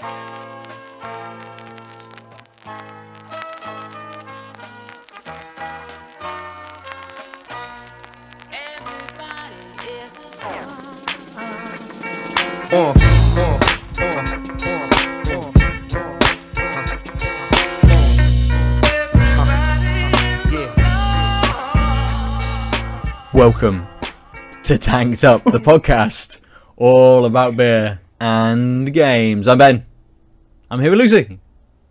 Uh, uh, uh, uh, uh. Welcome to Tanked Up, the podcast all about beer and games. I'm Ben. I'm here with Lucy.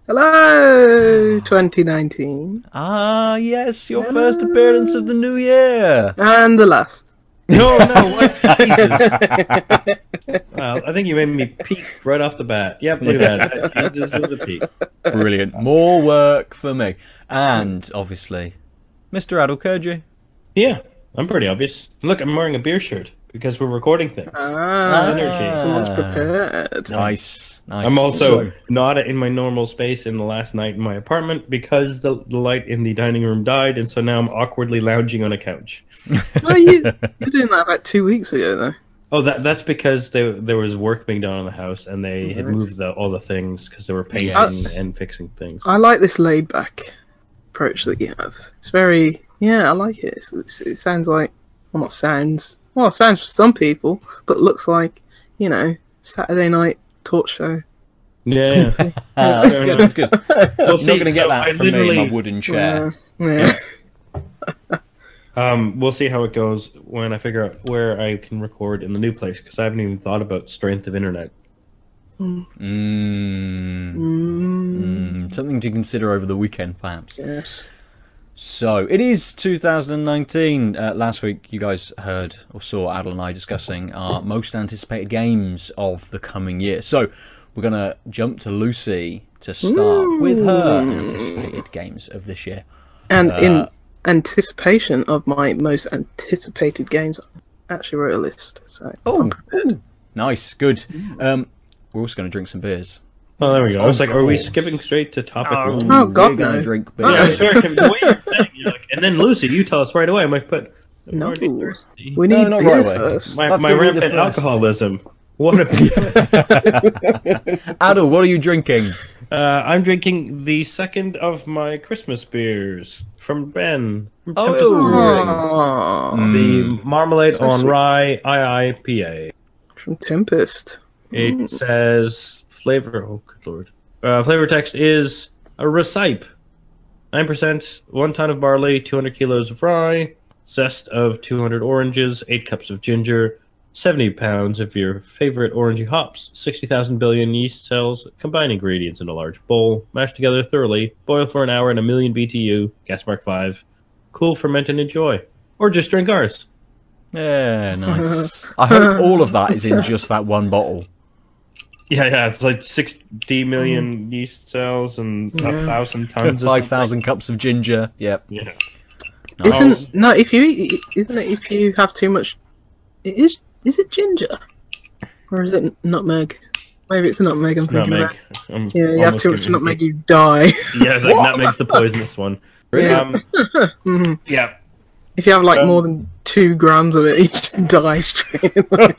Hello, 2019, Ah, yes, your first appearance of the new year. and the last. No, no, what? Wow, I think you made me peak right off the bat. Yep, look at that. This was a peak. Brilliant. More work for me. And obviously, Mr. Adel Kurji. Yeah, I'm pretty obvious. Look, I'm wearing a beer shirt because we're recording things. Ah, Energy. someone's prepared. Nice. Nice. I'm also So- not in my normal space in the last night in my apartment because the, the light in the dining room died, and so now I'm awkwardly lounging on a couch. Oh, you, you're doing that about two weeks ago, though. Oh, that that's because there there was work being done on the house, and they oh, had moved the, all the things because they were painting Yes. and fixing things. I like this laid back approach that you have. It's very, yeah, I like it. It's, it's, it sounds like, well, not sounds, well, it sounds for some people, but looks like, you know, Saturday night talk show. Yeah, yeah. Ah, that's Fair good. enough. That's good. Well, You're see, not going to get that I from me in my wooden chair. Yeah. yeah. Um, we'll see how it goes when I figure out where I can record in the new place because I haven't even thought about strength of internet. Mm, Mm, mm, something to consider over the weekend, perhaps. yes. So it is 2019. Uh, last week, you guys heard or saw Adel and I discussing our most anticipated games of the coming year. So we're gonna jump to Lucy to start with her anticipated games of this year. And Uh, in anticipation of my most anticipated games, I actually wrote a list. So Oh, nice, good. Um, we're also gonna drink some beers. Oh, there we go. I was like, are we skipping straight to topic one? Oh, God, we're gonna no. drink Oh, Yeah, I was very confused. What are saying? You're like, and then Lucy, you tell us right away. I'm like, but I'm No. already thirsty. we No, need not beer right away. first. my That's my gonna be the rampant first. alcoholism. What a Adel, what are you drinking? uh, I'm drinking the second of my Christmas beers from Ben. From Tempest Oh. Brewing. Aw, The marmalade So on sweet. rye IIPA. from Tempest. It says flavor. Oh, good lord. Uh, flavor text is a recipe. Nine percent, one ton of barley, two hundred kilos of rye, zest of two hundred oranges, eight cups of ginger, seventy pounds of your favorite orangey hops, sixty thousand billion yeast cells. Combine ingredients in a large bowl, mash together thoroughly, boil for an hour in a million BTU. Gas mark five. Cool, ferment, and enjoy, or just drink ours. Yeah, nice. I hope all of that is in just that one bottle. Yeah, yeah, it's like 60 million yeast cells and a thousand tons Five thousand cups of ginger. Yep. Yeah. Nice. Isn't no? If you eat, isn't it? If you have too much, it is. Is it ginger, or is it nutmeg? Maybe it's a nutmeg. I'm thinking Nutmeg. about. I'm Yeah, you have almost too much giving- nutmeg, you die. Yeah, it's like nutmeg's the poisonous one. Really? Um, Mhm. yeah. If you have like Um, more than two grams of it, you just die straight away.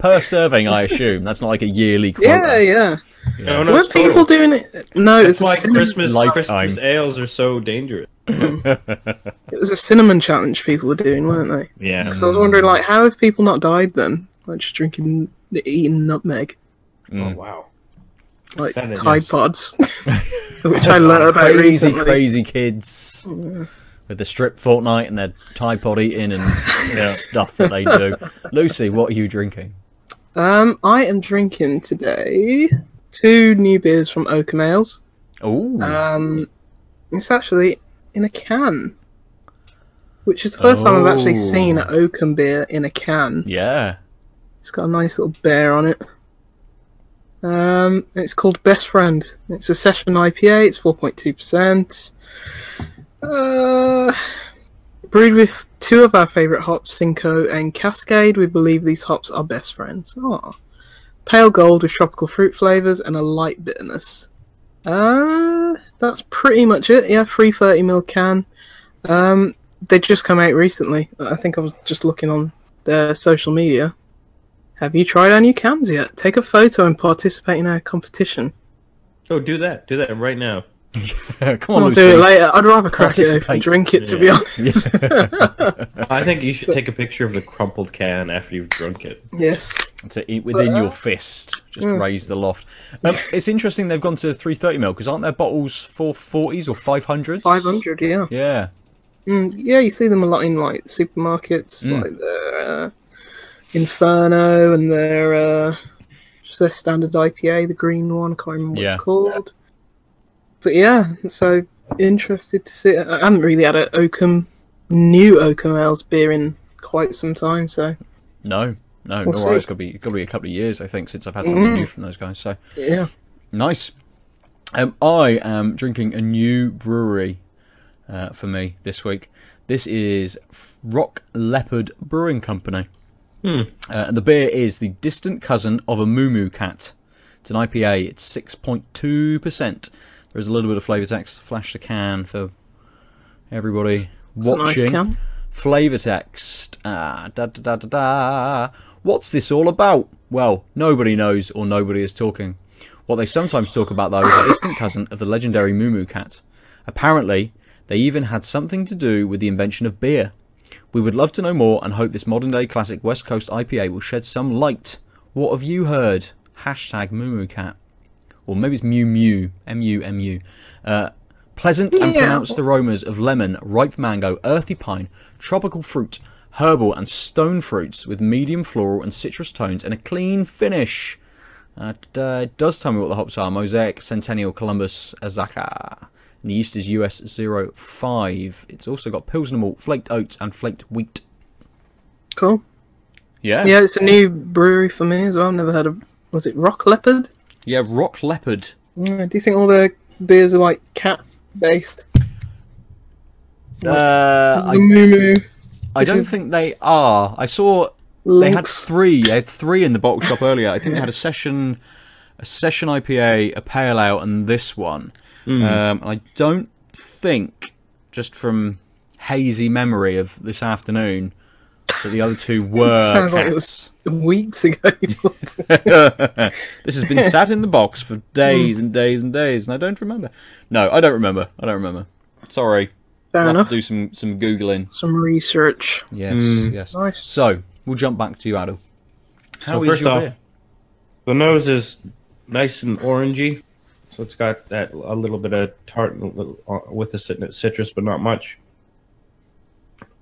Per serving, I assume. That's not like a yearly quota. yeah, yeah. No, no, Were it's total. people doing it? No, it was That's a why. Christmas, Lifetime. Christmas ales are so dangerous. It was a cinnamon challenge people were doing, weren't they? Yeah. Because I was wondering, like, how have people not died then? Like just drinking, eating nutmeg, Oh, Mm. wow. like That is- Tide Pods, which I learned about crazy, recently. crazy kids with the strip Fortnite and their Tide Pod eating and Yeah. stuff that they do. Lucy, what are you drinking? Um, I am drinking today two new beers from Oakham Ales. Oh, Um, it's actually in a can, which is the first time I've actually Oh. seen an Oakham beer in a can. yeah. It's got a nice little bear on it. Um, it's called Best Friend. It's a session IPA. It's four point two percent. Uh, brewed with two of our favourite hops, Simcoe and Cascade. We believe these hops are best friends. Oh. Pale gold with tropical fruit flavours and a light bitterness. Uh, that's pretty much it. Yeah, free 30 ml can. Um, they just come out recently. I think I was just looking on their social media. Have you tried our new cans yet? Take a photo and participate in our competition. Oh, do that. Do that right now. Come on, I'll Lucy. do it later. I'd rather crack it open Participate. and drink it, to be Yeah. honest. I think you should take a picture of the crumpled can after you've drunk it. yes. to eat within But, uh, your fist. Just mm. raise the loft. Um, it's interesting they've gone to 330 mil because aren't there bottles 440s or 500s? 500, yeah. Yeah. Mm, yeah, you see them a lot in like supermarkets, Mm. like their uh, Inferno and their uh, just their standard IPA, the green one. I can't remember what Yeah. it's called. But yeah, so interested to see. I haven't really had an Oakham new Oakham Ales beer in quite some time, so No, no, We'll no. see. It's got to be got to be a couple of years, I think, since I've had something Mm. new from those guys. So yeah. nice. Um, I am drinking a new brewery uh, for me this week. This is Rock Leopard Brewing Company. Hmm. Uh, and the beer is the distant cousin of a Moo Moo Cat. It's an IPA. It's six point two percent. There's a little bit of flavour text. Flash the can for everybody It's nice watching. can. Flavor text. Ah, da da da da da. What's this all about? Well, nobody knows or nobody is talking. What they sometimes talk about, though, is a distant cousin of the legendary Moo Moo Cat. Apparently, they even had something to do with the invention of beer. We would love to know more and hope this modern day classic West Coast IPA will shed some light. What have you heard? Hashtag Moo Moo Cat. Or maybe it's Mew Mew. M U M U. Uh, pleasant and pronounced aromas of lemon, ripe mango, earthy pine, tropical fruit, herbal and stone fruits with medium floral and citrus tones and a clean finish. Uh, uh, it does tell me what the hops are Mosaic, Centennial, Columbus, Azacca. And the yeast is US 05. It's also got Pilsner malt, flaked oats, and flaked wheat. Cool. Yeah. Yeah, it's a new brewery for me as well. I've never heard of. Was it Rock Leopard? Yeah, Rock Leopard. Yeah, do you think all their beers are like cat based? Uh, the I, Moo Moo I don't think they are. I saw they had three. They had three in the bottle shop earlier. I think they had a session, a session IPA, a pale ale, and this one. Um, I don't think, just from hazy memory of this afternoon, that the other two were Sounds like it cats. weeks ago. this has been sat in the box for days and days and days, and I don't remember. No, I don't remember. I don't remember. Sorry. Fair I'll have enough. to do some some googling. Some research. Yes, Mm. yes. Nice. So we'll jump back to you, Adam. How so is first your off, beer? the nose is nice and orangey, so it's got that a little bit of tart little- uh, with the citrus, but not much.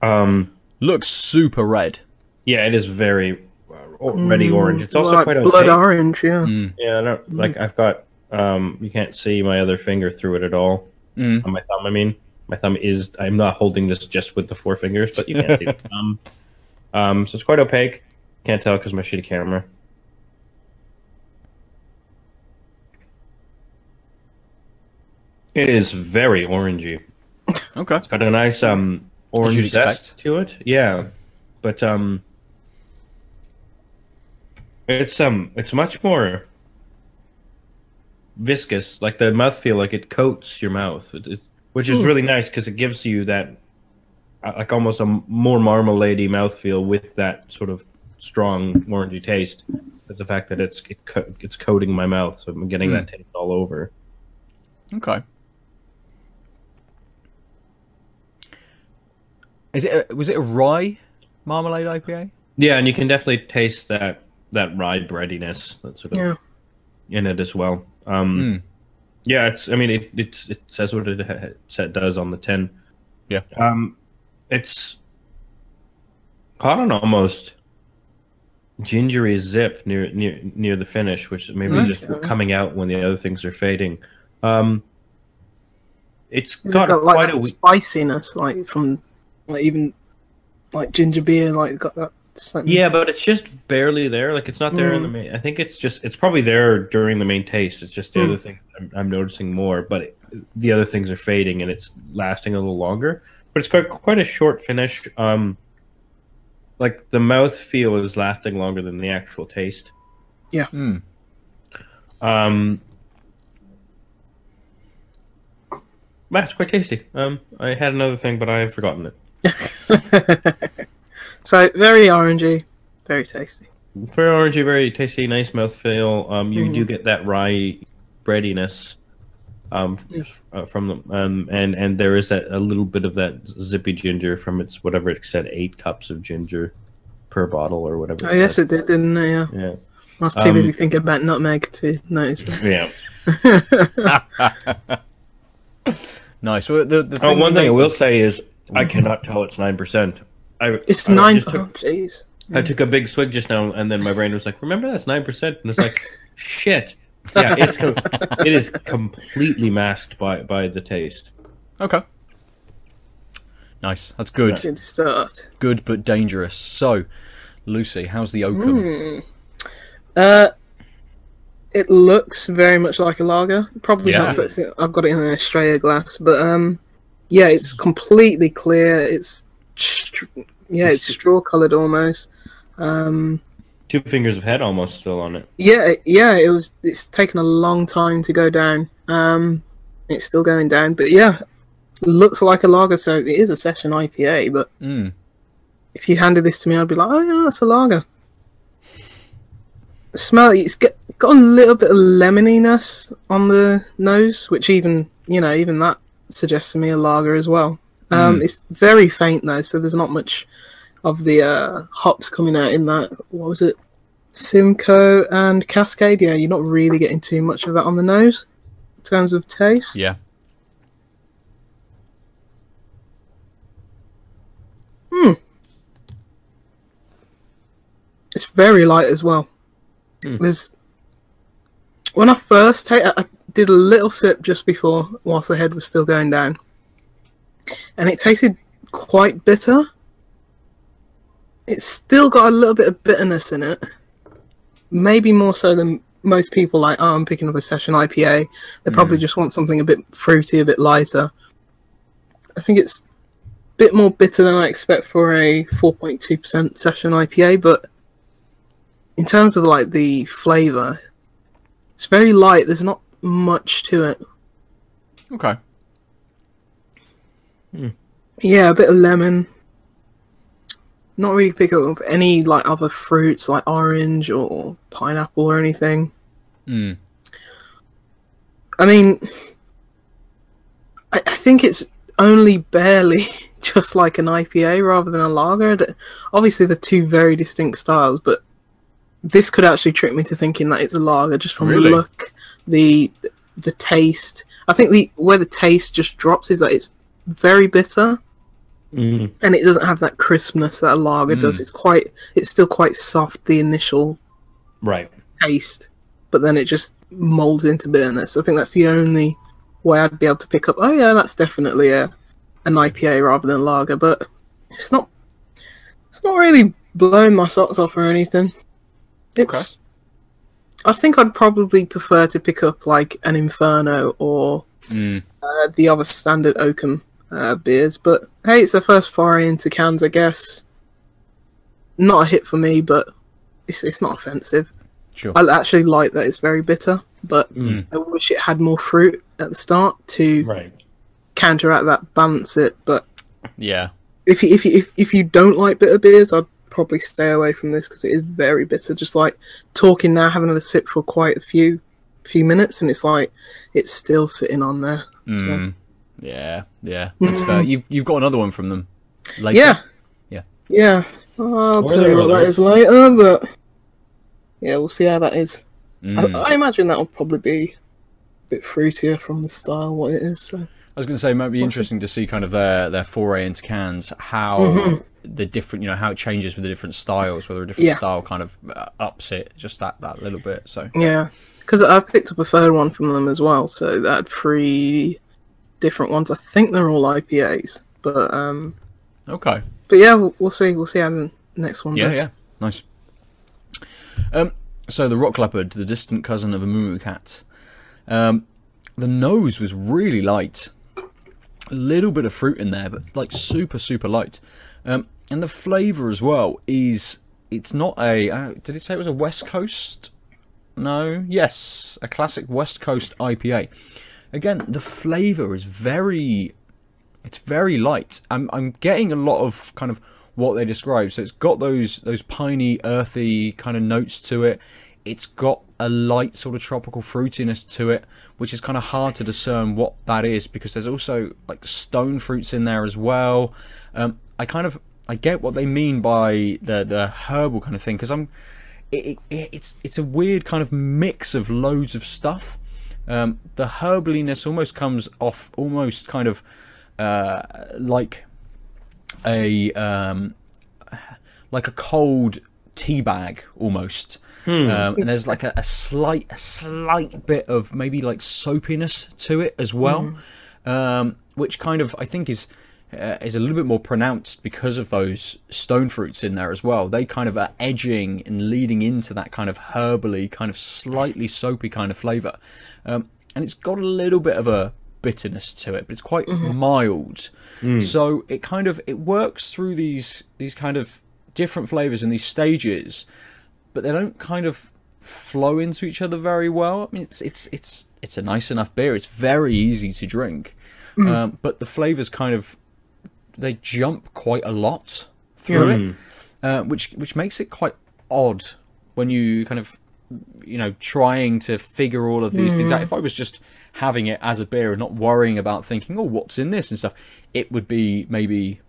Um, Looks super red. yeah, it is very uh, already Mm, orange. It's also like quite blood opaque. orange. Yeah. Mm. Yeah, I don't like. I've got. Um, you can't see my other finger through it at all. Mm. On my thumb, I mean, my thumb is. I'm not holding this just with the four fingers, but you can't see the thumb. Um, so it's quite opaque. Can't tell because my shitty camera. It is very orangey. Okay. It's got a nice um orange zest to it. Yeah, but um, it's um, it's much more viscous. Like the mouthfeel, like it coats your mouth, it, it- which is Hmm. really nice because it gives you that uh, like almost a more marmalade mouthfeel with that sort of strong orangey taste. But the fact that it's it co- it's coating my mouth, so I'm getting Hmm. that taste all over. Okay. Is it? A, was it a rye marmalade IPA? Yeah, and you can definitely taste that that rye breadiness that's sort of Yeah. in it as well. Um, Mm. Yeah, it's. I mean, it it's, it says what it ha- said does on the tin. Yeah. Um, it's caught an almost gingery zip near near near the finish, which maybe Nice. just coming out when the other things are fading. Um, it's It's got, got, like quite that a. we- spiciness, like from like even like ginger beer, like got that. Something. Yeah, but it's just barely there. Like it's not there in the Mm. main. I think it's just it's probably there during the main taste. It's just the Mm. other thing I'm, I'm noticing more. But it, the other things are fading and it's lasting a little longer. But it's got quite a short finish. Um, like the mouth feel is lasting longer than the actual taste. Mm. Um, but it's quite tasty. Um, I had another thing, but I have forgotten it. So very orangey, very tasty. very orangey, very tasty, nice mouthfeel. Um, you do get that rye breadiness, um, f- uh, from them, um, and and there is that a little bit of that zippy ginger from its whatever it said, eight cups of ginger per bottle or whatever. Oh, yes, it did, didn't it? Yeah. Yeah, I was too Um, busy thinking about nutmeg to notice that. yeah. Nice. Well, the, the Oh, thing one that thing I will say is I cannot tell it's nine percent. I It's I nine. just Oh, jeez. I took a big swig just now, and then my brain was like, "Remember that's nine percent," and it's like, "Shit." Yeah, it's com- it is completely masked by by the taste. Okay. Nice. That's good. Good start. Good but dangerous. So, Lucy, how's the Oakham? Uh, it looks very much like a lager. Probably Yeah. not. so I've got it in an Australia glass, but um, yeah, it's completely clear. It's yeah, it's straw coloured almost. Um, Two fingers of head almost still on it. yeah, yeah, it was. It's taken a long time to go down. Um, it's still going down, but yeah, looks like a lager. So it is a session IPA, but Mm. if you handed this to me, I'd be like, oh yeah, that's a lager. The smell, it's got, got a little bit of lemoniness on the nose, which even you know even that suggests to me a lager as well. Um, It's very faint though, so there's not much of the uh, hops coming out in that. What was it? Simcoe and Cascade. Yeah, you're not really getting too much of that on the nose in terms of taste. Yeah. Hmm. It's very light as well. There's when I first take, I did a little sip just before, whilst the head was still going down, and it tasted quite bitter. It's still got a little bit of bitterness in it, maybe more so than most people. Like, oh, I'm picking up a session IPA. They probably hmm. just want something a bit fruity, a bit lighter. I think it's a bit more bitter than I expect for a 4.2% session IPA, but in terms of like the flavor, it's very light. There's not much to it. Okay. Yeah, a bit of lemon. Not really pick up any like other fruits like orange or pineapple or anything. Mm. I mean, I, I think it's only barely just like an IPA rather than a lager. Obviously, they're two very distinct styles, but this could actually trick me to thinking that it's a lager just from Really? the look, the the taste. I think the where the taste just drops is that it's very bitter Mm. and it doesn't have that crispness that a lager does. It's quite, it's still quite soft. The initial Right. taste, but then it just molds into bitterness. I think that's the only way I'd be able to pick up. Oh yeah, that's definitely a an IPA rather than lager, but it's not. It's not really blowing my socks off or anything. It's. I think I'd probably prefer to pick up like an Inferno or Mm. uh, the other standard Oakham uh, beers, but hey, it's the first foray into cans, I guess. Not a hit for me, but it's it's not offensive. Sure. I actually like that it's very bitter, but Mm. I wish it had more fruit at the start to Right. counteract that, balance it. But Yeah. if you, if you, if if you don't like bitter beers, I'd probably stay away from this because it is very bitter. Just like talking now, having had a sip for quite a few few minutes, and it's like it's still sitting on there. Mm. Yeah. Yeah. That's fair. You've you've got another one from them. Later. Yeah. Yeah. Yeah. I'll Or tell you what that is that others. later, but yeah, we'll see how that is. Mm. I, I imagine that will probably be a bit fruitier from the style what it is. So I was going to say, it might be interesting to see kind of their their foray into cans, how Mm-hmm. The different, you know, how it changes with the different styles, whether a different Yeah. style kind of uh, ups it just that that little bit. So yeah, because I picked up a third one from them as well. So that three different ones. I think they're all IPAs, but um, okay, but yeah, we'll, we'll see. We'll see how the next one yeah, does. yeah, nice. Um, so the rock leopard, the distant cousin of a moo cat. Um, the nose was really light, a little bit of fruit in there, but like super super light. Um, and the flavour as well is it's not a. Uh, did it say it was a West Coast? No. Yes, a classic West Coast IPA. Again, the flavour is very. It's very light. I'm I'm getting a lot of kind of what they describe. So it's got those those piney, earthy kind of notes to it. It's got a light sort of tropical fruitiness to it, which is kind of hard to discern what that is because there's also like stone fruits in there as well. Um, I kind of I get what they mean by the the herbal kind of thing because I'm it, it, it's it's a weird kind of mix of loads of stuff. Um, the herbaliness almost comes off almost kind of uh, like a um, like a cold tea bag almost. Um, and there's like a, a slight, a slight bit of maybe like soapiness to it as well, um, which kind of I think is uh, is a little bit more pronounced because of those stone fruits in there as well. They kind of are edging and leading into that kind of herbally, kind of slightly soapy kind of flavour, um, and it's got a little bit of a bitterness to it, but it's quite mild. So it kind of it works through these these kind of different flavors and these stages, but they don't kind of flow into each other very well. I mean, it's it's it's it's a nice enough beer. It's very easy to drink, um, but the flavors kind of they jump quite a lot through it, uh, which which makes it quite odd when you kind of you know trying to figure all of these things out. If I was just having it as a beer and not worrying about thinking, oh, what's in this and stuff, it would be maybe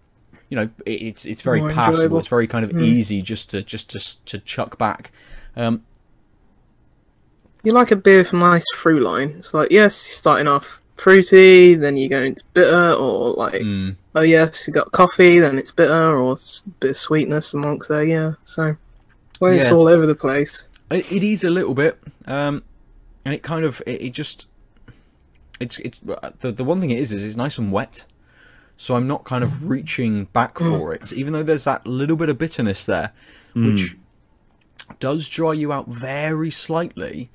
you know it, it's it's very More passable. enjoyable. It's very kind of easy just to just to to chuck back. Um, You like a beer with a nice through line. It's like, yes, starting off fruity, then you go into bitter, or like, mm, oh, yes, you got coffee, then it's bitter, or s- bit of sweetness amongst there, yeah. So, well, it's Yeah. all over the place. It, it is a little bit, um, and it kind of it, it just it's it's the the one thing it is is it's nice and wet, so I'm not kind of mm-hmm. reaching back mm. for it, even though there's that little bit of bitterness there, mm. which does dry you out very slightly.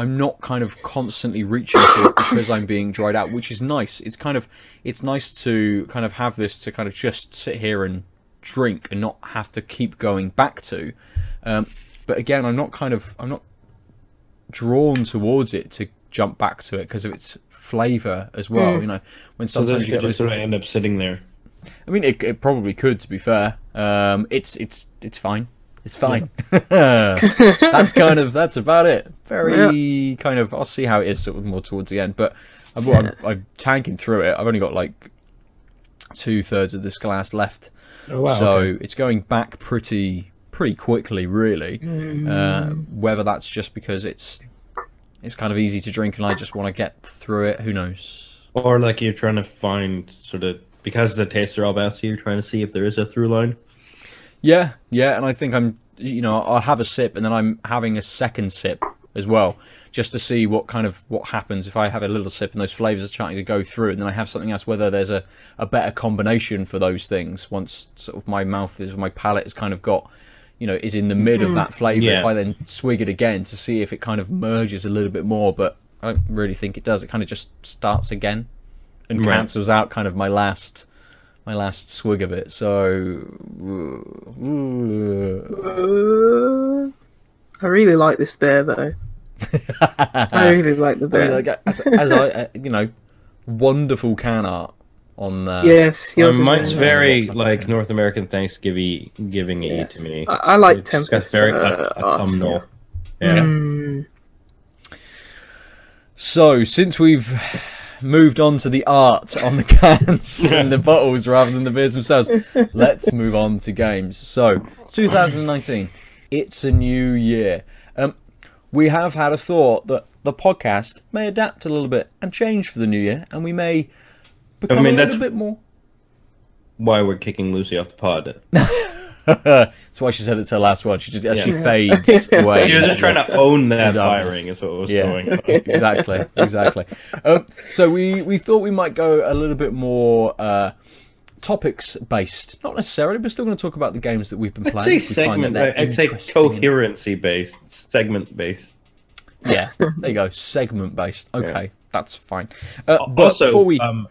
I'm not kind of constantly reaching for it because I'm being dried out, which is nice. It's kind of it's nice to kind of have this to kind of just sit here and drink and not have to keep going back to. Um, but again, I'm not kind of I'm not drawn towards it to jump back to it because of its flavour as well. You know, when sometimes this you just those, sort of end up sitting there. I mean, it, it probably could. To be fair, um, it's it's it's fine. It's fine. that's kind of that's about it. Very kind of. I'll see how it is sort of more towards the end, but I'm, I'm, I'm tanking through it. I've only got like two thirds of this glass left, Oh wow. so okay. it's going back pretty pretty quickly, really. Uh, whether that's just because it's it's kind of easy to drink and I just want to get through it, who knows? Or like you're trying to find sort of because the tastes are all bouncy, you're trying to see if there is a through line. Yeah, yeah, and I think I'm, you know, I'll have a sip and then I'm having a second sip as well, just to see what kind of what happens if I have a little sip and those flavors are starting to go through, and then I have something else. Whether there's a, a better combination for those things once sort of my mouth is, my palate has kind of got, you know, is in the mid of mm-hmm. that flavor. Yeah. If I then swig it again to see if it kind of merges a little bit more, but I don't really think it does. It kind of just starts again and Right. cancels out kind of my last my last swig of it. So I really like this beer, though. I really like the I mean, beer. like, as, as I, uh, you know, wonderful can art on uh, yes, yours Um, is mine's very- very like North American Thanksgiving giving Yes. to me. I, I like It's got Tempest very uh, au- art. autumnal. Yeah. Yeah. Mm, So since we've moved on to the art on the cans and the bottles rather than the beers themselves, let's move on to games. So 2019, it's a new year. Um, we have had a thought that the podcast may adapt a little bit and change for the new year, and we may become mean, a little bit more. Why we're kicking Lucy off the pod. That's why she said it's her last one. She just as she fades away. She was just trying to own that Darkness. firing, is what was Yeah. going on. exactly, exactly. Um, so we we thought we might go a little bit more uh, topics based, not necessarily, but still going to talk about the games that we've been I'd playing. say if find that segment. they're I'd say coherency based, segment based. Yeah, there you go, segment based. Okay, that's fine. Uh, but also, before we, um,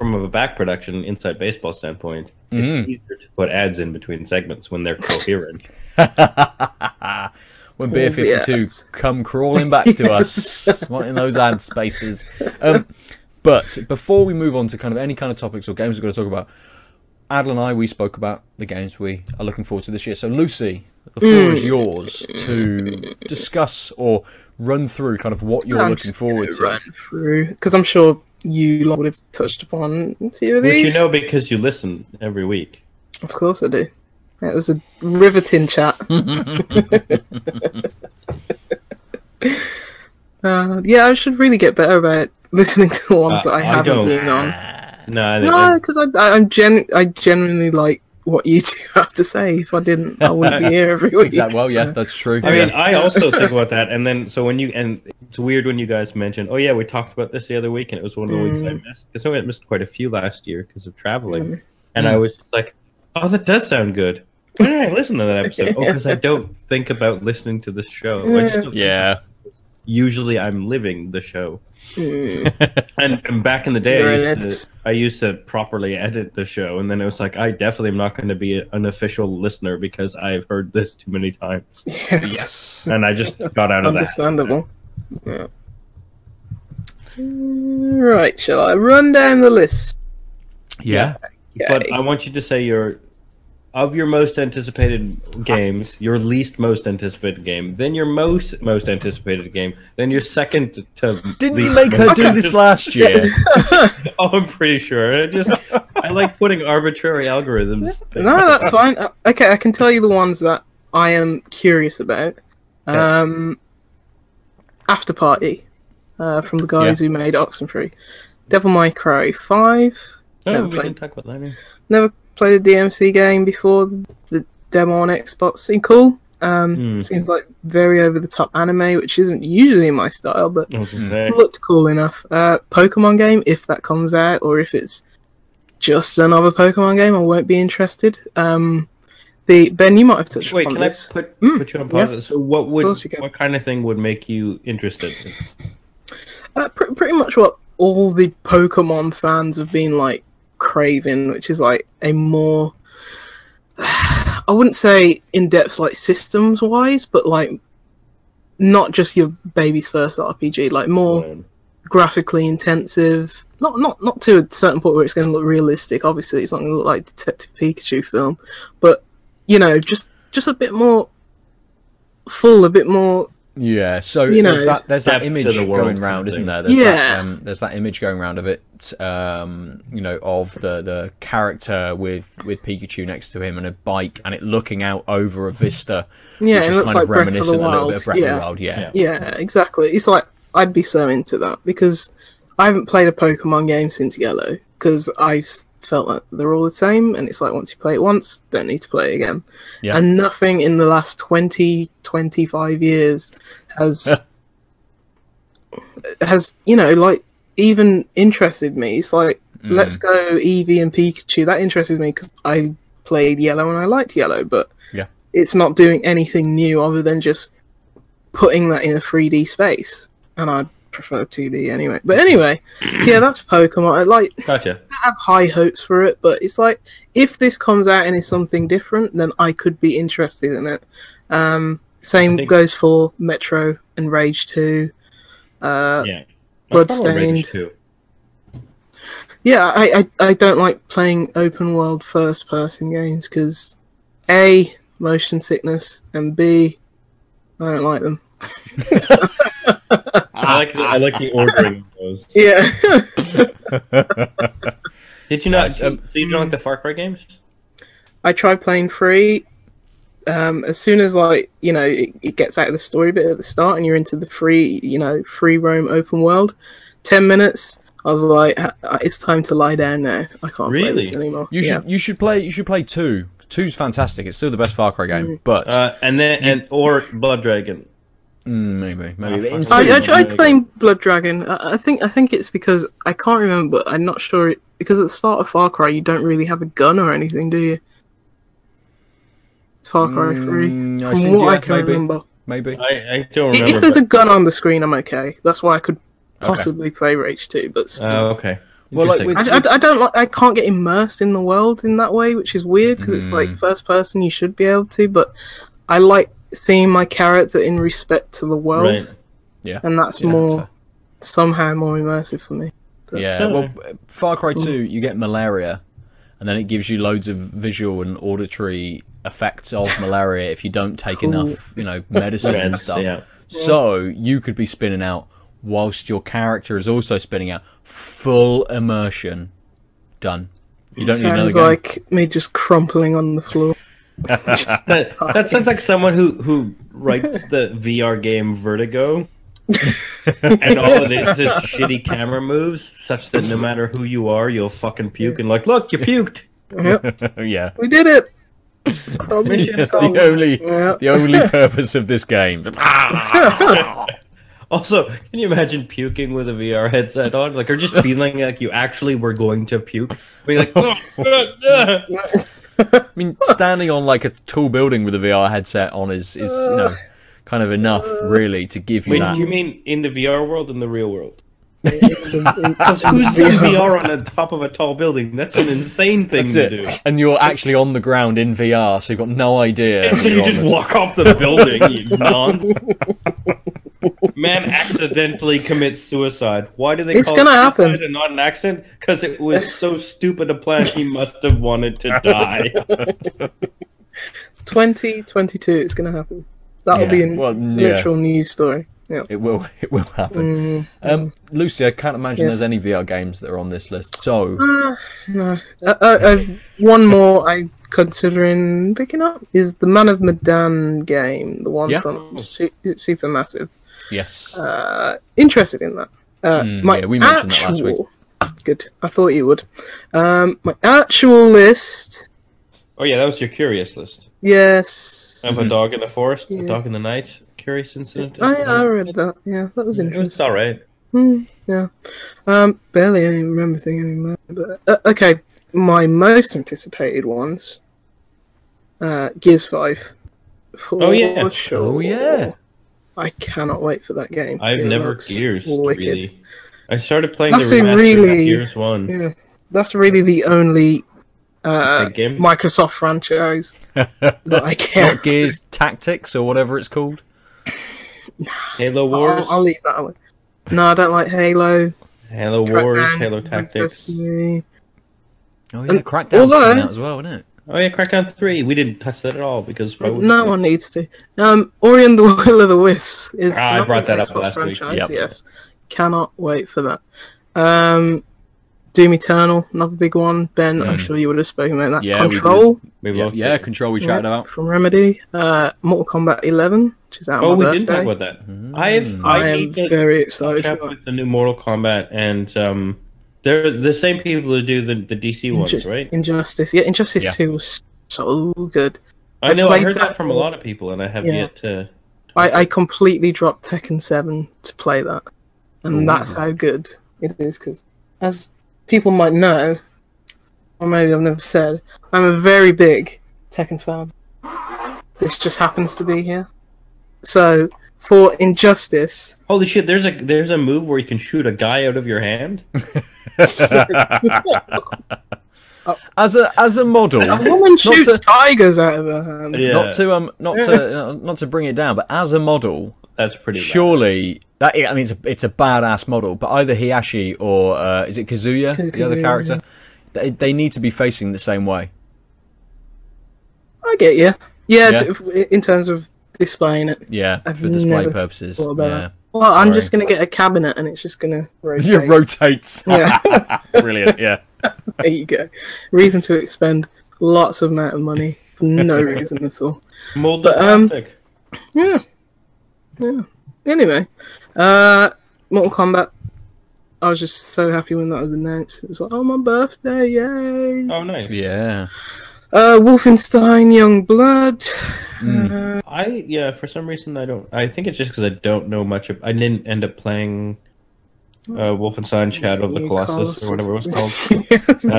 from a back production inside baseball standpoint, it's easier to put ads in between segments when they're coherent. when Beer Oh, yeah. 52 come crawling back to us, wanting those ad spaces. Um, but before we move on to kind of any kind of topics or games we're going to talk about, Adel and I, we spoke about the games we are looking forward to this year. So, Lucy, the floor is yours to discuss or run through kind of what you're I'm looking just forward gonna to. Run through because I'm sure you would have touched upon a few of Which these. you know because you listen every week. Of course I do. It was a riveting chat. uh, yeah, I should really get better about listening to the ones Uh, that I, I haven't don't. been on. No, I, No, because I, I, I'm gen- I genuinely like what you two have to say. If I didn't, I wouldn't be here every week. Exactly. Well, yeah, that's true. I mean, yeah. I also think about that, and then so when you and it's weird when you guys mention, oh yeah, we talked about this the other week, and it was one of the weeks I Mm. missed because I missed quite a few last year because of traveling, Mm. and I was like, oh, that does sound good. Why did I listen to that episode? oh, because I don't think about listening to the show. I just don't Yeah. Usually, I'm living the show. Mm. And, and back in the day, I used, to, I used to properly edit the show, and then it was like, I definitely am not going to be an official listener because I've heard this too many times, yes. yes. and I just got out of that. Understandable. Yeah. Right, shall I run down the list? Yeah. But Okay. I want you to say your of your most anticipated games, your least most anticipated game, then your most most anticipated game, then your second to- to Didn't you make her do this last year? Oh, I'm pretty sure. I just I like putting arbitrary algorithms. No, that's fine. Uh, Okay, I can tell you the ones that I am curious about. Um, After Party, uh, from the guys who made Oxenfree. Devil May Cry 5. Oh, Never we played. can talk about that. yeah. Never played a DMC game before. The demo on Xbox seemed cool. Um, Hmm. Seems like very over the top anime, which isn't usually my style, but I was gonna say. looked cool enough. Uh, Pokemon game, if that comes out, or if it's just another Pokemon game, I won't be interested. Um, the Ben, you might have touched Wait, upon can I put Mm, put you on pause? So, what would course you can. what kind of thing would make you interested? Uh, pr- pretty much what all the Pokemon fans have been like craving, which is like a more, I wouldn't say in depth like systems wise, but like not just your baby's first RPG, like more Um, graphically intensive. Not not not to a certain point where it's going to look realistic. Obviously, it's not going to look like Detective Pikachu film, but you know, just just a bit more full, a bit more. Yeah, so You there's know, that there's that image the world going kind round, isn't there? There's Yeah. that, um, there's that image going round of it, um, you know, of the the character with with Pikachu next to him and a bike, and it looking out over a vista, Yeah, which it is looks kind like of Breath of the reminiscent a little bit of Breath yeah. of the Wild. Yeah, Yeah, exactly. It's like I'd be so into that because I haven't played a Pokemon game since Yellow because I s- felt like they're all the same, and it's like once you play it once, don't need to play it again. Yeah. And nothing in the last 20, 25 years has has you know like even interested me. It's like Mm. let's go Eevee and Pikachu. That interested me because I played Yellow and I liked Yellow, but Yeah. it's not doing anything new other than just putting that in a 3D space, and I prefer 2D anyway. But anyway, yeah, that's Pokemon. I like Gotcha. I have high hopes for it, but it's like if this comes out and is something different, then I could be interested in it. Um, same think- goes for Metro and Rage Two. Uh, Yeah. Bloodstained. Too. yeah, I, I I don't like playing open world first person games because a motion sickness and b I don't like them. I like the, I like the ordering of those. Yeah. Did you not? Nice. Um, so you don't like the Far Cry games? I tried playing free. Um, as soon as like you know it, it gets out of the story bit at the start and you're into the free you know free roam open world, ten minutes I was like "Uh, uh, it's time to lie down now. I can't play Really? this anymore. you yeah. should you should play you should play two. Two's fantastic. It's still the best Far Cry game, but Uh, and then and or Blood Dragon. Mm, maybe maybe. In. I, two- I Two. tried playing Blood Dragon. I, I think I think it's because I can't remember. But I'm not sure it, because at the start of Far Cry you don't really have a gun or anything, do you? It's Far Cry Three, Mm, I from see, what I can maybe. remember. maybe. I, I don't I- remember. If there's a gun on the screen, I'm okay. That's why I could Okay. possibly play Rage 2, but still. Oh, okay. Well, like with- I, I, I don't like. I can't get immersed in the world in that way, which is weird because it's like Mm. first person. You should be able to, but I like seeing my character in respect to the world, Right. Yeah. and that's Yeah, more fair. somehow more immersive for me. Yeah, well, Far Cry mm. 2, you get malaria, and then it gives you loads of visual and auditory effects of malaria if you don't take enough, you know, medicine and stuff. yeah. So you could be spinning out whilst your character is also spinning out. Full immersion. Done. You don't need another Sounds game. like me just crumpling on the floor. That, that sounds like someone who who writes the VR game Vertigo, and all it is is shitty camera moves, such that no matter who you are, you'll fucking puke and like, look, you puked. Yep, yeah. we did it. Probably the only Yeah. the only purpose of this game. Also, can you imagine puking with a VR headset on, like, or just feeling like you actually were going to puke, being like, "Ugh, ugh, ugh." I mean, standing on like a tall building with a VR headset on is is you know kind of enough really to give you Wait, that. do you mean in the VR world, or in the real world? Because Because who's doing VR on the top of a tall building? That's an insane thing That's to it. do. And you're actually on the ground in VR, so you've got no idea. So you're you on just walk off the building, you nonce. Man accidentally commits suicide. Why do they It's call gonna it happen. suicide and not an accident? Because it was so stupid a plan. He must have wanted to die. 2022, it's going to happen. That'll Yeah. be a Well, yeah. news story. Yeah. It will. It will happen. Mm, Um, Lucy, I can't imagine Yes. there's any VR games that are on this list. So uh, no. Uh, uh, uh, one more I'm considering picking up is the Man of Medan game, the one Yeah. from Su- is it Supermassive. Yes, Uh, interested in that. Uh, Mm, my yeah, we mentioned that last week. actual- Good. I thought you would. Um, my actual list. Oh yeah, that was your curious list. Yes. I have a dog in the forest, Yeah. a dog in the night. Curious incident. I, I read that. Yeah, that was interesting. was all right. Hmm, yeah. Um, barely any remember thing anymore. But uh, okay, my most anticipated ones. Uh, Gears Five. For Oh, yeah. Sure. Oh, yeah. I cannot wait for that game. I've It never looks Gears wicked. really. I started playing That's the a remaster really- Gears One. Yeah, that's really the only uh, game? Microsoft franchise that I care. not Gears Tactics or whatever it's called. Halo Wars, I'll, I'll leave that one. No, I don't like Halo. Halo Wars, Crackdown Halo Tactics. Oh yeah, And Crackdown's although- coming out as well, isn't it? Oh yeah, Crackdown Three. We didn't touch that at all because why would No we? one needs to. Um, Ori and the Will of the Wisps is. Ah, I brought that up Xbox last week. franchise, Yep. Yes, cannot wait for that. Um, Doom Eternal, another big one. Ben, I'm Mm. sure you would have spoken about that. Yeah. Control We Yeah, loved yeah, it. Control we yeah, chatted about. from Remedy. Uh, Mortal Kombat 11, which is out Oh, on we my didn't talk about that. I've Mm. I, I am very excited catch for up with the new Mortal Kombat, and um, they're the same people who do the the DC ones, right? Injustice, yeah, Injustice Yeah. 2 was so good. I I know. I played heard that that from a lot of people, and I have Yeah. yet to. I, I completely dropped Tekken 7 to play that. And Ooh. that's how good it is, because as people might know, or maybe I've never said, I'm a very big Tekken fan. This just happens to be here. So, for Injustice, Holy shit! There's a there's a move where you can shoot a guy out of your hand. as a as a model, a woman shoots to- tigers out of her hands. Yeah. not to um not to uh, not to bring it down, but as a model, That's pretty. bad. surely that I mean it's a it's a badass model, but either Heihachi or uh, is it Kazuya, the other Kazuya, character, they, they need to be facing the same way. I get you. Yeah, Yeah. t- in terms of displaying it. Yeah, I've for display purposes. thought about Yeah, that. Well, I'm Sorry. just going to get a cabinet and it's just going to rotate. it rotates. Yeah. Brilliant. Yeah. There you go. Reason to expend lots of amount of money for no reason at all. molded But, um. Yeah. Yeah. Anyway, uh, Mortal Kombat. I was just so happy when that was announced. It was like, oh, my birthday, yay! Oh, nice. Yeah. Uh, Wolfenstein Young Blood. Mm. Uh, I yeah. For some reason, I don't. I think it's just because I don't know much. Of, I didn't end up playing uh, Wolfenstein Shadow of the Colossus or whatever it was called. called.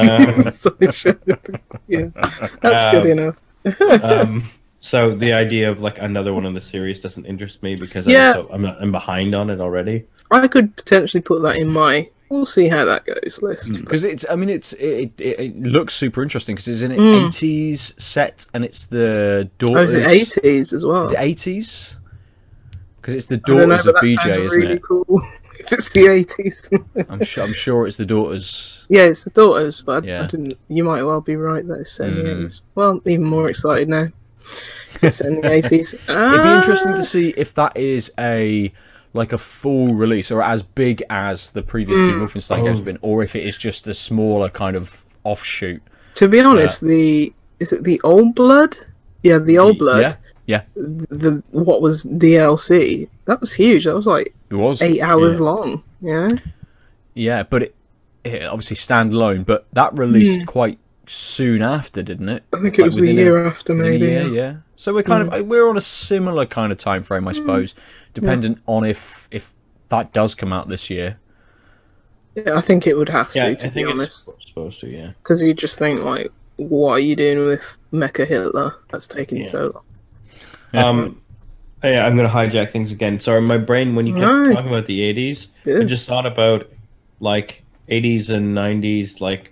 yeah, that's good Um, enough. um, so the idea of like another one in the series doesn't interest me because Yeah. I'm, so, I'm I'm behind on it already. I could potentially put that in my. We'll see how that goes list. Because it's, I mean, it's it, it, it looks super interesting because it's in an Mm. 80s set and it's the Oh, daughters. is it 80s as well? Is it 80s? Because it's the I don't know, daughters but of BJ, sounds isn't really it? cool. if it's the eighties. I'm sure. I'm sure it's the daughters. yeah, it's the daughters, but I, Yeah. I didn't. You might well be right that it's set in the Mm. eighties. Well, even more excited now. It's set in the eighties. It'd be interesting to see if that is a like a full release or as big as the previous two Mm. Wolfenstein games Oh. have been, or if it is just a smaller kind of offshoot. To be honest, the is it the old blood? Yeah, the old blood. Yeah, yeah, The what was DLC? That was huge. That was like it was eight hours Yeah. long. Yeah. Yeah, but it, it obviously standalone, but that released quite soon after, didn't it? Hmm. I think it Like was the within a- year after, maybe. year, yeah. Hmm. yeah. So we're kind of we're on a similar kind of time frame, I suppose, dependent on if if that does come out this year. Yeah, I think it would have to, Yeah, I to be think honest. it's supposed to. Yeah. Because you just think like, what are you doing with Mecha Hitler? That's taking Yeah. so long. Um, yeah, I'm gonna hijack things again. Sorry, my brain when you kept Right. talking about the 80s, I just thought about like 80s and 90s like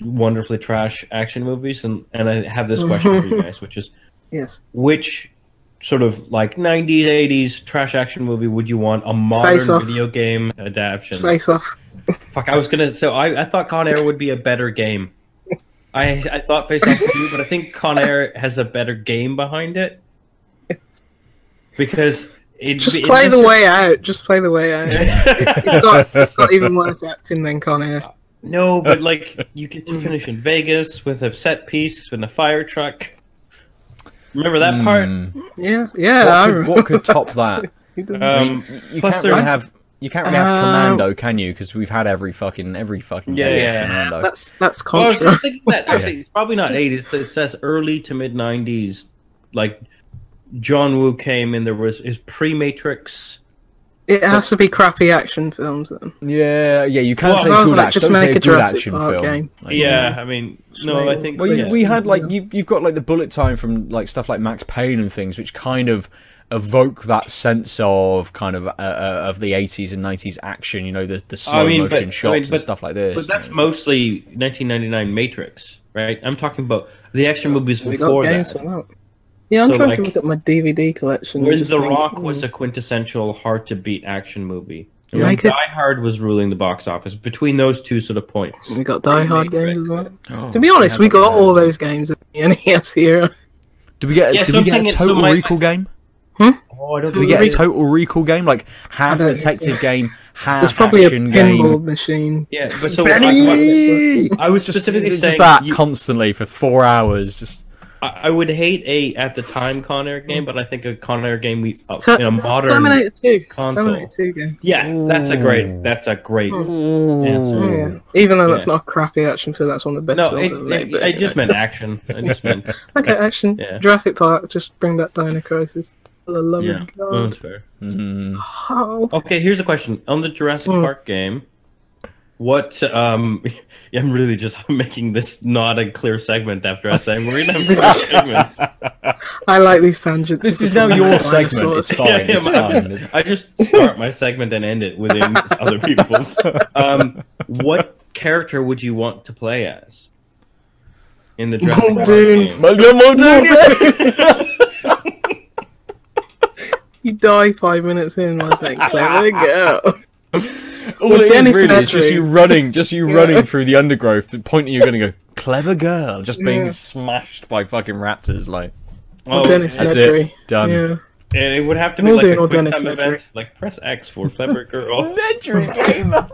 wonderfully trash action movies, and and I have this question for you guys, which is Yes. which sort of like 90s 80s trash action movie would you want a modern video game adaptation Face off. fuck i was gonna so i, I thought con air would be a better game i i thought face off too but i think con air has a better game behind it because it Just play the way out. Just play the way out. it's, got, it's got even worse acting than Con Air. No but like you get to finish in vegas with a set piece and a fire truck remember that part Hmm. Yeah, yeah. What could, what could top that? Um You Plus can't there- really have you can't really have Um, Commando, can you? Because we've had every fucking every fucking Yeah, game is yeah. Commando. that's that's Well, I was just thinking that actually it's probably not 80s. It says early to mid 90s. Like John Woo came in. There was his pre-Matrix. It has to be crappy action films then. Yeah, yeah. You can't Well, say good like, action. just Don't make a a good Jurassic action Park film. game. Like, yeah, I mean, no, I think. Well, you, yeah. we had like you, you've got like the bullet time from like stuff like Max Payne and things, which kind of evoke that sense of kind of uh, uh, of the 80s and 90s action. You know, the the slow I mean, motion but- shots I mean, and stuff like this. but that's mostly 1999 Matrix, right? I'm talking about the action movies We got before games that. For that. Yeah, I'm So, trying like, to look at my DVD collection. and Where The think, Rock was hmm, a quintessential hard to beat action movie. Yeah. Like Make it- Die Hard was ruling the box office between those two sort of points. We got Die Hard games as well. Oh, To be honest, we got all those games in the NES era. Did we get? Yeah, did we get a Total my- Recall game? Oh, I don't Did we get a Total Recall game? Like half don't think detective so. game, half There's probably a action pinball game. machine. Yeah, but so Benny! I, I was Just, specifically just saying that you- constantly for four hours. Just I, I would hate a at the time Con Air game, but I think a Con Air game we uh, Ter- in a modern Terminator 2. console. Terminator 2 game. Yeah, that's a great. That's a great answer. Yeah. Even though that's Yeah. not a crappy action film, that's one of the best No, films it, ever made. it, but I just anyway. meant action. I just meant Okay, action. Yeah. Jurassic Park, just bring back Dino Crisis. For the love yeah. of Well, that's fair. mm, Oh. Okay, here's a question on the Jurassic Hmm. Park game. What um, I'm really just making this not a clear segment after I say we're gonna have four segments. I like these tangents. this is now your segment. It's fine. Yeah, yeah, it's my- fine. It's- I just start my segment and end it within other people's. Um, what character would you want to play as in the Jurassic Park Muldoon. game? Muldoon. You die five minutes in, I think. Clever girl. All With it is Dennis really is just you running, just you Yeah. running through the undergrowth, The pointing you're going to go, clever girl, just being Yeah. smashed by fucking raptors. Like, Oh, Dennis that's Nedry. it. Done. Yeah. And it would have to be Muldoon like a or quick time Nedry. event, like press X for clever girl. Nedry game.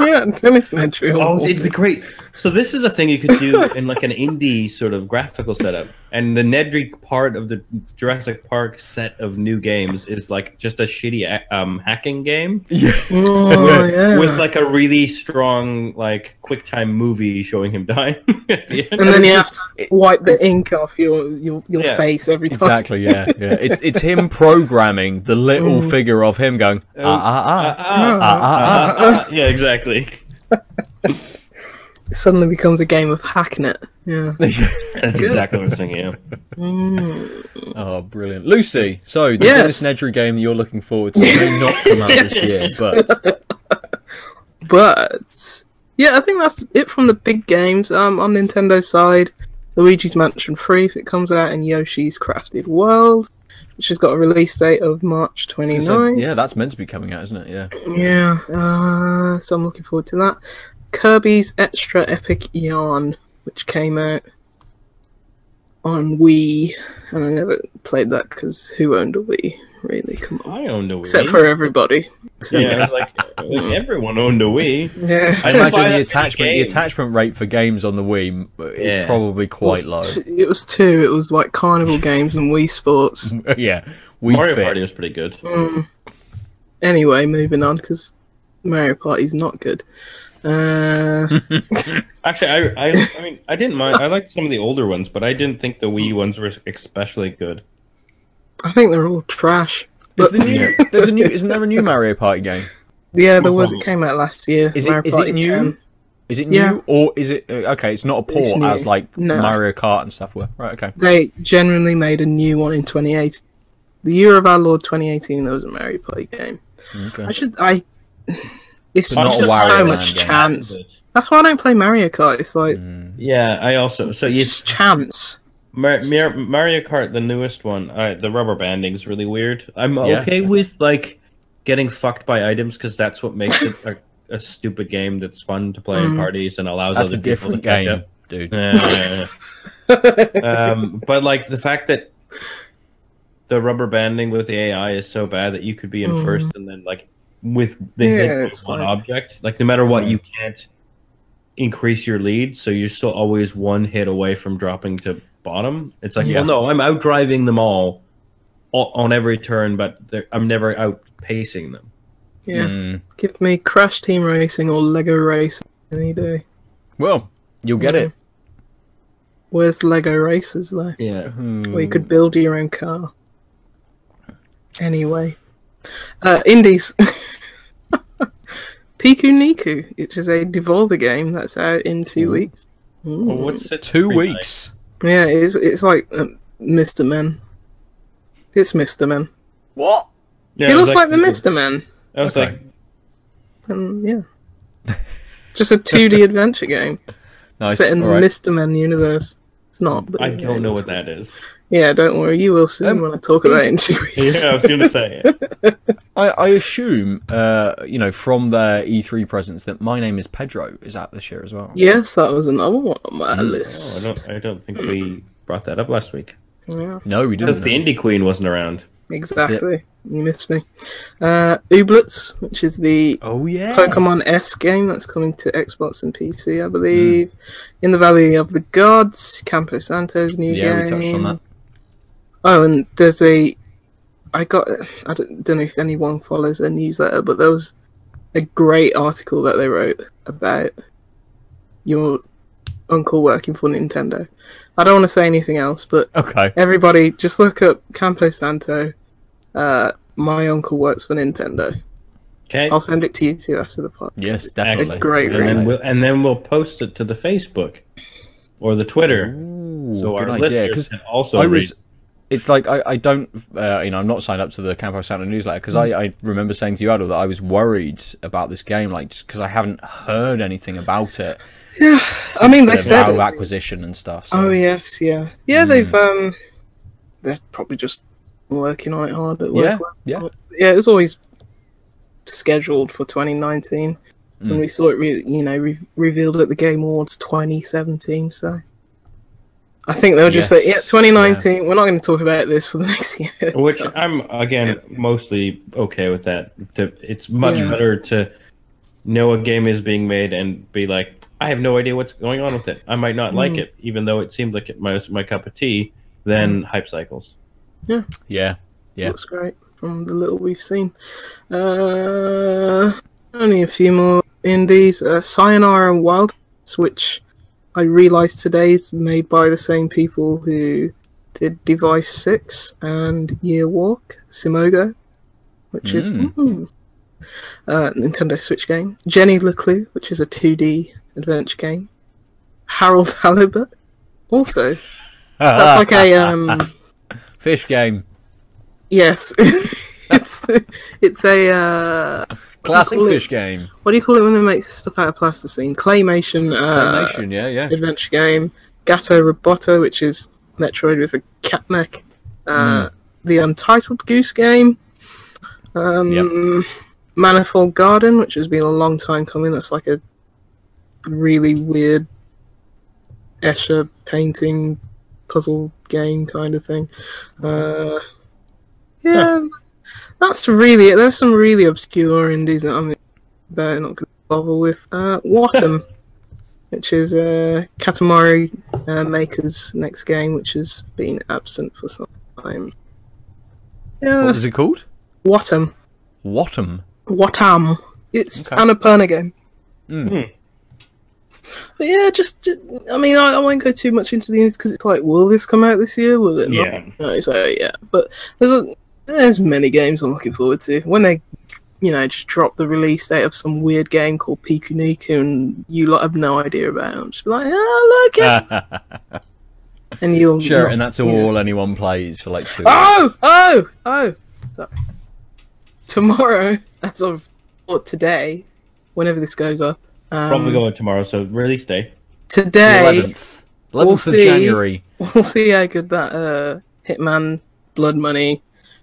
Yeah, Dennis Nedry. Oh, it'd be great. So this is a thing you could do in like an indie sort of graphical setup, and the Nedry part of the Jurassic Park set of new games is like just a shitty um, hacking game yeah. Oh, yeah. with like a really strong like quick time movie showing him dying at the end. and then you have to wipe the ink off your your, your Yeah. face every time. Exactly. Yeah. Yeah. It's it's him programming the little Mm. figure of him going ah Uh, ah Ah, ah ah, ah ah. ah, ah. yeah, exactly. It suddenly becomes a game of Hacknet. Yeah. That's exactly what I was thinking. Yeah. Mm. Oh, brilliant, Lucy. So the Yes. Dennis Nedry game that you're looking forward to may not come out this year, but But yeah, I think that's it from the big games. Um, on Nintendo side, Luigi's Mansion 3 if it comes out, and Yoshi's Crafted World, has got a release date of March So, 29. yeah, that's meant to be coming out, isn't it? Yeah. Yeah, uh, so I'm looking forward to that. Kirby's Extra Epic Yarn, which came out on Wii, and I never played that because who owned a Wii? Really, come on. I owned a Wii. Except for everybody. Except yeah, like, like everyone owned a Wii. yeah. I imagine the attachment the attachment rate for games on the Wii is Yeah. probably quite it low. t- it was two. It was like Carnival Games and Wii Sports. yeah, we Mario fit. Party was pretty good. Mm. Anyway, moving on because Mario Party's not good. Uh, Actually, I, I, I mean, I didn't mind. I liked some of the older ones, but I didn't think the Wii ones were especially good. I think they're all trash. Is the new, there's a new, isn't there a new Mario Party game? Yeah, there was. It came out last year. Is it- Mario is it new? 10. Is it new Yeah. or is it uh, okay? It's not a port as like No. Mario Kart and stuff were. Right. Okay. They genuinely made a new one in 2018. The year of our Lord 2018, there was a Mario Party game. Okay. I should. I. It's But just not a Wario so much game. chance. That's why I don't play Mario Kart. It's like Mm. Yeah, I also so you it's chance. Mar- Mar- Mario Kart, the newest one, uh, the rubber banding is really weird. I'm Yeah. okay with like getting fucked by items because that's what makes it a, a stupid game that's fun to play in Mm. parties and allows That's a other people to different catch game, up. dude. Yeah, yeah, yeah. um, but like the fact that the rubber banding with the AI is so bad that you could be in Mm. first and then like with the Yeah, one like- object, like no matter what, you can't increase your lead, so you're still always one hit away from dropping to bottom. It's like, Yeah. well, no, I'm out driving them all o- on every turn, but I'm never outpacing them. Yeah, Mm. give me Crash Team Racing or Lego Racing any day. Well, you'll get it. Where's Lego Racers though? Yeah. Hmm. Where you could build your own car. Anyway, uh, indies. Piku Niku, which is a Devolver game that's out in two Ooh. weeks. Well, what's it? Two Pretty weeks. Yeah, it's it's like um, Mr. Men. It's Mr. Men. What? Yeah, he it looks like, the Mr. Men. I was Okay. like, And yeah, just a 2D adventure game Nice. set in All right. Mr. Men universe. It's not. But I don't it know looks what that is. Yeah, don't worry. You will soon Um, when I talk about it in two weeks. Yeah, I was gonna say. I, I assume, uh, you know, from their E3 presence that My Name is Pedro is out this year as well. Yes, that was another one on my Mm. Oh, I list. don't. I don't think we brought that up last week Yeah, No, we didn't. Because the Indie Queen wasn't around. exactly. You missed me. Uh, Ooblets, which is the Oh yeah. Pokemon S game that's coming to Xbox and PC, I believe. In the Valley of the Gods, Campo Santo's new Game. Yeah, game. we touched on that. Oh, and there's a. I got. I don't, don't know if anyone follows their newsletter, but there was a great article that they wrote about your uncle working for Nintendo. I don't want to say anything else, but Okay. everybody just look up Campo Santo. Uh, my uncle works for Nintendo. Okay. I'll send it to you too after the podcast. Yes, definitely. great and then we'll and then we'll post it to the Facebook or the Twitter, Ooh, so our good idea. listeners Because can also I read. was. It's like I, I don't, uh, you know, I'm not signed up to the Campo Santo newsletter because I, I remember saying to you, Adol, that I was worried about this game, like just because I haven't heard anything about it. Yeah, I mean they said. Valve acquisition and stuff. So. Oh yes, yeah, yeah. Hmm. They've um, they're probably just working on it hard at work. Yeah, yeah. yeah. It was always scheduled for 2019, Mm. and we saw it, re- you know, re- revealed at the Game Awards 2017. So, I think they'll just say, yeah, Yes, 2019. We're not going to talk about this for the next year. Which So, I'm again mostly okay with that. To, it's much Yeah. better to know a game is being made and be like, I have no idea what's going on with it. I might not like Mm. it, even though it seemed like it was my cup of tea. Than hype cycles. Yeah. Yeah, yeah. looks great from the little we've seen. Uh, only a few more indies. Uh, Sayonara and Wild, which I realised today is made by the same people who did Device 6 and Year Walk, Simogo, which is Mm. mm, uh, Nintendo Switch game. Jenny LeClue, which is a 2D adventure game. Harold Halibut, also. That's like a um, fish game, Yes, it's it's a uh, classic call it? game. what do you call it when they make stuff out of plasticine? Claymation, uh, Animation, yeah, yeah. adventure game. Gato Roboto, which is Metroid with a cat mech. Uh, the Untitled Goose Game, um, Manifold Garden, which has been a long time coming. That's like a really weird Escher painting puzzle game kind of thing. Uh, yeah, that's really it. There's some really obscure indies that I'm better not going to bother with. Uh, Wattam, which is uh, Katamari uh, Maker's next game, which has been absent for some time. Yeah, What was it called? Wattam. Wattam. Wattam. It's Okay. an Annapurna game. Mm. But yeah, just, just I mean, I, I won't go too much into these because it's like, will this come out this year? Will it not? Yeah. No, so yeah, but there's a, there's many games I'm looking forward to when they, you know, just drop the release date of some weird game called Piku Niku and you lot have no idea about. It. I'm just like, oh look at, it! and you'll sure, you'll- and that's yeah. all anyone plays for like two. Oh, weeks. oh, oh! Sorry. Tomorrow, as of or today, whenever this goes up, um, Probably going tomorrow, so release day. today Eleventh, eleventh of see. January. we'll see how good that uh, Hitman Blood Money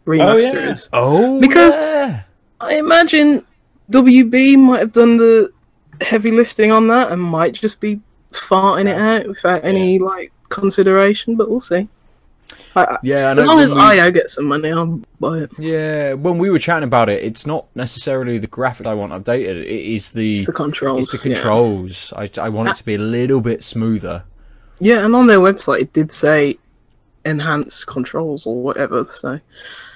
remaster oh, yeah. Oh, Because- yeah. I imagine WB might have done the heavy lifting on that and might just be farting it out without any like consideration, but we'll see. I, yeah, I know. as long as we- IO gets some money, I'll buy it. Yeah, when we were chatting about it, it's not necessarily the graphic I want updated. It is the It's the controls. it's the yeah. controls. I, I want it ah. to be a little bit smoother. Yeah, and on their website it did say enhance controls or whatever. So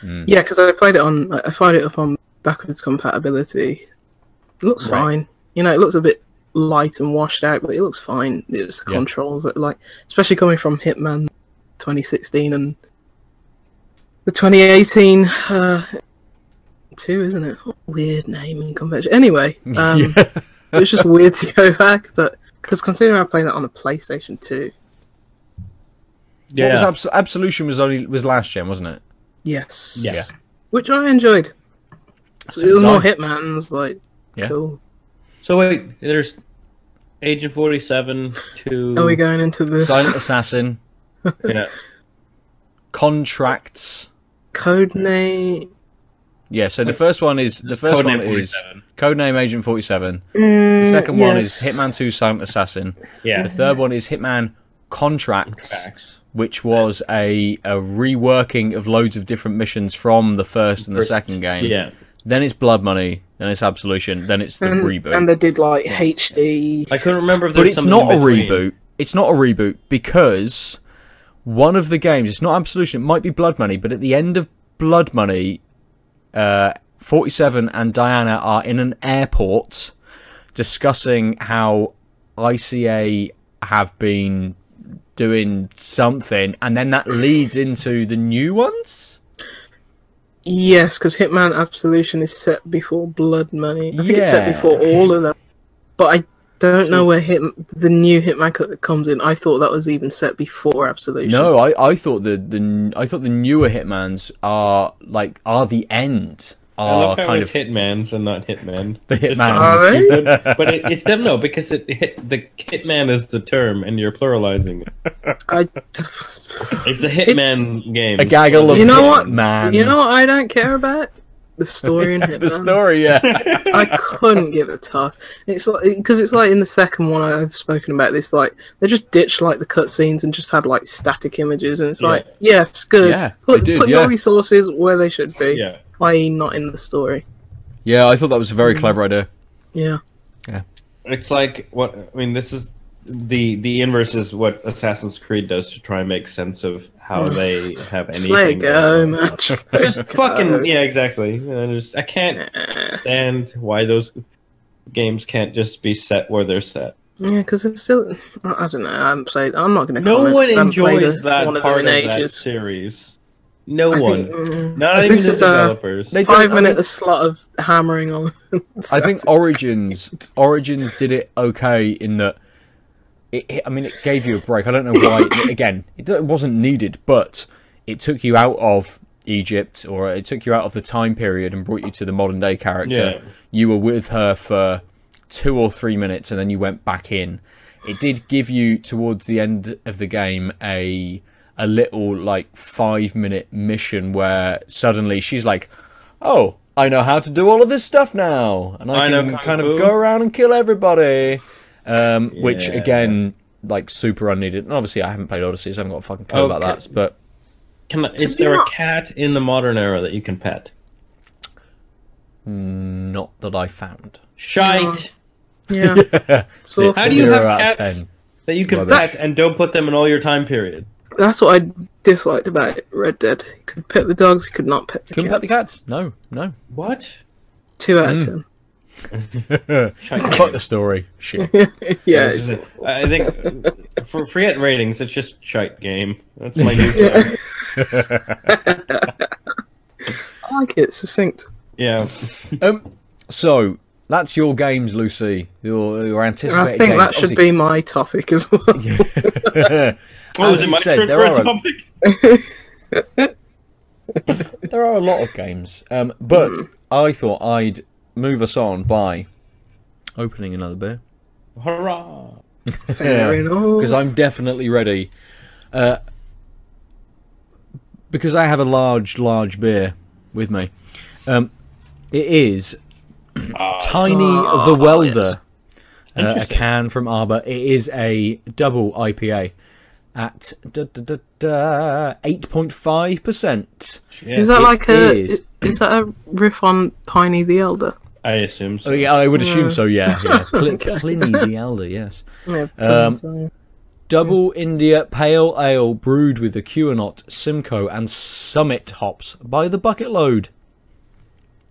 Mm. yeah, because I played it on, I fired it up on backwards compatibility. It looks Right. fine. You know, it looks a bit light and washed out, but it looks fine. It was the Yeah. controls that like, especially coming from Hitman 2016 and the 2018 uh, two, isn't it? Weird naming convention. Anyway, um, yeah. it was just weird to go back, but because considering I played that on a PlayStation 2. What was Yeah. Abs- Absolution was only was last gen, wasn't it? Yes. Yeah. Which I enjoyed. So So it was more I. Hitman's like Yeah. cool. So wait, there's Agent Forty Seven to Are we going into this Silent Assassin, yeah. Contracts. code name? Yeah, so the first one is the first Codename one is 47. Codename Agent Forty Seven. Mm, The second one is. Hitman Two Silent Assassin. Yeah. The third one is Hitman Contracts, Facts. Which was a, a reworking of loads of different missions from the first and the second game. Yeah. Then it's Blood Money. Then it's Absolution. Then it's the and, reboot. and they did like HD. I couldn't remember if but there's it's not a in between. reboot. It's not a reboot because one of the games. It's not Absolution. It might be Blood Money, but at the end of Blood Money, uh, Forty-Seven and Diana are in an airport discussing how ICA have been doing something, and then that leads into the new ones. Yes, because Hitman Absolution is set before Blood Money. I think it's set before all of them. But I don't know where Hit the new Hitman co- comes in. I thought that was even set before Absolution. No, I, I thought the, the I thought the newer Hitmans are like are the end. I Are love how kind it's of Hitman's and not Hitman. The Hitmans. sounds Are but it, it's them no because it hit the Hitman is the term and you're pluralizing it. I, It's a Hitman game. a gaggle of you know what? man. You know what I don't care about? The story in Hitman. the story, yeah. I couldn't give a toss. It's like because it's like in the second one I've spoken about this. Like they just ditched like the cutscenes and just had like static images, and it's Yeah. like yes, good. Yeah, put did, put yeah. your resources where they should be, Yeah. i.e., not in the story. yeah, I thought that was a very mm. clever idea. Yeah, Yeah. It's like what I mean. This is the the inverse is what Assassin's Creed does to try and make sense of how mm. they have just anything. let it go, going man. Just Just let it fucking yeah, exactly. You know, just, I can't stand why those games can't just be set where they're set. Yeah, because it's still. I I don't know. I haven't played. I'm not going to. No comment, one 'cause I haven't played enjoys a- that one part them of in that ages. series. No I one. think, mm, Not I even think the it's a developers. They five I minute mean- slot of hammering on. I think Origins Origins did it okay in that it, it- I mean it gave you a break. I don't know why again, it it wasn't needed, but it took you out of Egypt or it took you out of the time period and brought you to the modern day character. Yeah. You were with her for 2 or 3 minutes and then you went back in. It did give you towards the end of the game a a little like five minute mission where suddenly she's like, "Oh, I know how to do all of this stuff now, and I, I can kind of go around and kill everybody." Um, Which again, like super unneeded. And obviously, I haven't played Odyssey, so I haven't got a fucking clue about Okay. that. But Can, is there a cat in the modern era that you can pet? not that I found. Shite. Yeah. That's So. How do you have out of cats? That you can Rubbish. pet and don't put them in all your time period. That's what I disliked about it, Red Dead. You could pet the dogs, you could not pet the Couldn't cats. pet the cats? No, no. What? Two out of Mm. ten. Shite. Fuck the story. Shit. yeah, it's, I think for forget ratings. It's just shite game. That's my new term. I like it. Succinct. Yeah. Um, so that's your games, Lucy. Your your And anticipated I think games. that should be my topic as well. be. Oh, As is it my said, there are a a- topic? there are a lot of games, um, but I thought I'd move us on by opening another beer Hurrah! Fair enough. because I'm definitely ready. Uh, because I have a large, large beer with me. Um, it is Tiny the Welder, uh, a can from Arbor. It is a double IPA at da, da, da, da, 8.5%. Is that it like a is. is that a riff on Tiny the Elder? I assume so. Oh, yeah, I would assume so, yeah. yeah. Cl- Okay. Pliny the Elder, yes. Yeah, Um, so- Double India Pale Ale brewed with the Ekuanot, Simcoe, and Summit hops by the bucket load.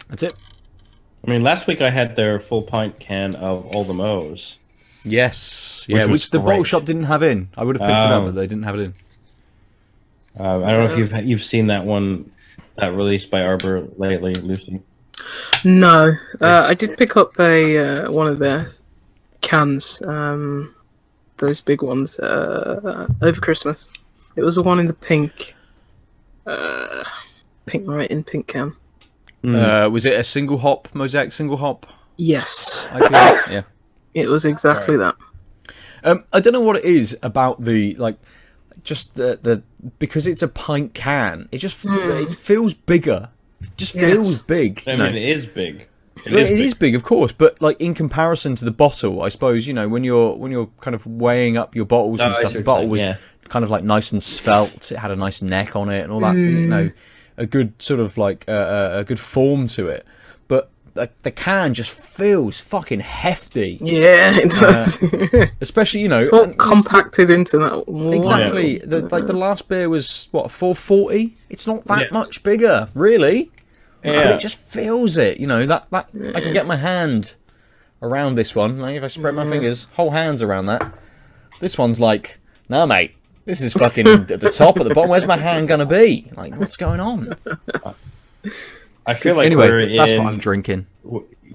That's it. I mean, last week I had their full pint can of all the Mo's. Yes. Which Yeah, was which, the bottle shop didn't have in. I would have picked it up, Oh. but they didn't have it in. Uh, I don't know if you've you've seen that one that released by Arbor lately, Lucy. No, uh, I did pick up a uh, one of their cans, um, those big ones, uh, over Christmas. It was the one in the pink, uh, pink right in pink can. Uh, was it a single hop, Mosaic single hop Yes, IPA? yeah. it was exactly that. Um, I don't know what it is about the like, just the the because it's a pint can. It just it feels bigger. It just Yes. feels big. I you know. mean, it is big. It Well, is it big. is big, of course, but like in comparison to the bottle, I suppose you know when you're when you're kind of weighing up your bottles Oh, and stuff. The what you're bottle was saying, kind of like nice and svelte. It had a nice neck on it and all that. You know, a good sort of like uh, uh, a good form to it. But like the can just feels fucking hefty, Yeah, it does. especially you know. it's all and compacted into that. one. Exactly. The, like the last beer was what 440. It's not that Yeah. much bigger, really. But Yeah. it just feels it. You know that that I can get my hand around this one. Like if I spread my fingers, whole hands around that. This one's like, nah, mate. This is fucking at the top, at the bottom. Where's my hand gonna be? Like, what's going on? I feel like anyway, we're that's in, what I'm drinking.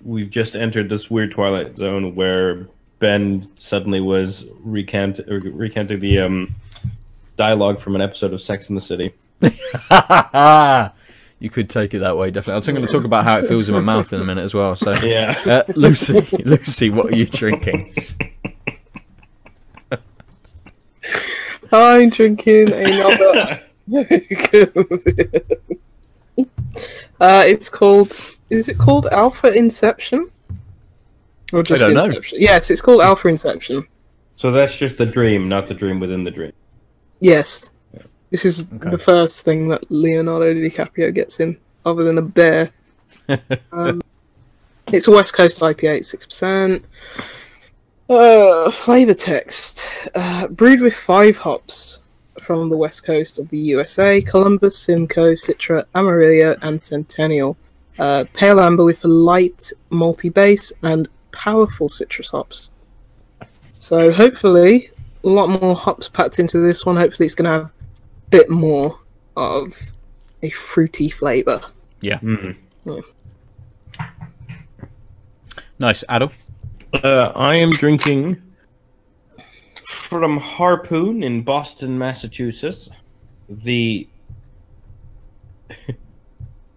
We've just entered this weird twilight zone where Ben suddenly was recant recanting the um, dialogue from an episode of Sex in the City. you could take it that way, definitely. I'm going to talk about how it feels in my mouth in a minute as well. So, Yeah. uh, Lucy, Lucy, what are you drinking? I'm drinking another. uh, it's called. Is it called Alpha Inception? Or just don't know. Yes, it's called Alpha Inception. so that's just the dream, not the dream within the dream. Yes. This is Okay. the first thing that Leonardo DiCaprio gets in, other than a bear. um, it's a West Coast IPA, six percent. Uh, flavor text: uh, brewed with five hops from the west coast of the USA: Columbus, Simcoe, Citra, Amarillo, and Centennial. Uh, pale amber with a light multi base and powerful citrus hops. So hopefully, a lot more hops packed into this one. Hopefully, it's going to have a bit more of a fruity flavour. Yeah. Mm. Nice, Adolf. Uh, I am drinking from Harpoon in Boston, Massachusetts. The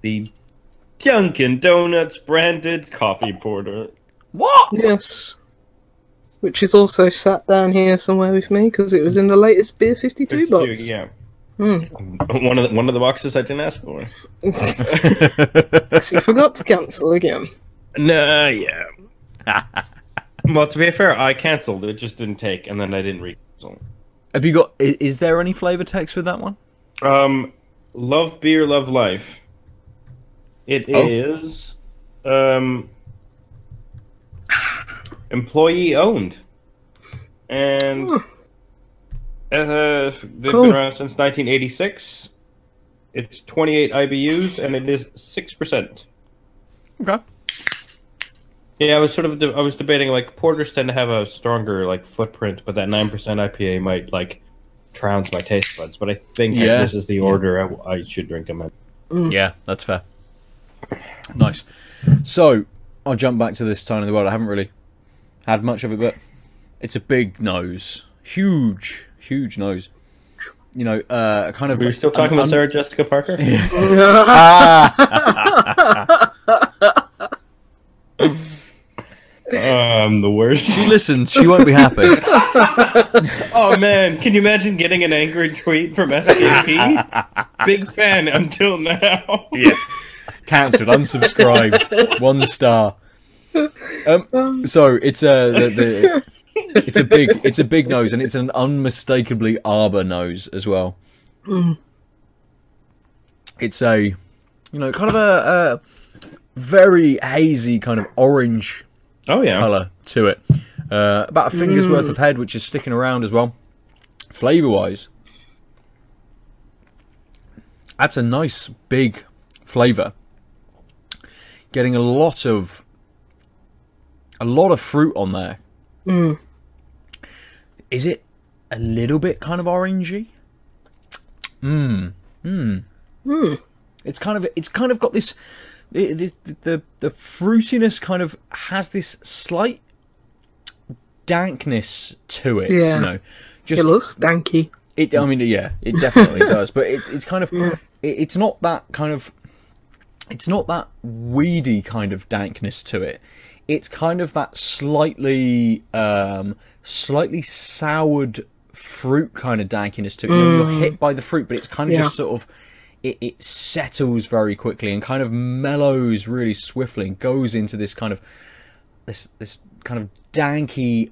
the Dunkin' Donuts branded coffee porter. What? Yes. Which is also sat down here somewhere with me because it was in the latest Beer 52 box. Yeah. One of the, one of the boxes I didn't ask for. So you forgot to cancel again. Nah, yeah. Well, to be fair, I cancelled. It just didn't take, and then I didn't re-cancel. Have you got? i- Is there any flavor text with that one? Um, love beer, love life. It Oh. is, um, employee owned, and uh, they've Cool. been around since 1986. It's 28 IBUs, and it is six percent. Okay. Yeah, I was sort of de- I was debating like porters tend to have a stronger like footprint, but that nine percent IPA might like trounce my taste buds. But I think if Yeah. this is the order, I, I should drink them. In. Yeah, that's fair. Nice. So I'll jump back to this time in the world. I haven't really had much of it, but it's a big nose, huge, huge nose. You know, uh, kind of. We're we still talking an about un- Sarah Jessica Parker? um, the worst. She listens. She won't be happy. Oh man, can you imagine getting an angry tweet from SJP? Big fan until now. yeah. Cancelled. Unsubscribed. One star. Um, so it's a the, the it's a big it's a big nose and it's an unmistakably arbor nose as well. It's a you know kind of a, a very hazy kind of orange Oh yeah. colour to it. Uh, about a finger's worth of mm. head, which is sticking around as well. Flavour wise, that's a nice big flavour. Getting a lot of a lot of fruit on there. Mm. Is it a little bit kind of orangey? Mmm. Mmm. It's kind of it's kind of got this the, the the the fruitiness kind of has this slight dankness to it. Yeah. You know, just It looks danky. it. I mean, yeah, it definitely does. But it's it's kind of it, it's not that kind of it's not that weedy kind of dankness to it. It's kind of that slightly um, slightly soured fruit kind of dankiness to it. You know, you're hit by the fruit, but it's kind of Yeah. just sort of it, it settles very quickly and kind of mellows really swiftly and goes into this kind of this this kind of danky,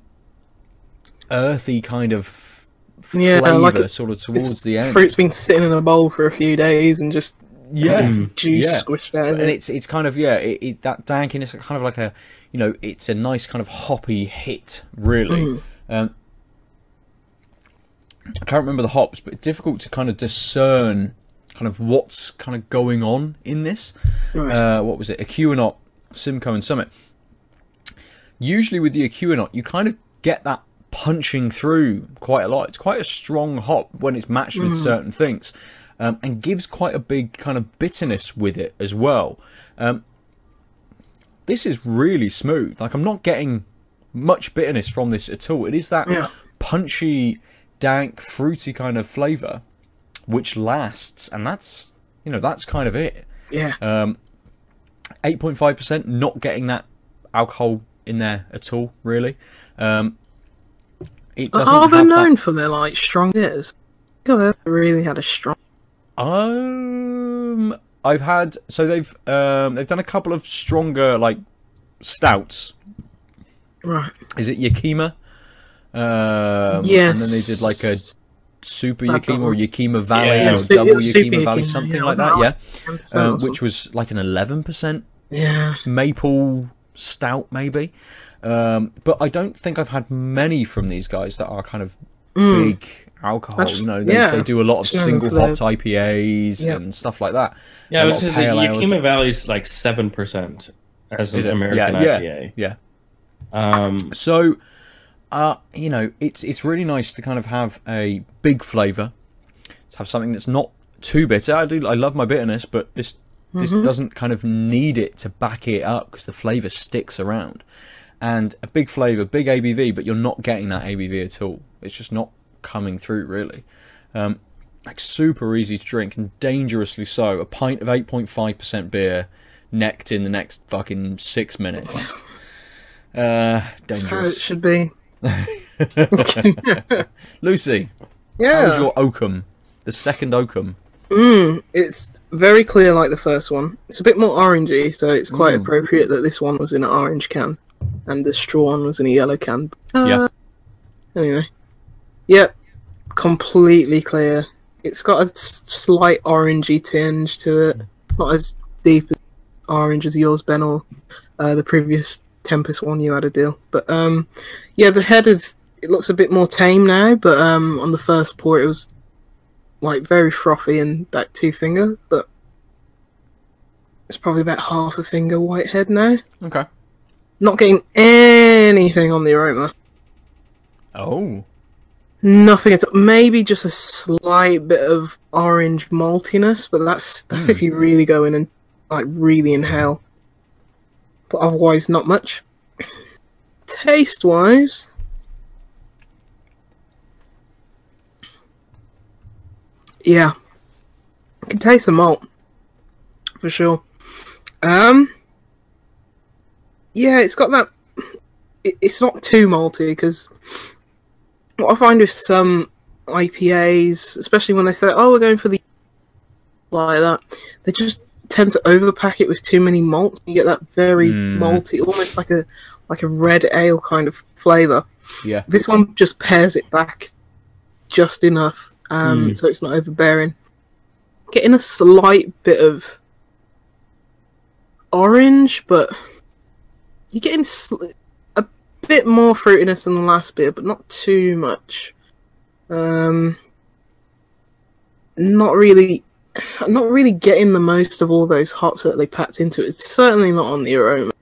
earthy kind of Yeah, flavor like it- sort of towards It's- the end. Fruit's been sitting in a bowl for a few days and just yeah, juice yeah. squished out and it. it's it's kind of yeah, it, it, that dankiness, kind of like a you know, it's a nice kind of hoppy hit, really. Um, I can't remember the hops, but it's difficult to kind of discern kind of what's kind of going on in this. Right. Uh, what was it? Ekuanot, Simcoe, and Summit. Usually with the Ekuanot, you kind of get that punching through quite a lot. It's quite a strong hop when it's matched with certain things, um, and gives quite a big kind of bitterness with it as well. Um, this is really smooth. Like I'm not getting much bitterness from this at all. It is that Yeah. punchy, dank, fruity kind of flavour, which lasts, and that's you know that's kind of it. yeah. Um, Eight point five percent, not getting that alcohol in there at all, really. Um, it doesn't Are they known that. for their like strong beers? I've ever really had a strong. Um, I've had so they've um they've done a couple of stronger like stouts. Right. Is it Yakima? Um, yes. And then they did like a super That Yakima or one. Yakima Valley Yeah, or double super Yakima Valley, Yakima, something yeah, like that. Yeah, uh, awesome. which was like an eleven percent yeah. maple stout, maybe. Um, but I don't think I've had many from these guys that are kind of big alcohol. That's- you know, they, Mm. yeah, they do a lot of single for their- hopped IPAs Yeah. and stuff like that. Yeah, A I lot was of the pale ales. Yakima Valley's like seven percent as an Is it? American yeah, IPA. yeah, yeah. Um, So, uh, you know, it's it's really nice to kind of have a big flavour, to have something that's not too bitter. I do, I love my bitterness, but this this doesn't kind of need it to back it up because the flavour sticks around. And a big flavour, big ABV, but you're not getting that ABV at all. It's just not coming through really. Um, like super easy to drink and dangerously so. A pint of 8.5% beer necked in the next fucking six minutes. Uh, That's how it dangerous. should be. Lucy, Yeah. how's your Oakham? The second Oakham. Mm, it's very clear like the first one. It's a bit more orangey, so it's quite Mm. appropriate that this one was in an orange can and the straw one was in a yellow can. Uh, Yeah. Anyway. Yep. Completely clear. It's got a slight orangey tinge to it. It's not as deep orange as yours, Ben, or uh, the previous Tempest one you had a deal. But um, yeah, the head is. It looks a bit more tame now, but um, on the first pour it was like very frothy and back two finger, but it's probably about half a finger white head now. Okay. Not getting anything on the aroma. Oh. Nothing at all. Maybe just a slight bit of orange maltiness, but that's that's Hmm. if you really go in and like really inhale. But otherwise, not much. Taste wise, yeah, I can taste the malt for sure. Um, yeah, it's got that. It, it's not too malty because what I find with some IPAs, especially when they say, "Oh, we're going for the," like that, they just tend to overpack it with too many malts. You get that very Mm. malty, almost like a like a red ale kind of flavor. Yeah. This one just pairs it back just enough, um, Mm. so it's not overbearing. Getting a slight bit of orange, but you're getting sl- a bit more fruitiness than the last beer, but not too much. Um, not really, not really getting the most of all those hops that they packed into it. It's certainly not on the aroma,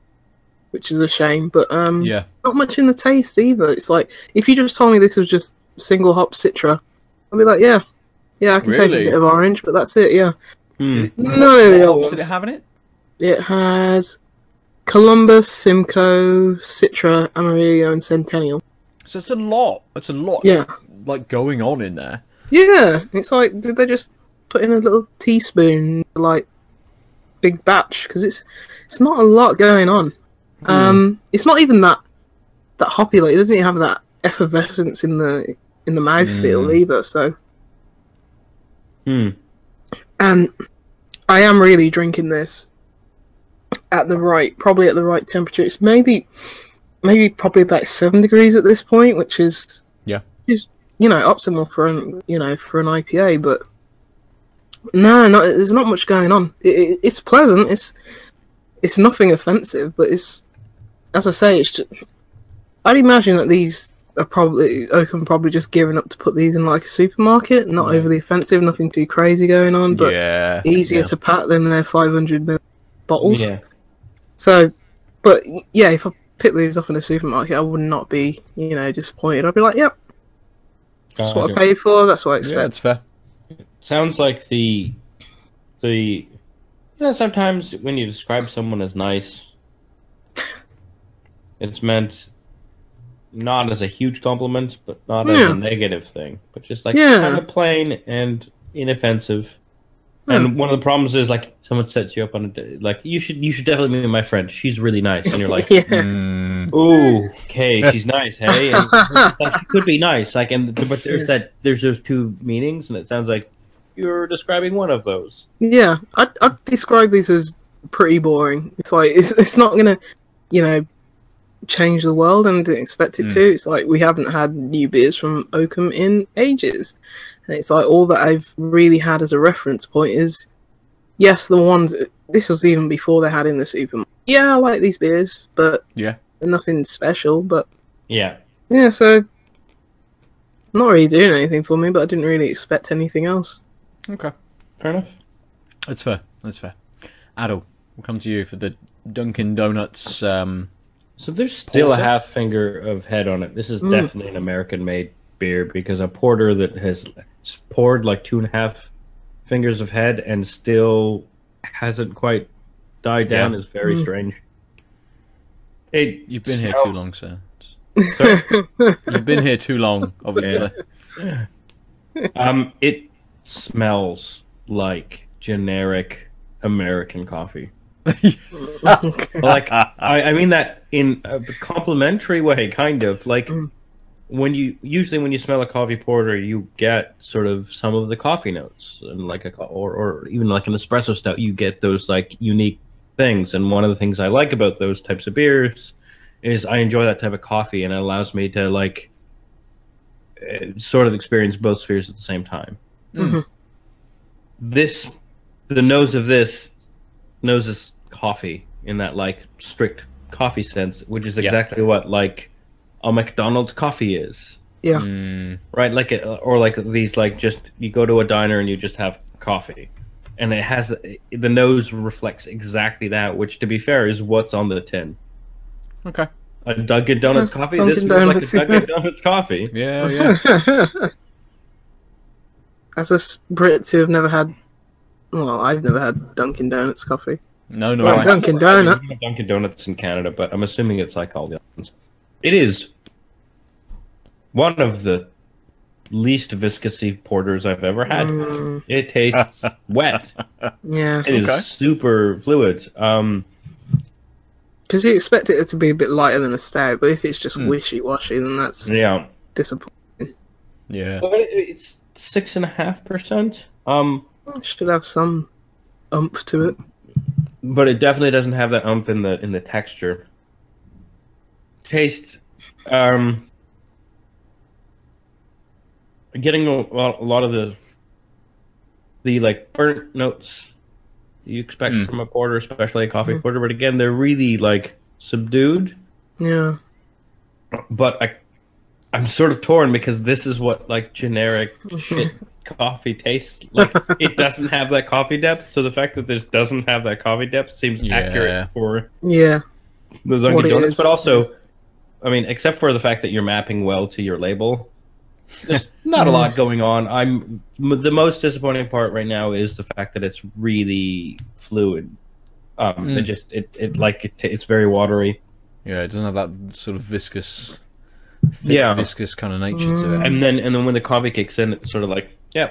which is a shame. But um, Yeah. not much in the taste either. It's like if you just told me this was just single hop Citra, I'd be like, yeah, yeah, I can taste a bit of orange, but that's it. Yeah, Hmm. none of the other What ones. did it have in it? It has Columbus, Simcoe, Citra, Amarillo, and Centennial. So it's a lot. It's a lot. Yeah, Like going on in there. yeah. It's like did they just put in a little teaspoon like big batch because it's it's not a lot going on. Um, it's not even that that hoppy. Like it doesn't even have that effervescence in the in the mouth feel either. So Hmm. and I am really drinking this at the right, probably at the right temperature. It's maybe, maybe probably about seven degrees at this point, which is Yeah. is you know optimal for an you know for an IPA, but no, no, there's not much going on. It, it, it's pleasant. It's it's nothing offensive, but it's as I say, it's just. I'd imagine that these are probably Oakham probably just gearing up to put these in like a supermarket, not Right. overly offensive, nothing too crazy going on, but yeah. easier yeah. to pack than their 500 ml bottles. Yeah. So, but yeah, if I pick these up in a supermarket, I would not be, you know, disappointed. I'd be like, yep, that's oh, what I paid for. That's what I expect. Yeah, it's fair. Sounds like the the you know sometimes when you describe someone as nice, it's meant not as a huge compliment, but not as a negative thing, but just like Yeah. kind of plain and inoffensive. Yeah. And one of the problems is like someone sets you up on a day, like you should you should definitely meet my friend. She's really nice, and you're like, yeah. Mm, Ooh, okay, she's nice, hey, and like, she could be nice, like, and but there's that there's those two meanings, and it sounds like you're describing one of those. Yeah, I'd, I'd describe these as pretty boring. It's like it's it's not gonna, you know, change the world, and I didn't expect it Mm. to. It's like we haven't had new beers from Oakham in ages, and it's like all that I've really had as a reference point is, yes, the ones. This was even before they had in the supermarket. Yeah, I like these beers, but Yeah. nothing special. But Yeah, yeah, so not really doing anything for me. But I didn't really expect anything else. Okay. fair enough. That's fair. That's fair. Adel, we'll come to you for the Dunkin' Donuts. Um, So there's still Porter? a half finger of head on it. This is Mm. definitely an American-made beer because a porter that has poured like two and a half fingers of head and still hasn't quite died down Yeah. is very Mm. strange. It you've been here too long, sir. You've been here too long, obviously. Um, it smells like generic American coffee. Like I, I mean that in a complimentary way, kind of like Mm. when you usually when you smell a coffee porter, you get sort of some of the coffee notes, and like a or or even like an espresso stout, you get those like unique things. And one of the things I like about those types of beers is I enjoy that type of coffee, and it allows me to like eh, sort of experience both spheres at the same time. Mhm. This, the nose of this, noses coffee in that like strict coffee sense, which is Yeah. exactly what like a McDonald's coffee is, Yeah. Mm, right? Like a, or like these like just you go to a diner and you just have coffee, and it has the nose reflects exactly that, which to be fair is what's on the tin. okay. A Dunkin' Donuts coffee. Dunkin' this smells Donuts, like a yeah. Dunkin' Donuts coffee. Yeah, yeah. As a s- Brit who have never had, well, I've never had Dunkin' Donuts coffee. No, no. Well, I- Dunkin' I mean, Donut. we have Dunkin' Donuts in Canada, but I'm assuming it's like all the others. It is one of the least viscousy porters I've ever had. Mm, It tastes wet. yeah, It is Okay. super fluid. Um, because you expect it to be a bit lighter than a stout, but if it's just Mm. wishy-washy, then that's yeah, disappointing. yeah. but it, it's six and a half percent. Um, should have some umph to it. but it definitely doesn't have that umph in the in the texture. Taste, um, getting a lot, a lot of the the like burnt notes you expect Mm. from a porter, especially a coffee Mm. porter. But again, they're really like subdued. Yeah, But I, I'm sort of torn because this is what like generic shit coffee tastes like. it doesn't have that coffee depth, so the fact that this doesn't have that coffee depth seems Yeah. accurate for yeah, the What Dunkin' Donuts. is. But also, I mean, except for the fact that you're mapping well to your label, there's not a lot going on. I'm the most disappointing part right now is the fact that it's really fluid. Um, it Mm. just it, it like it, it's very watery. Yeah, it doesn't have that sort of viscous, thick, Yeah. viscous kind of nature to it. and then and then when the coffee kicks in, it's sort of like, yeah,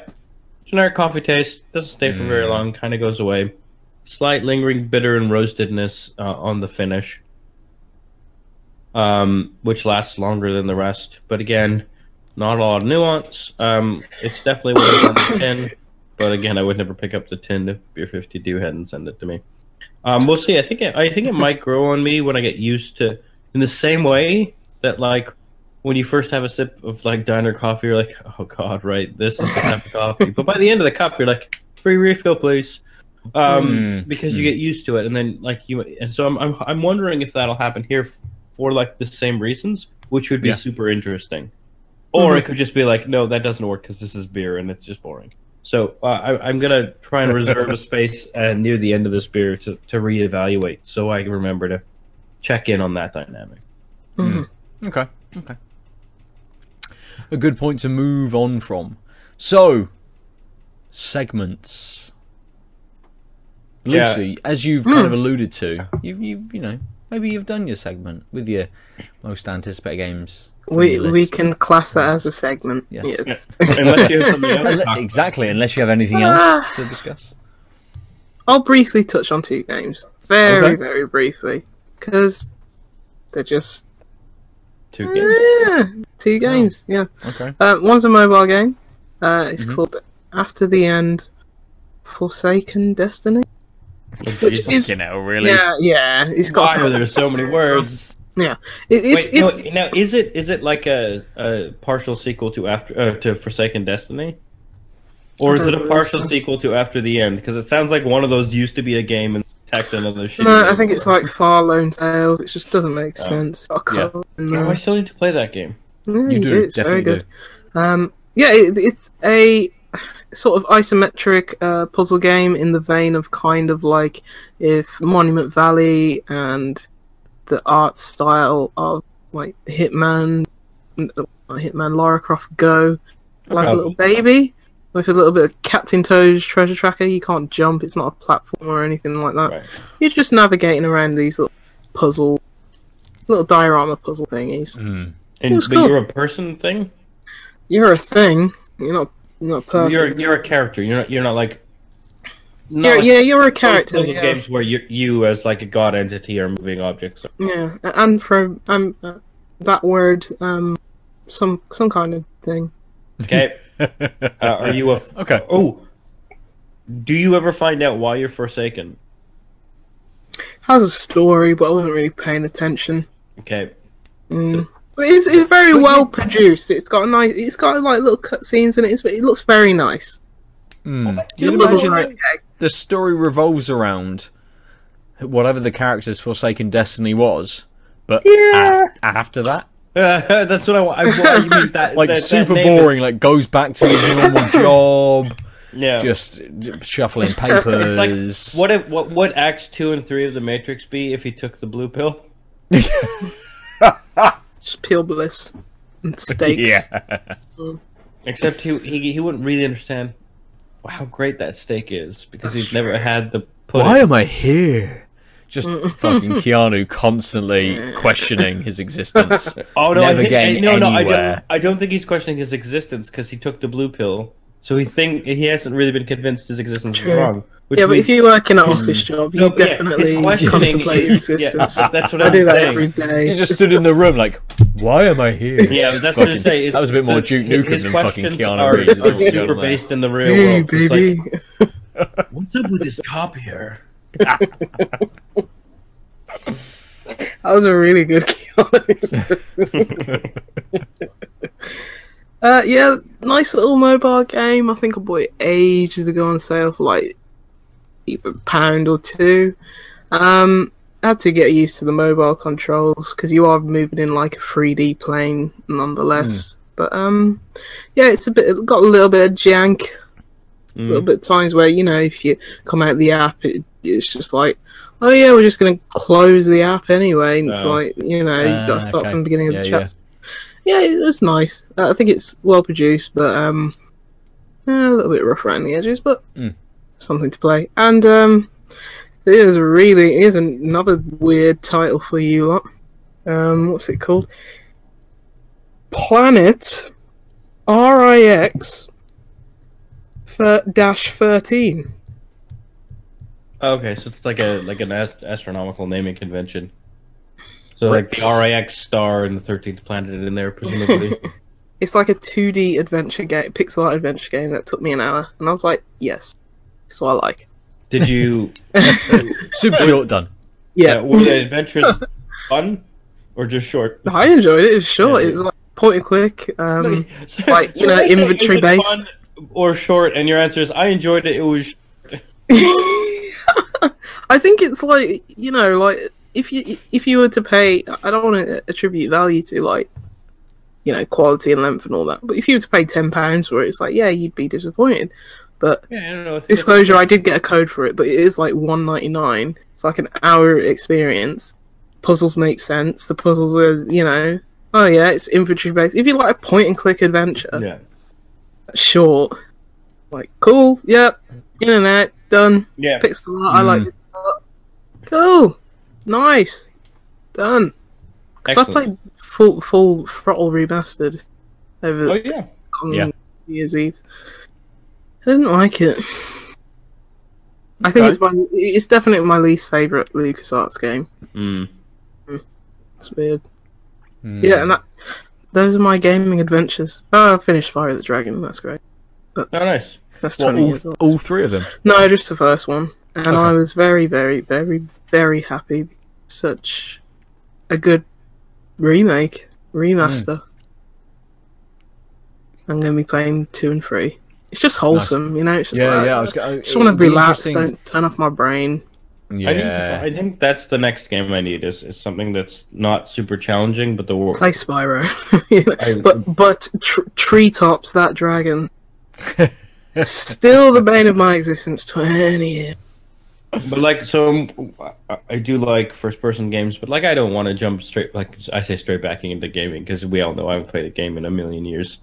generic coffee taste doesn't stay for very Mm. long, kind of goes away. Slight lingering bitter and roastedness uh, on the finish, um, which lasts longer than the rest. But again, not a lot of nuance. Um, it's definitely what it's on the tin, but again, I would never pick up the tin if Beer52 hadn't send it to me. Um, we'll see. I think it, I think it might grow on me when I get used to. In the same way that like when you first have a sip of like diner coffee, you're like, oh god, right, this is the type of coffee. But by the end of the cup, you're like, free refill, please, um, Mm, because you mm. get used to it, and then like you, and so I'm I'm, I'm wondering if that'll happen here for like the same reasons, which would be Yeah. super interesting. Or Mhm. it could just be like, no, that doesn't work because this is beer and it's just boring. So uh, I, I'm gonna try and reserve a space uh, near the end of this beer to, to reevaluate, so I remember to check in on that dynamic. Mhm. Okay, okay. A good point to move on from. So, segments. Yeah. Lucy, as you've kind of alluded to, you've, you you know, maybe you've done your segment with your most anticipated games. we we can class that as a segment. Yes. Yes. Unless you have something else to Unle- talk about. exactly, unless you have anything Ah. else to discuss. I'll briefly touch on two games, very Okay. very briefly, because they're just Two games. eh, two games. Yeah, Okay. uh, one's a mobile game. Uh, it's Mhm. called After the End, Forsaken Destiny. Jesus. is- You know, really. Yeah, yeah. It's Why got. Why are there so many words? It, it's Wait, it's no, now is it is it like a, a partial sequel to after uh, to Forsaken Destiny, or is it a partial sequel to After the End? Because it sounds like one of those used to be a game and tacked another shit. no. I think it's like Far Lone Sails. It just doesn't make Oh. sense. A Yeah. Oh, there. I still need to play that game. Yeah, You you do, do. It's very definitely good. Um, yeah, it, it's a sort of isometric uh, puzzle game in the vein of kind of like if Monument Valley and the art style of like Hitman, Hitman Lara Croft Go, like Okay. a little baby with a little bit of Captain Toad's treasure tracker. You can't jump; it's not a platform or anything like that. Right. You're just navigating around these little puzzle, little diorama puzzle thingies. Hmm. And, but cool. you're a person thing. You're a thing. You're not you're not a person. You're you're a character. You're not you're not like. Not You're- like yeah, you're a character. puzzle Yeah. games where you you as like a god entity are moving objects. yeah, and for um, uh, that word, um, some some kind of thing. Okay. uh, are you a Okay. Oh, do you ever find out why you're forsaken? Has a story, but I wasn't really paying attention. Okay. Mm. But it's, it's very well produced. It's got a nice. It's got like little cutscenes and it's it looks very nice. Hmm. The You'd imagine are that okay. the story revolves around whatever the character's Forsaken Destiny was, but Yeah. af- after that, Uh, that's what I want. I, what, you mean that like that- that super is- boring. Like goes back to his normal job, yeah. just shuffling papers. It's like what if what would Acts two and three of the Matrix be if he took the blue pill? Just pure bliss and steaks. yeah. Except he, he he wouldn't really understand how great that steak is because he's never had the pudding. Why am I here? Just mm. fucking Keanu constantly questioning his existence. Oh no, Never I think, getting eh, no, no, I don't. I don't think he's questioning his existence because he took the blue pill. So he think he hasn't really been convinced his existence True. is wrong. Which Yeah, but if you work in an hmm. office job, you No, but yeah, definitely he's questioning- contemplate your Yeah, existence. that's what I I'm do that saying. every He just stood in the room like, why am I here? Yeah, that's what I Fucking- say. is That was a bit more the- Duke his Nukem than fucking questions Keanu are, Reeves. are ladies super gentlemen. based in the real Hey, world. It's baby. like, What's up with this copier? That was a really good uh, yeah, nice little mobile game. I think I bought it ages ago on sale for like either a pound or two. Um, I had to get used to the mobile controls because you are moving in like a 3D plane nonetheless. But um, yeah, it's a bit it got a little bit of jank. A little bit of times where you know if you come out of the app, it, it's just like, oh yeah, we're just gonna close the app anyway. And it's Oh. like you know you've got Ah, to start okay. from the beginning of the Yeah, yeah. chapter. Yeah, it was nice. Uh, I think it's well produced, but um, eh, a little bit rough around the edges, but Mm. something to play. And um, it is really it is another weird title for you lot. Um, what's it called? Planet RIX for dash thirteen. Okay, so it's like a like an ast- astronomical naming convention. So like the RIX star and the thirteenth planet in there, presumably. It's like a 2D adventure game, pixel art adventure game that took me an hour, and I was like, yes, that's what I like. Did you? Super short done. Yeah, uh, were the adventures fun or just short? I enjoyed it. It was short. Yeah. It was like point and click. Um, So- like, you so know, inventory based. fun or short, and your answer is I enjoyed it. It was I think it's like you know, like if you if you were to pay, I don't want to attribute value to like you know quality and length and all that, but if you were to pay ten pounds for it, it's like yeah, you'd be disappointed. But yeah, I don't know. Disclosure, I did get a code for it, but it is like one ninety nine. It's like an hour experience. Puzzles make sense. The puzzles are you know, oh yeah, it's inventory based. If you like a point and click adventure, Yeah, short, like cool, yep, internet done. yeah. Pixel art, I like Mm. it. Cool, nice, done. Because I played full full throttle remastered over Oh yeah. on Yeah. New Year's Eve. I didn't like it. I think Okay. it's my it's definitely my least favorite LucasArts game. Mm. It's weird. Hmm. Yeah, and that, those are my gaming adventures. Oh, I finished Spyro the Dragon. That's great. Oh, nice. That's What, twenty all, years old. all three of them. No, just the first one, and Okay. I was very, very, very, very happy. Such a good remake, remaster. I'm going to be playing two and three. It's just wholesome, you know. It's just Yeah, like, yeah. I was. I, just want to be relax. Don't turn off my brain. Yeah. I think I think that's the next game I need. Is, is something that's not super challenging, but the world. Play Spyro, You know, I- but but tr- treetops that dragon. Still the bane of my existence. Twenty years. But like, so um, I- do like first-person games, but like, I don't want to jump straight. Like I say, straight backing into gaming because we all know I haven't played a game in a million years.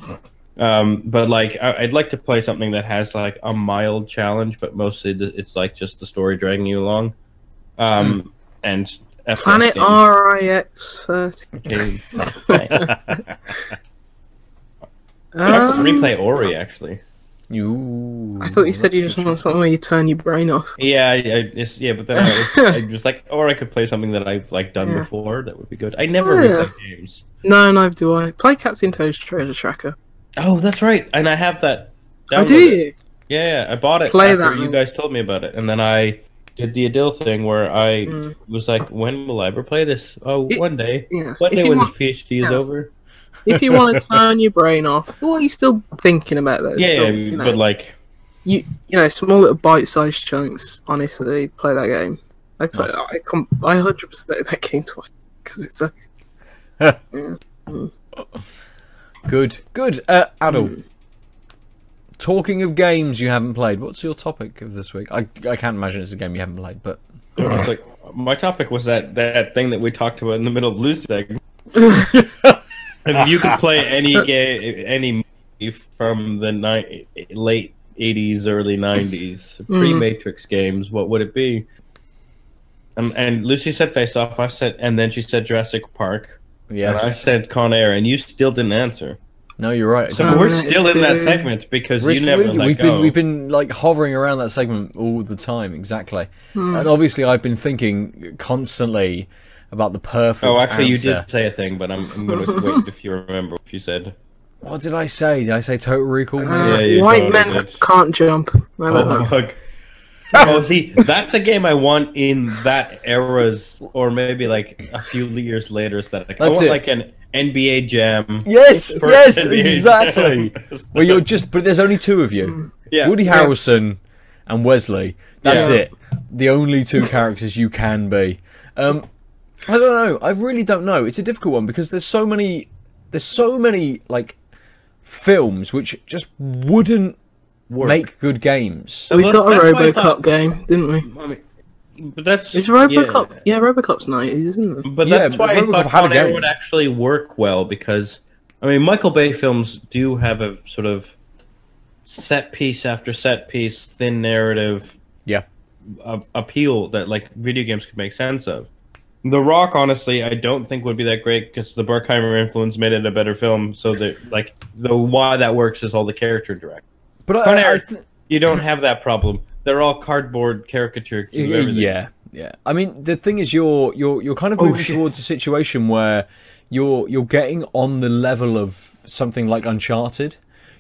Um, but like, I, I'd like to play something that has like a mild challenge, but mostly it's like just the story dragging you along. Um, and FPS Planet RIX thirty. Okay. Okay. I could replay Ori actually. I thought you said you just want something where you turn your brain off. Yeah, I, I yeah, but then I, I just like, or I could play something that I've like done Yeah. before. That would be good. I never Oh, yeah. replay games. No, neither do I. Play Captain Toad's Treasure Tracker. Oh, that's right, and I have that. Oh, do you? Yeah, yeah, I bought it Play after that you one. guys told me about it, and then I did the Adil thing where I Mm. was like, "When will I ever play this? Oh, It- one day. Yeah. One If day when want- this PhD is over." If you want to turn your brain off, what are you still thinking about that? Yeah, Still, yeah, you know, but like, you you know, small little bite-sized chunks. Honestly, play that game. I play. Nice. I com- I hundred percent that game twice because it's a Good, good. Uh, Adel, Hmm. talking of games you haven't played, what's your topic of this week? I, I can't imagine it's a game you haven't played, but it's like my topic was that that thing that we talked about in the middle of Blues segment. if you could play any game, any movie from the ni- late '80s, early '90s, pre-Matrix games, what would it be? Um, and Lucy said Face Off. I said, and then she said Jurassic Park. Yeah, I said Con Air, and you still didn't answer. No, you're right. So we're still in that uh, segment because We're you s- never we- let we've go. been we've been like hovering around that segment all the time, exactly. Hmm. And obviously, I've been thinking constantly about the perfect. Oh, actually, answer. you did say a thing, but I'm, I'm going to wait if you remember what you said. What did I say? Did I say Total Recall? uh. Yeah, you white men did. can't jump. Oh fuck. oh, see, that's the game I want in that era's, or maybe like a few years later. Aesthetic. I That's want it. like an NBA Jam. Yes, yes, NBA exactly. Jam. well, you're just, but there's only two of you. yeah. Woody Yes. Harrelson and Wesley. That's Yeah. it. The only two characters you can be. Um, I don't know. I really don't know. It's a difficult one because there's so many. There's so many like films which just wouldn't Work. make good games. We Well, got a that's why I RoboCop thought- game, didn't we? I mean, but that's It's RoboCop. Yeah, RoboCop's nineties, isn't it? But Yeah, that's but why I RoboCop thought had a Con Air would actually work well because, I mean, Michael Bay films do have a sort of set piece after set piece, thin narrative Yeah. a- appeal that like video games could make sense of. The Rock, honestly, I don't think would be that great because the Bruckheimer influence made it a better film. So that like the why that works is all the character direct. But I, Air, I th- you don't have that problem. They're all cardboard caricatures of Y- everything. Yeah, yeah. I mean, the thing is, you're you're you're kind of Oh, moving shit. towards a situation where you're you're getting on the level of something like Uncharted.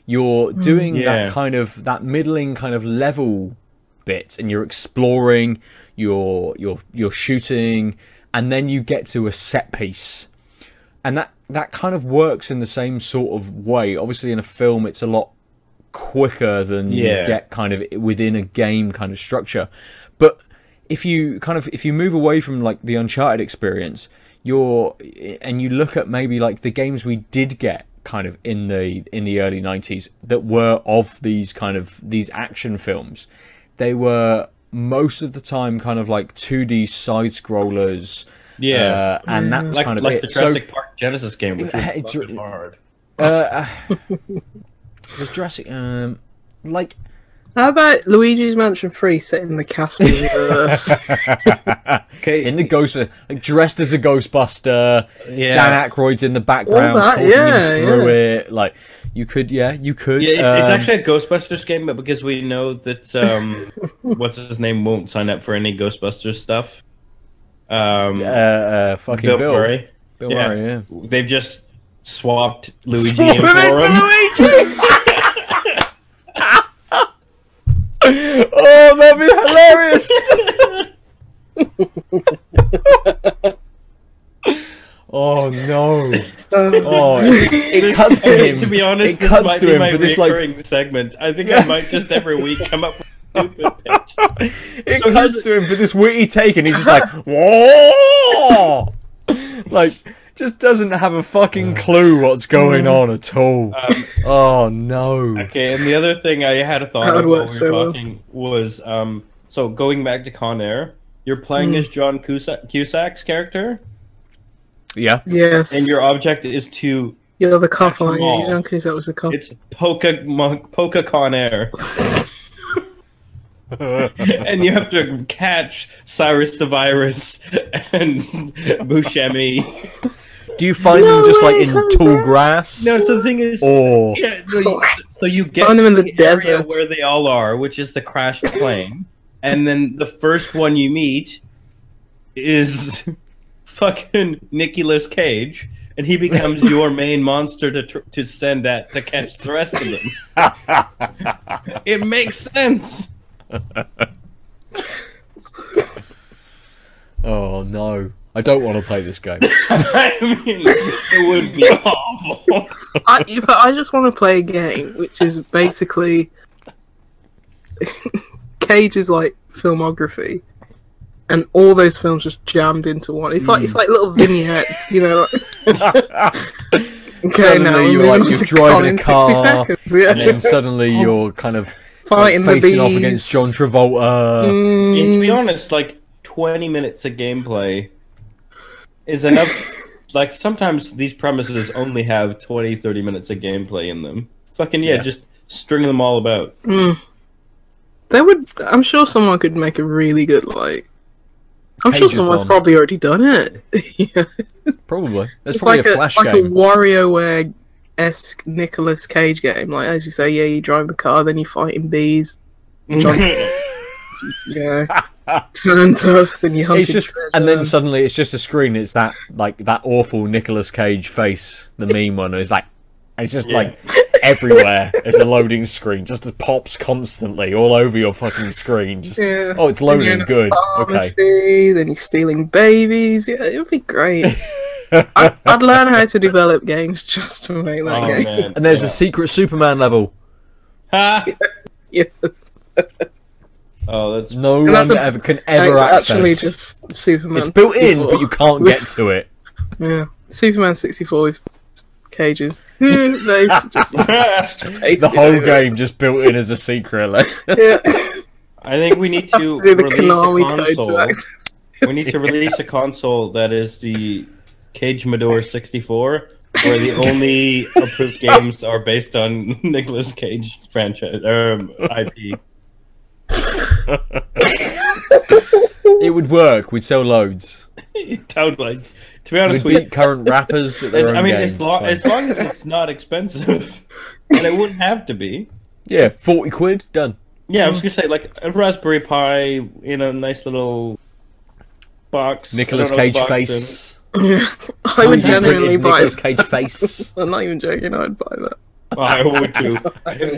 You're hmm, doing Yeah. that kind of that middling kind of level bit, and you're exploring. You're you're you're shooting, and then you get to a set piece, and that that kind of works in the same sort of way. Obviously, in a film, it's a lot quicker than Yeah. you get kind of within a game kind of structure. But if you kind of if you move away from like the Uncharted experience, you're and you look at maybe like the games we did get kind of in the in the early 90s that were of these kind of these action films they were most of the time kind of like 2D side scrollers Yeah. uh, and that's like kind of like it the so Jurassic Park Genesis game, which was It's- fucking hard. uh, was Jurassic um like How about Luigi's Mansion 3 set in the castle universe? Okay, in the ghost like dressed as a ghostbuster yeah. Dan Aykroyd's in the background that, talking yeah, him through yeah. it. Like you could, yeah, you could. Yeah, it's, it's um, actually a Ghostbusters game, but because we know that um, what's his name won't sign up for any Ghostbusters stuff. Um, uh, uh, fucking Bill, Bill. Murray. Bill Yeah. Murray, yeah. They've just swapped Luigi Swap and him into Forum. Luigi! oh, that'd be hilarious! oh no! Oh, it, it cuts to him. to be honest, it this cuts might to be him my for this like segment. I think I might just every week come up with a stupid pitch. it So cuts to him for this witty take, and he's just like, whoa, like just doesn't have a fucking clue what's going on at all. Um, Oh no! Okay, and the other thing I had a thought That of while work we so were well. talking was um so going back to Con Air, you're playing Mm. as John Cusack, Cusack's character, Yeah, yes. and your object is to You're the cop, aren't Mall. you? John Cusack was the cop. it's Poca Mon- Poca Con Air, and you have to catch Cyrus the Virus and Buscemi. do you find No them just like in Jose. tall grass, No, so the thing is, or yeah, no, you- So you get Find them in to the area desert. where they all are, which is the crashed plane, and then the first one you meet is fucking Nicolas Cage, and he becomes your main monster to tr- to send at to catch the rest of them. it makes sense. Oh no, I don't want to play this game. I mean, it would be awful. I, but I just want to play a game which is basically Cage's like filmography, and all those films just jammed into one. It's like it's like little vignettes, you know. Like... okay, Suddenly now you're like- you're driving a Colin in 60 car, seconds, yeah. and then suddenly you're kind of like, fighting the facing off against John Travolta. And to be Mm, honest, like 20 minutes of gameplay is enough. like, sometimes these premises only have 20, 30 minutes of gameplay in them. Fucking yeah, Yeah. just string them all about. mm. There would, I'm sure someone could make a really good like. I'm sure someone's Pageathon. probably already done it. yeah. Probably. There's It's probably like a a, flash like a game. WarioWare esque Nicolas Cage game. Like as you say, yeah, you drive the car, then you're fighting bees. Yeah, turns up, then you hunt. It's just, and then suddenly it's just a screen. It's that like that awful Nicolas Cage face, the meme one. It's like it's just Yeah. like everywhere. It's a loading screen, just it pops constantly all over your fucking screen. Just Yeah. oh, it's Then you're loading. in a Good. Okay. Then you're stealing babies. Yeah, it would be great. I, I'd learn how to develop games just to make that oh, game. man. And there's yeah. a secret Superman level. Ha! Yeah, Oh, that's No And one that's a- ever can and ever it's access. actually just Superman. it's built in, 64. but you can't get to it. Yeah, Superman 64 with cages. they just, just The whole game just built in as a secret. Like, Yeah. I think we need to, to do the release Konami a code to console. access. we need to release a console that is the Cage Mador 64, where the only approved games are based on Nicolas Cage franchise um, IP. it would work. We'd sell loads. totally. To be honest, we, beat current rappers at their own I mean, game. as long, as long as it's not expensive, and it wouldn't have to be. yeah, forty quid done. Yeah, I was gonna say like a Raspberry Pi in a nice little box. Nicolas I don't know Cage box face. I would genuinely buy Nicolas. Cage face. I'm not even joking. I'd buy that. in- I would too.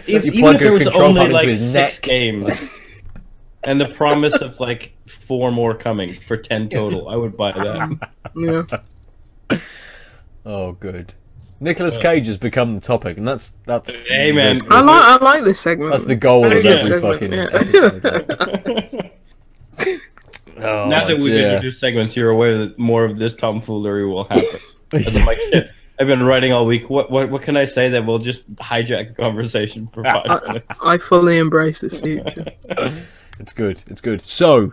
If, You even if a there was control only pad into like his six neck. games, and the promise of like four more coming for ten total, I would buy that. Yeah. Oh, good. Nicolas uh, Cage has become the topic, and that's that's. Hey, man. the- I like I like this segment. That's the goal of good every segment, fucking yeah. episode. Oh, now that oh, we've introduced segments, you're aware that more of this tomfoolery will happen. I'm like, shit, I've been writing all week. What, what what can I say that will just hijack the conversation for five I, minutes? I fully embrace this future. It's good. It's good. So,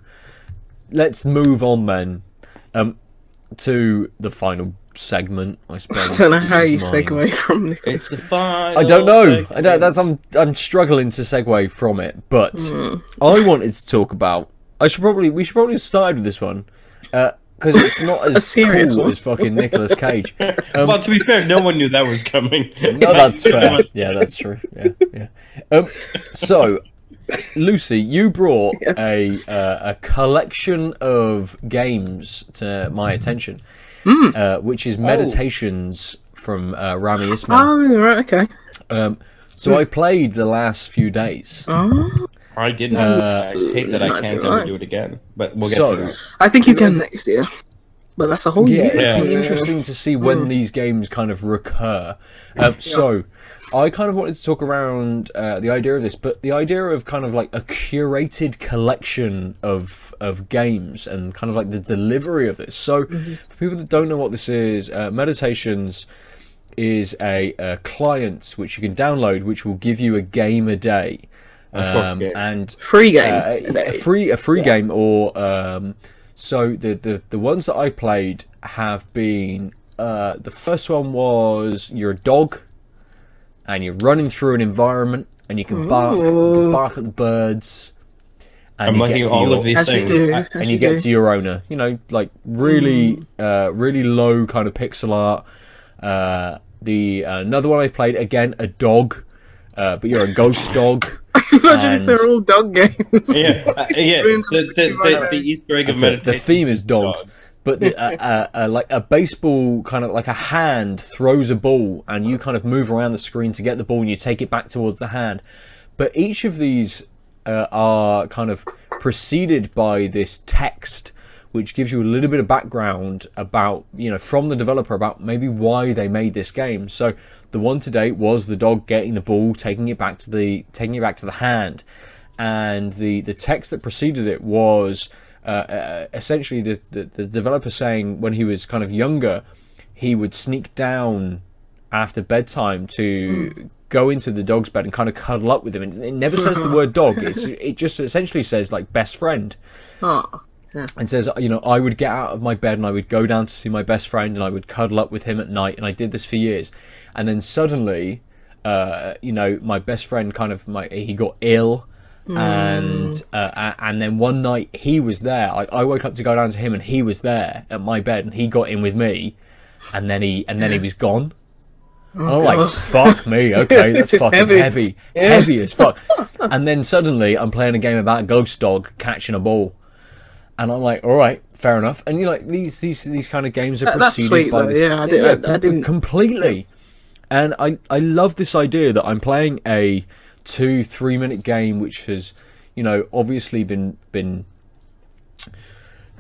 let's move on then, um, to the final segment. I suppose. I don't know which how is you mine. segue from It's the final I don't know. I don't. That's I'm. I'm struggling to segue from it, but Hmm. I wanted to talk about. I should probably we should probably have started with this one because it's not as serious cool one. as fucking Nicolas Cage. Um, well, to be fair, no one knew that was coming. No, that's fair. Yeah, that's true. Yeah, yeah. Um, so, Lucy, you brought Yes. a uh, a collection of games to my attention, Hmm. uh, which is meditations from uh, Rami Ismail. Oh, right, okay. Um, so I played the last few days. Oh, I didn't. Uh, I hate that I can't do ever I. do it again. But we'll get So- to that. I think you can next year. But that's a whole Yeah, year. it'd be interesting to see when these games kind of recur. Um, so, I kind of wanted to talk around uh, the idea of this, but the idea of kind of like a curated collection of of games and kind of like the delivery of this. So, for people that don't know what this is, uh, Meditations is a, a client which you can download, which will give you a game a day. Um, and Free game. uh, today. a free a free game or um, so the, the the ones that I played have been uh, the first one was you're a dog and you're running through an environment and you can bark you can bark at the birds and I'm you get to all your, of these As you things. do. I- and you get do. to your owner you know like really uh, really low kind of pixel art uh, the uh, another one I've played again a dog uh, but you're a ghost dog. Imagine if they're all dog games. Yeah, uh, yeah. Rooms The, the, the, the Easter egg of That's it. meditation. The theme is dogs, dog. But the, like a baseball kind of like a hand throws a ball, and you kind of move around the screen to get the ball, and you take it back towards the hand. But each of these uh, are kind of preceded by this text, which gives you a little bit of background about you know from the developer about maybe why they made this game. So the one today was the dog getting the ball, taking it back to the taking it back to the hand and the the text that preceded it was uh, uh, essentially the, the the developer saying when he was kind of younger, he would sneak down after bedtime to go into the dog's bed and kind of cuddle up with him. And it never says the word dog. It's it just essentially says like best friend Oh, and says, you know, I would get out of my bed and I would go down to see my best friend and I would cuddle up with him at night, and I did this for years. And then suddenly, uh, you know, my best friend kind of my he got ill, and uh, and then one night he was there. I, I woke up to go down to him, and he was there at my bed, and he got in with me, and then he and then he was gone. And I'm like, fuck me, okay, that's fucking heavy. heavy, Yeah. heavy as fuck. and then suddenly I'm playing a game about a ghost dog catching a ball, and I'm like, all right, fair enough. And you know, like these these these kind of games are That- that's preceded sweet, by though. this, Yeah, I did- I- I didn't- completely. And I I love this idea that I'm playing a two three minute game which has, you know, obviously been been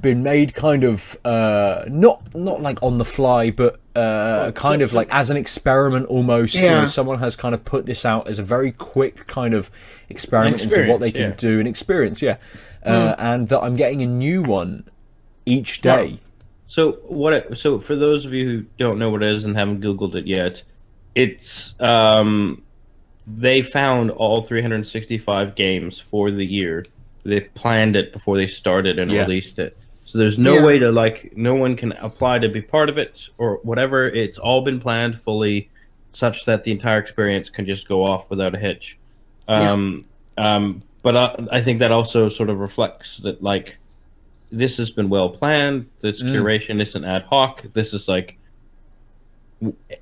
been made kind of uh, not not like on the fly, but uh, kind of like as an experiment almost. You know, Yeah. someone has kind of put this out as a very quick kind of experiment into what they can experience, do, and experience, yeah. Uh, and that I'm getting a new one each day. So what? It, so for those of you who don't know what it is and haven't Googled it yet, it's um, they found all 365 games for the year. They planned it before they started and Yeah. released it. So there's no Yeah. way to like, no one can apply to be part of it or whatever. It's all been planned fully, such that the entire experience can just go off without a hitch. Um, um, but I, I think that also sort of reflects that like this has been well planned. This Mm. curation isn't ad hoc. This is like,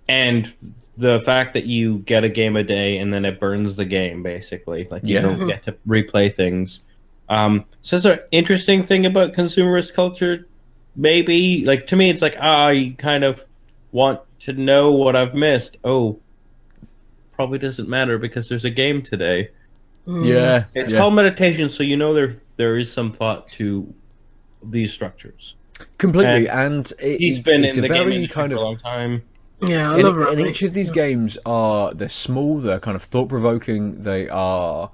and the fact that you get a game a day and then it burns the game basically, like you Yeah. don't mm-hmm. get to replay things. Um, so it's an interesting thing about consumerist culture. Maybe like to me, it's like ah, I kind of want to know what I've missed. Oh, probably doesn't matter because there's a game today. Mm-hmm. Yeah, It's yeah. called meditation, so you know there there is some thought to these structures. completely. And it, He's it's, been it's in a the game very industry kind for of a long time. Yeah, I and, love and each of these games are they're small they're kind of thought provoking they are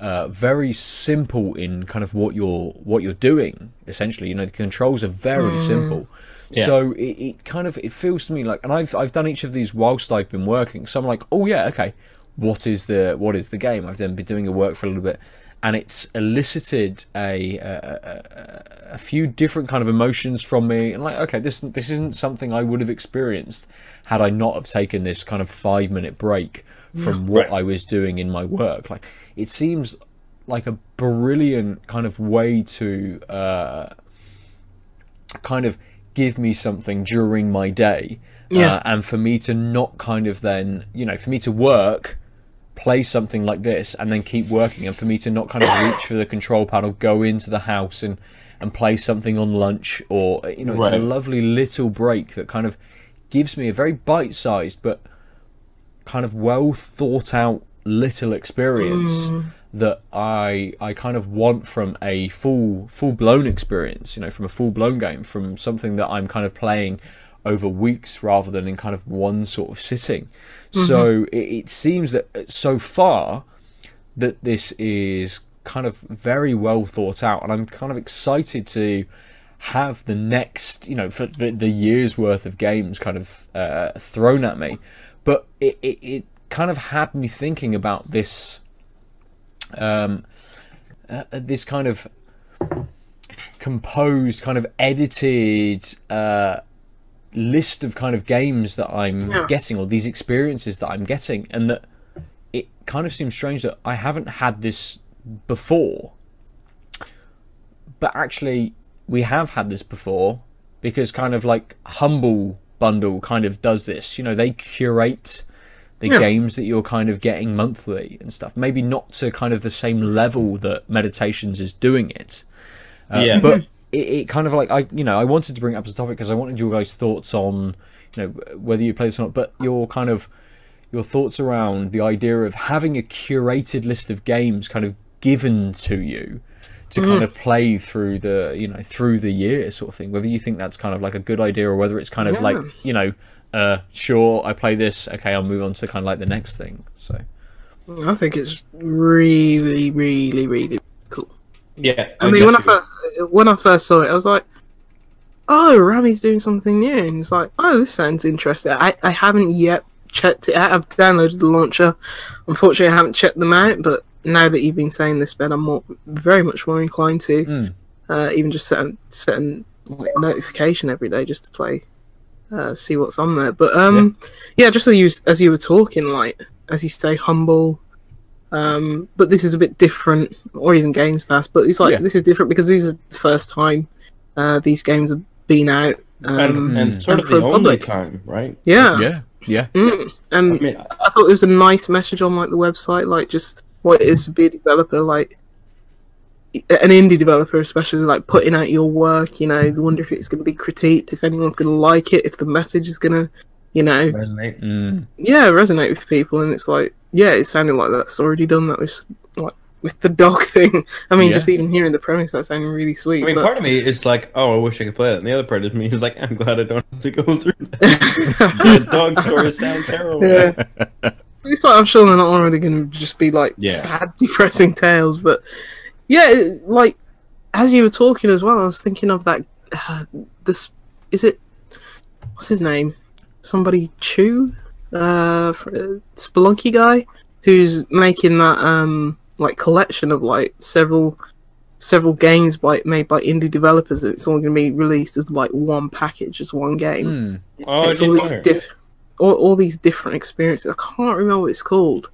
uh, very simple in kind of what you're what you're doing essentially. You know the controls are very simple. Yeah. so it, it kind of it feels to me like and I've I've done each of these whilst I've been working. So I'm like oh yeah okay. What is the what is the game? I've then been doing a work for a little bit and it's elicited a, a, a, a few different kind of emotions from me and like okay this this isn't something I would have experienced had I not have taken this kind of five minute break from what Right. I was doing in my work like it seems like a brilliant kind of way to uh, kind of give me something during my day Yeah. uh, and for me to not kind of then you know for me to work play something like this and then keep working. And for me to not kind of reach for the control panel go into the house and and play something on lunch or you know it's a lovely little break that kind of gives me a very bite-sized but kind of well thought out little experience mm. that I I kind of want from a full full blown experience, you know, from a full blown game, from something that I'm kind of playing over weeks rather than in kind of one sort of sitting. So it, it seems that uh, so far that this is kind of very well thought out, and I'm kind of excited to have the next, you know, for the, the year's worth of games kind of uh, thrown at me. But it, it, it kind of had me thinking about this, um, uh, this kind of composed, kind of edited uh, list of kind of games that I'm Yeah. getting, or these experiences that I'm getting, and that it kind of seems strange that I haven't had this before. But actually, we have had this before because kind of like Humble Bundle kind of does this. You know, they curate the Yeah. games that you're kind of getting monthly and stuff. Maybe not to kind of the same level that Meditations is doing it. Uh, Yeah. But it, it kind of like I, you know, I wanted to bring it up as a topic because I wanted your guys' thoughts on, you know, whether you play this or not. But your kind of your thoughts around the idea of having a curated list of games kind of given to you to kind of play through the you know through the year sort of thing whether you think that's kind of like a good idea or whether it's kind of like you know uh sure i play this okay i'll move on to kind of like the next thing so I think it's really, really, really. Yeah. I mean, when I first when I first saw it, I was like, "Oh, Rami's doing something new," and it's like, "Oh, this sounds interesting." I, I haven't yet checked it out. I've downloaded the launcher. Unfortunately, I haven't checked them out. But now that you've been saying this, Ben, I'm more very much more inclined to Mm. uh, even just set setting like, notification every day just to play, uh, see what's on there. But um, yeah, just as you as you were talking, like as you say, humble. Um, but this is a bit different, or even Games Pass. But it's like Yeah. this is different because these are the first time uh, these games have been out. Um, and, and sort and of for the the only public. time, right? yeah, yeah yeah Mm. I and mean, I thought it was a nice message on like the website, like just what it is to be a developer, like an indie developer, especially like putting out your work. You know, wonder if it's going to be critiqued, if anyone's going to like it, if the message is going to, you know, resonate. mm. yeah, resonate with people. And it's like, yeah, it sounded like that's already done. That was like with the dog thing. I mean, Yeah. just even hearing the premise, that sounded really sweet. I mean, but- part of me is like, oh, I wish I could play it. And the other part of me is like, I'm glad I don't have to go through that. the dog stories sound terrible. yeah. It's like I'm sure they're not already going to just be like Yeah. sad, depressing tales, but yeah, like as you were talking as well, I was thinking of that. Uh, this is it. What's his name? Somebody Chew, uh, fr- uh, Spelunky guy, who's making that um like collection of like several several games by made by indie developers. It's all going to be released as like one package, as one game Mm. Oh, it's all these diff- all, all these different experiences. I can't remember what it's called,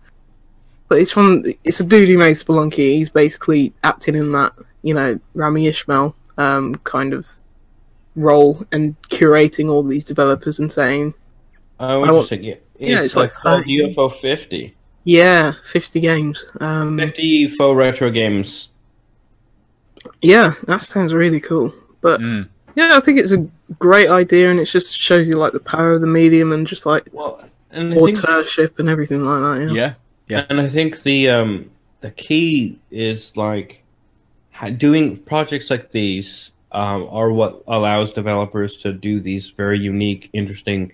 but it's from it's a dude who made Spelunky. He's basically acting in that you know Rami Ismail um, kind of role and curating all these developers and saying, Oh, I want- interesting. Yeah, Yeah, it's, it's like, like. UFO 50. yeah, fifty games. Um, 50 faux retro games. yeah, that sounds really cool. But Mm. yeah, I think it's a great idea, and it just shows you like the power of the medium and just like Well, and I think authorship and everything like that. Yeah. yeah Yeah. And I think the um the key is like doing projects like these um, are what allows developers to do these very unique, interesting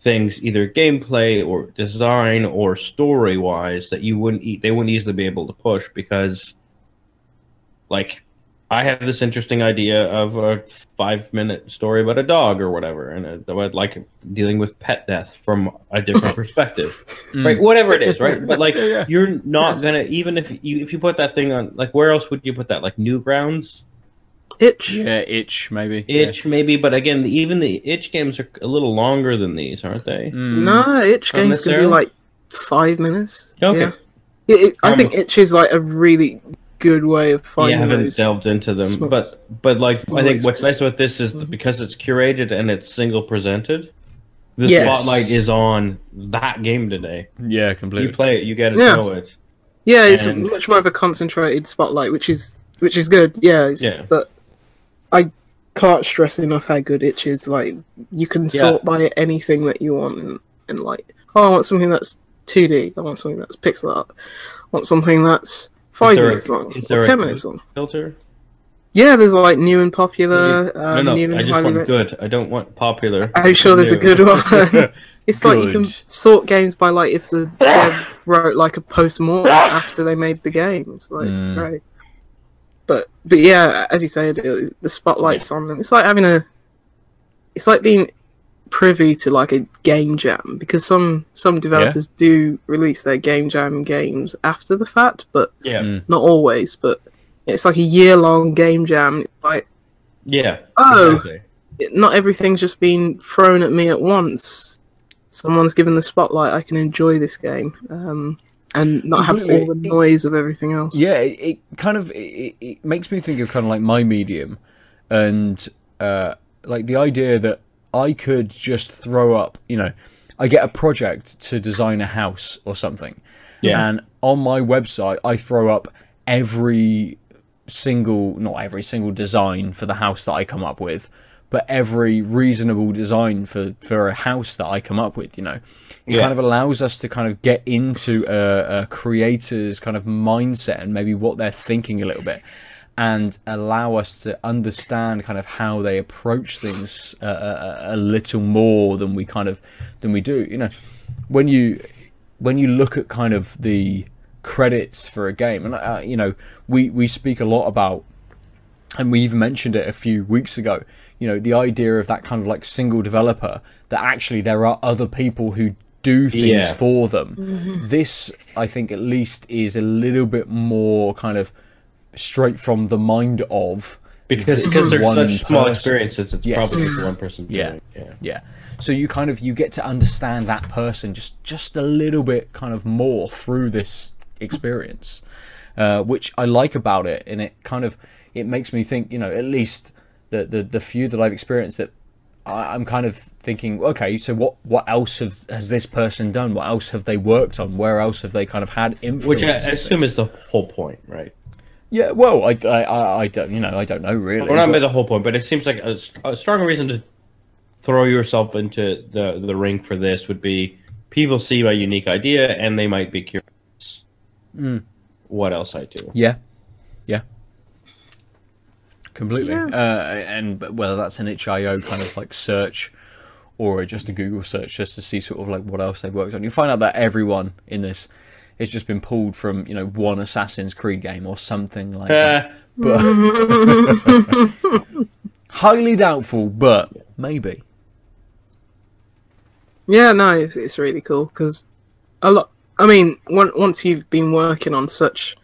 things, either gameplay or design or story wise that you wouldn't e- they wouldn't easily be able to push because like I have this interesting idea of a five minute story about a dog or whatever, and uh, I'd like dealing with pet death from a different perspective, Mm. right? Whatever it is, right? But like, Yeah, yeah. you're not gonna even if you if you put that thing on, like, where else would you put that? Like Newgrounds, Itch. yeah itch maybe Itch, maybe, but again, even the Itch games are a little longer than these, aren't they? Yeah. Mm. No, itch Not games can be like five minutes. Okay. Yeah. It, it, I Um, think itch is like a really good way of finding. Yeah, I haven't those. delved into them, small- but but like I think what's nice experiences. about this is that because it's curated and it's single presented, the Yes. spotlight is on that game today. yeah completely. You play it, you get to Yeah. know it. Yeah, it's and- much more of a concentrated spotlight, which is which is good. Yeah, Yeah. But I can't stress enough how good itch is. Like you can Yeah. sort by anything that you want, and, and like, oh, I want something that's 2D. I want something that's pixel art. I want something that's five there a- minutes long or ten minutes long. Filter? Yeah, there's like new and popular. no, Um, no, new and I just want ra- good. I don't want popular. I'm sure there's a good one. it's like you can sort games by like if the dev wrote like a post mortem after they made the game. It's like it's Mm. great. But but yeah, as you say, it- the spotlight's on them. It's like having a. It's like being privy to like a game jam because some some developers do release their game jam games after the fact, but Yeah, Mm. not always. But it's like a year long game jam. It's like yeah. Oh. exactly. not everything's just been thrown at me at once. Someone's given the spotlight. I can enjoy this game, um, and not have all the noise of everything else. yeah it, it kind of it, it makes me think of kind of like my medium and uh like the idea that i could just throw up you know I get a project to design a house or something, Yeah. and on my website I throw up every single, not every single design for the house that I come up with, but every reasonable design for for a house that I come up with. You know, it Yeah. kind of allows us to kind of get into a, a creator's kind of mindset and maybe what they're thinking a little bit. And allow us to understand kind of how they approach things uh, a, a little more than we kind of than we do. You know, when you when you look at kind of the credits for a game, and uh, you know, we we speak a lot about, and we even mentioned it a few weeks ago. You know, the idea of that kind of like single developer that actually there are other people who do things Yeah. for them. This, I think, at least is a little bit more kind of straight from the mind of because this because they're one such small experiences, it's Yes. probably just one person. Yeah. yeah. yeah so you kind of you get to understand that person just just a little bit kind of more through this experience uh, which i like about it and it kind of it makes me think you know at least the the, the few that i've experienced that I, i'm kind of thinking okay so what what else have, has this person done what else have they worked on where else have they kind of had influence Which I assume is the whole point, right? yeah well I, I i I don't you know i don't know really Well, not but- the whole point, but it seems like a, a strong reason to throw yourself into the the ring for this would be people see my unique idea and they might be curious. Mm. What else I do? Yeah, yeah, completely. Uh, and whether that's an itch.io kind of like search or just a Google search, just to see sort of like what else they've worked on, you find out that everyone in this has just been pulled from you know one Assassin's Creed game or something like that. But highly doubtful, but maybe. Yeah, no, it's, it's really cool because a lot. I mean, on- once you've been working on such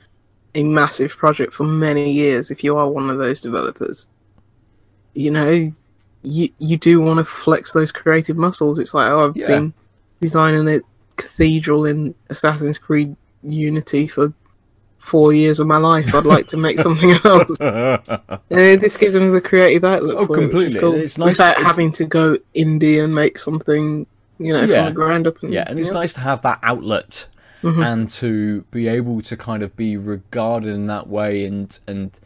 a massive project for many years, if you are one of those developers, you know, you you do want to flex those creative muscles. It's like, oh, I've Yeah. been designing a cathedral in Assassin's Creed Unity for four years of my life. I'd like to make something else. And this gives them the creative outlet Oh, for it, completely. cool. It's nice- without it's- having to go indie and make something, you know, Yeah. from the ground up. And, Yeah, and it's nice to have that outlet Mm-hmm. and to be able to kind of be regarded in that way and and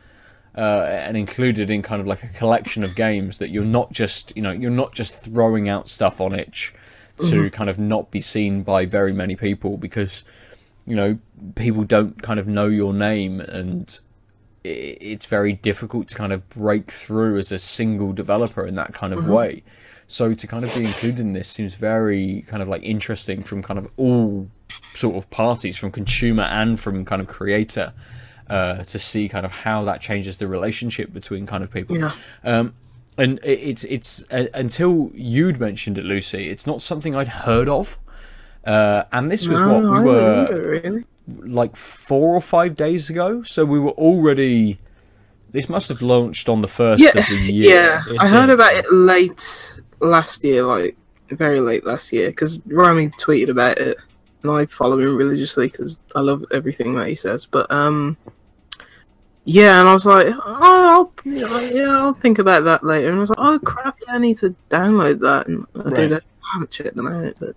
uh, and included in kind of like a collection of games that you're not just you know you're not just throwing out stuff on itch to mm-hmm. kind of not be seen by very many people because you know people don't kind of know your name and it's very difficult to kind of break through as a single developer in that kind of mm-hmm. way. So to kind of be included in this seems very kind of like interesting from kind of all sort of parties, from consumer and from kind of creator, uh, to see kind of how that changes the relationship between kind of people. Yeah. Um, and it, it's it's uh, until you'd mentioned it, Lucy. It's not something I'd heard of. Uh, and this was No, what we don't were really. like four or five days ago. So we were already. This must have launched on the first Yeah, of the year. Yeah, I heard about it late last year, like very late last year, because Rami tweeted about it, and I follow him religiously because I love everything that he says. But um, yeah, and I was like, oh, I'll, yeah, I'll think about that later. And I was like, oh crap, yeah, I need to download that, and I Right. did it. I haven't checked them out, but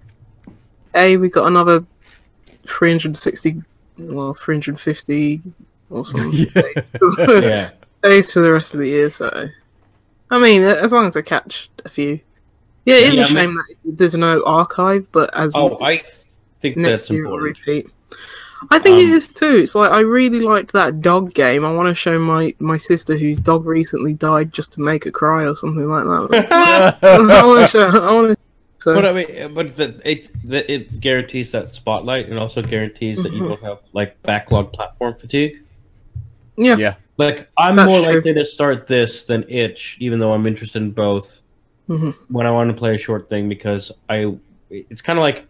a we got another 360, well, 350 or something. yeah. days to the rest of the year, so I mean, as long as I catch a few. Yeah, it is Yeah, a I mean- shame that there's no archive, but as Oh, I think next that's year important. repeat. I think it Um, is too. It's like I really liked that dog game. I want to show my my sister whose dog recently died just to make her cry or something like that. I want to show. I want to. So But I mean, but the, it the, it guarantees that spotlight, and also guarantees that you don't have like backlog platform fatigue. yeah, Yeah. Like I'm That's more true. likely to start this than itch, even though I'm interested in both. Mhm. When I want to play a short thing, because I, it's kind of like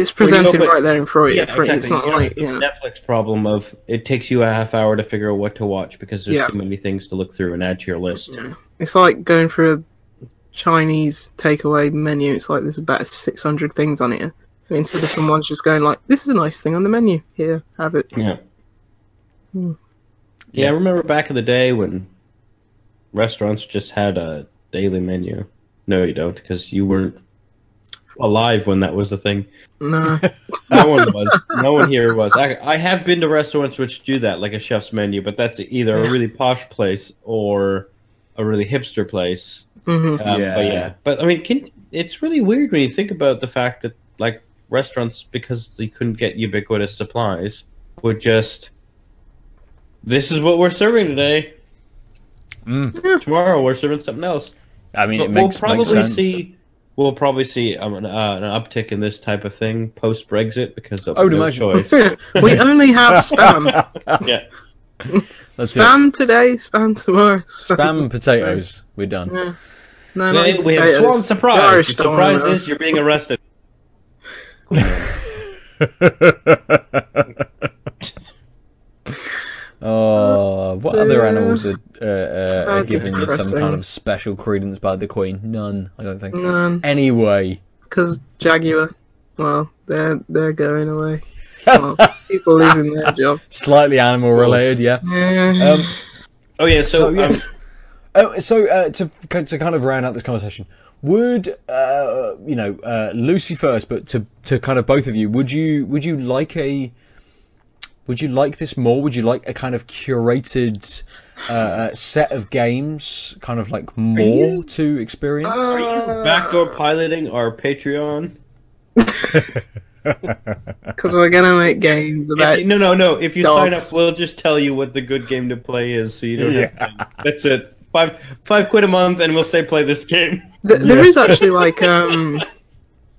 it's presented open- right there in front of you. Yeah, of. It's not exactly. like yeah. Netflix problem of it takes you a half hour to figure out what to watch because there's Yeah. too many things to look through and add to your list. Yeah. It's like going through a Chinese takeaway menu. It's like there's about 600 things on it. Instead of someone's just going like, "This is a nice thing on the menu. Here, have it." Yeah. Hmm. Yeah, I remember back in the day when restaurants just had a daily menu. No, you don't, because you weren't alive when that was a thing. No. No one was. No one here was. I, I have been to restaurants which do that, like a chef's menu, but that's either a really posh place or a really hipster place. hmm Um, But Yeah. yeah, but I mean, can, it's really weird when you think about the fact that like restaurants, because they couldn't get ubiquitous supplies, would just. This is what we're serving today. Mm. Tomorrow we're serving something else. I mean, But it we'll probably makes sense. see. We'll probably see um, an, uh, an uptick in this type of thing post Brexit because of I would no imagine. choice. we only have spam. yeah. That's it. spam today, spam tomorrow. Spam and potatoes. We're done. Yeah. No, not we have potatoes. swan The surprise. Irish The surprise is you're being arrested. oh, what other animals are, uh, uh, are That'd be given some kind of special credence by the Queen? None, I don't think. None. Anyway, Because Jaguar, well, they're they're going away. Well, people losing their job. slightly animal related, yeah. Yeah. Um, Oh yeah, so, so, um, yes. Oh, so uh, to to kind of round out this conversation, would uh, you know uh, Lucy first, but to to kind of both of you, would you would you like a would you like this more? Would you like a kind of curated uh, uh, set of games, kind of like more to experience? are you backdoor piloting our Patreon? Because we're gonna make games about. If- no, no, no. If you sign up, we'll just tell you what the good game to play is, so you don't. Yeah. Have to, that's it. Five five quid a month, and we'll say play this game. Th- there is actually like um,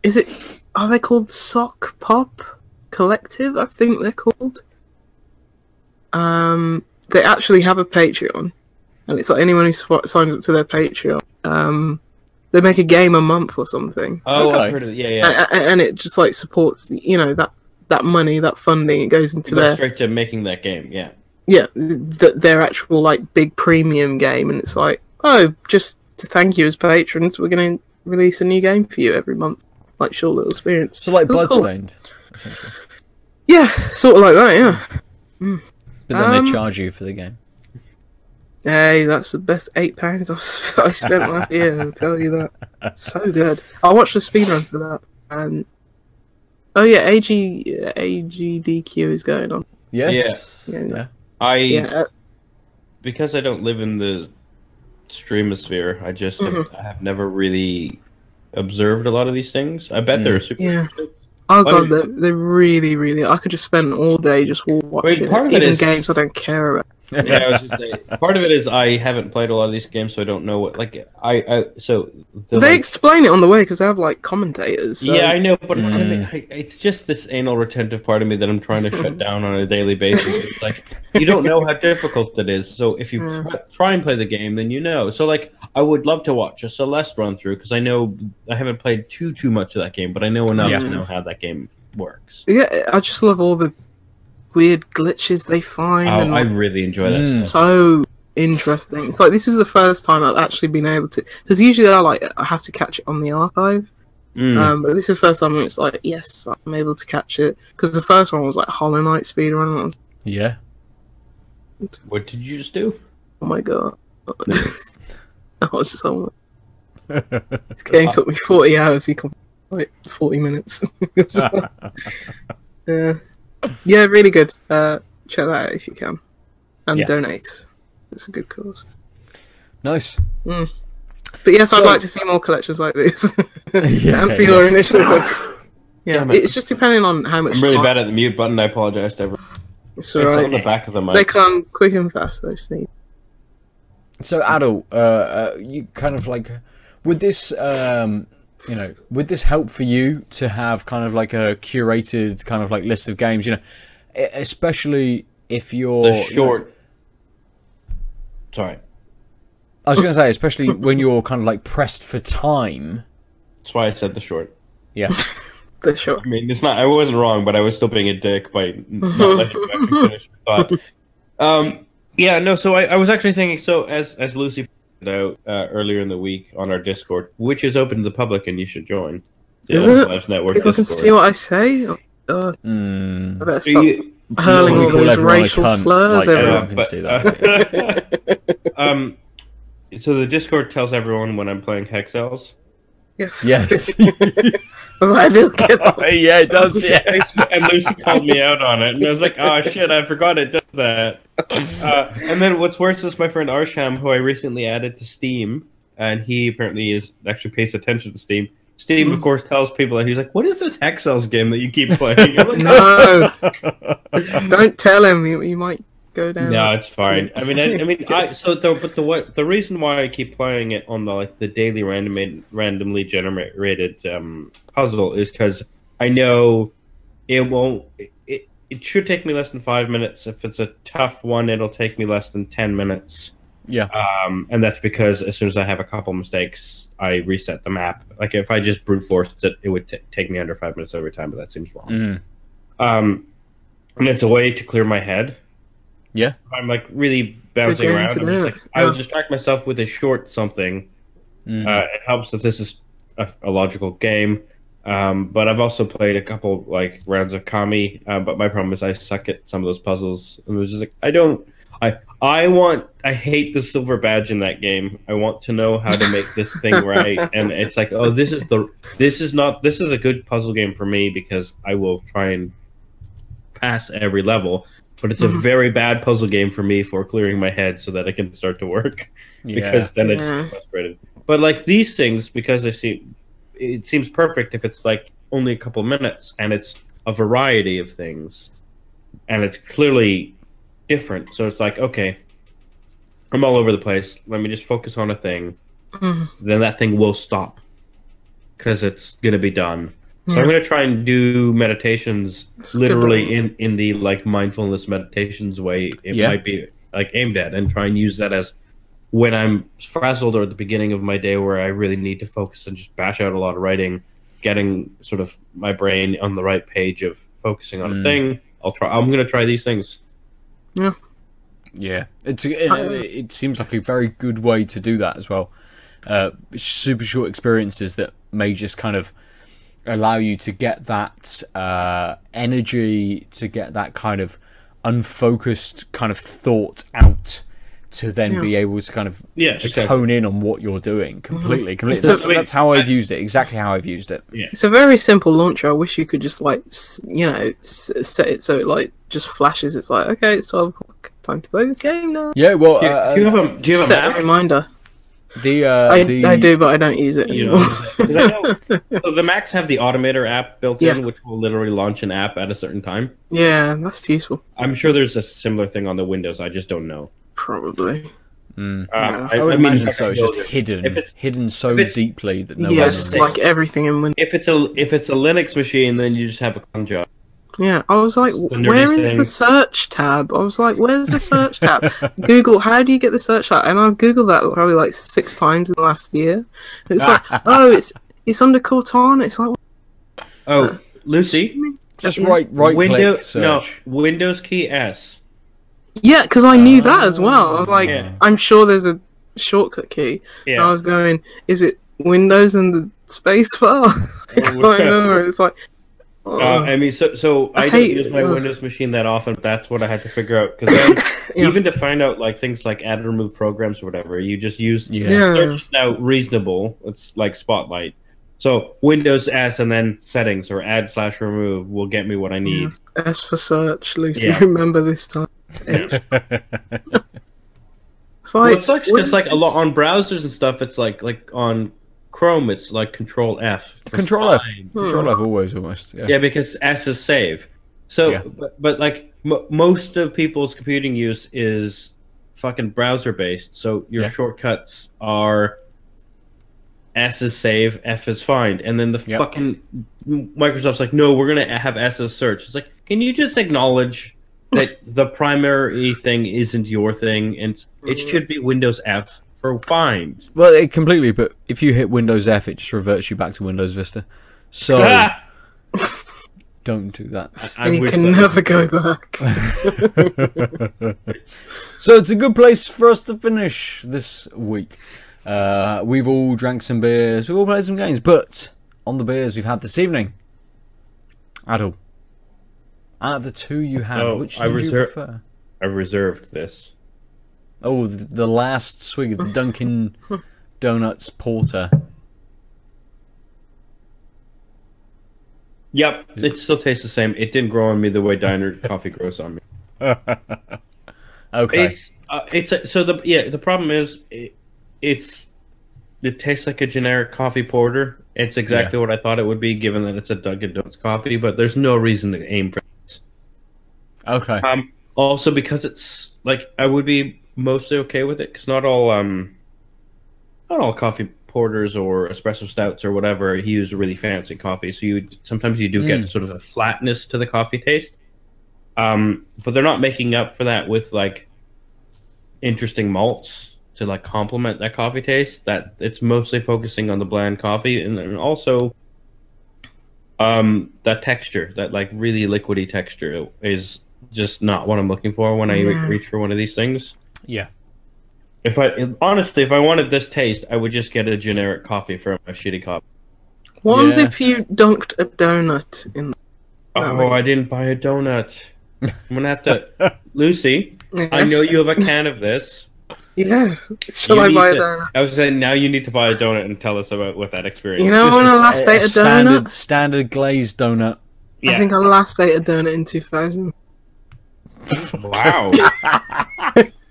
is it? Are they called Sokpop Collective? I think they're called. Um, they actually have a Patreon, and it's like anyone who sw- signs up to their Patreon. Um, they make a game a month or something. Oh, Okay. I've heard of it. Yeah, yeah. and, and it just like supports you know that that money that funding it goes into To go their straight to making that game. Yeah. yeah th- their actual like big premium game and it's like oh just to thank you as patrons we're going to release a new game for you every month like short little experience so like Oh, cool. Bloodstained, essentially. yeah sort of like that yeah But then Um, they charge you for the game. hey that's the best eight pounds I've s- i spent last year i'll tell you that so good i watched the speedrun for that and oh yeah ag agdq is going on Yes. Yeah. Yeah. I yeah uh, because I don't live in the streamosphere, I just have, Mm-hmm. I have never really observed a lot of these things. I bet they're super. Yeah. Oh Why god, they're really, really. I could just spend all day just watching part of it even is- games I don't care about. Yeah, I was just saying, part of it is I haven't played a lot of these games, so I don't know what like I, I so the, They like- explain it on the way because they have like commentators. So. Yeah, I know, but I Mm. mean, I, it's just this anal retentive part of me that I'm trying to shut down on a daily basis. It's like you don't know how difficult it is, so if you Yeah. try, try and play the game, then you know. So like, I would love to watch a Celeste run through because I know I haven't played too too much of that game, but I know enough Yeah. to know how that game works. yeah, I just love all the weird glitches they find Oh, and I really enjoy that Mm. so interesting. It's like this is the first time I've actually been able to because usually I like I have to catch it on the archive. Mm. Um, but this is the first time it's like yes, I'm able to catch it because the first one was like Hollow Knight speedrun. And I was Yeah. what did you just do? oh my god. I was just like, This game took me 40 hours. He completed like 40 minutes. Like- yeah, yeah, really good. Uh, check that out if you can, and Yeah. donate. It's a good cause. Nice. But yes, So- I'd like to see more collections like this. Yeah, and for your yes. initial question. Yeah, Damn it's just depending on how much I'm really time. bad at the mute button. I apologize to everyone. It's It's on the back of the mic. They come quick and fast. Those things. So, adult, uh, uh, you kind of like, would this, um, you know, would this help for you to have kind of like a curated kind of like list of games? You know, especially if you're The short. Sorry, I was going to say, especially when you're kind of like pressed for time. that's why I said the short. Yeah. For sure. I mean, it's not. I wasn't wrong, but I was still being a dick by not letting you finish your thought. Um, yeah, no. So I, I was actually thinking. So as as Lucy pointed out uh, earlier in the week on our Discord, which is open to the public and you should join. The Is Elf it? Lives Network People can see what I say. Oh, God, Mm. I better stop you- hurling all call those racial cunt, slurs like, everywhere. everyone can see that. um, so the Discord tells everyone when I'm playing Hexcells, Yes. Yes. I was like, I didn't get that. yeah, it does. Yeah. and Lucy called me out on it, and I was like, "Oh shit, I forgot it does that." Uh, and then what's worse is my friend Arsham, who I recently added to Steam, and he apparently is actually pays attention to Steam. Steam, of course, tells people that he's like, "What is this Hexcells game that you keep playing?" Like, No, don't tell him. You, you might go down. No, it's fine. I mean, I, I mean, I so the but the what the reason why I keep playing it on the like the daily random randomly generated um, puzzle is because I know it won't. It it should take me less than five minutes. If it's a tough one, it'll take me less than ten minutes. Yeah. Um, and that's because as soon as I have a couple mistakes, I reset the map. Like if I just brute forced it, it would t- take me under five minutes every time. But that seems wrong. Mm. Um, and it's a way to clear my head. Yeah. I'm like really bouncing around. I'm just it, like, I will distract myself with a short something. Mm. Uh, it helps that this is a, a logical game. Um, but I've also played a couple like rounds of Kami. Uh, but my problem is I suck at some of those puzzles. And it was just like I don't. I I want. I hate the silver badge in that game. I want to know how to make this thing right. And it's like, oh, this is the. This is not. This is a good puzzle game for me because I will try and pass every level. But it's a Mhm. very bad puzzle game for me for clearing my head so that it can start to work yeah. because then it's Yeah. frustrated. But like these things, because I see it seems perfect if it's like only a couple minutes and it's a variety of things, and it's clearly different. So it's like, okay, I'm all over the place. Let me just focus on a thing. Mhm. Then that thing will stop because it's gonna be done. So I'm gonna try and do meditations literally in in the like mindfulness meditations way it Yeah. might be like aimed at and try and use that as when i'm frazzled or at the beginning of my day where i really need to focus and just bash out a lot of writing getting sort of my brain on the right page of focusing on Mm. a thing i'll try i'm going to try these things Yeah. Yeah, it's it, it seems like a very good way to do that as well. Uh, super short experiences that may just kind of allow you to get that uh, energy, to get that kind of unfocused kind of thought out, to then Yeah. be able to kind of yeah just exactly. hone in on what you're doing completely. completely. So- That's, that's how I've used it. Exactly how I've used it. Yeah. It's a very simple launcher. I wish you could just like, you know, set it so it like just flashes. It's like, okay, it's twelve o'clock. Time to play this game now. Yeah, well, do, uh, do you have a do you have a a map reminder. The uh, I, the I do, but I don't use it you anymore. know, 'cause know so the macs have the automator app built Yeah. in which will literally launch an app at a certain time yeah, that's useful. i'm sure there's a similar thing on the windows i just don't know Probably. Mm. Uh, Yeah. I would mean, imagine if so. It's just that- hidden, if it's- hidden so if it's- deeply that no yes, one. like everything in Windows. if it's a if it's a linux machine then you just have a cron job Yeah, I was like, The nerdy where is thing. the search tab? I was like, where's the search tab? Google, how do you get the search tab? And I've googled that probably like six times in the last year. It was like, oh, it's it's under Cortana. It's like, oh uh, lucy Just right, right windows click no windows key s yeah, because I knew that as well. I was like, Yeah. I'm sure there's a shortcut key. And I was going, is it Windows and the space bar? I oh, can't remember. It's like, oh, uh, i mean so so I i, don't use my ugh. windows machine that often that's what i had to figure out because Yeah. even to find out like things like add and remove programs or whatever you just use Yeah. yeah. search is now reasonable it's like spotlight so windows s and then settings or add slash remove will get me what i need Yes, S for search, Lucy. Yeah. Remember this time. It's Well, like, it sucks what because like a lot on browsers and stuff. It's like like on Chrome, it's like Control F. Control F. Control F always almost. Yeah. Yeah, because S is save. So, Yeah. but, but like m- most of people's computing use is fucking browser based. So your Yeah. shortcuts are S is save, F is find, and then the Yep. fucking Microsoft's like, no, we're gonna have S as search. It's like, can you just acknowledge that the primary thing isn't your thing, and it mm-hmm. should be Windows F for find. Well, it completely. But if you hit Windows F, it just reverts you back to Windows Vista. So don't do that. I and you can that- never go back. so it's a good place for us to finish this week. Uh, we've all drank some beers, we've all played some games, but on the beers we've had this evening, Adel, out of the two you had, Oh, which I did you prefer? I reserved this. Oh, the, the last swig of the Dunkin' Donuts Porter. Yep, it still tastes the same. It didn't grow on me the way diner coffee grows on me. Okay. It's uh, it's a, so the yeah the problem is it, it's it tastes like a generic coffee porter. It's exactly what I thought it would be, given that it's a Dunkin' Donuts coffee. But there's no reason to aim for. Okay. Um, also because it's like I would be mostly okay with it because not all um, not all coffee porters or espresso stouts or whatever use really fancy coffee. So you sometimes you do Mm. get sort of a flatness to the coffee taste. Um, but they're not making up for that with like interesting malts to like complement that coffee taste. That it's mostly focusing on the bland coffee and then also um that texture, that like really liquidy texture is just not what I'm looking for when I Yeah. reach for one of these things. Yeah. If I honestly, if I wanted this taste, I would just get a generic coffee from a shitty coffee. What happens Yeah. if you dunked a donut in? Oh, way. I didn't buy a donut. I'm gonna have to, Lucy. I know you have a can of this. Yeah. Shall You I need buy a to- donut? I was saying now you need to buy a donut and tell us about what that experience. You know is. when I last a, ate a standard donut? standard glazed donut. Yeah. I think I last ate a donut in 2000. Wow.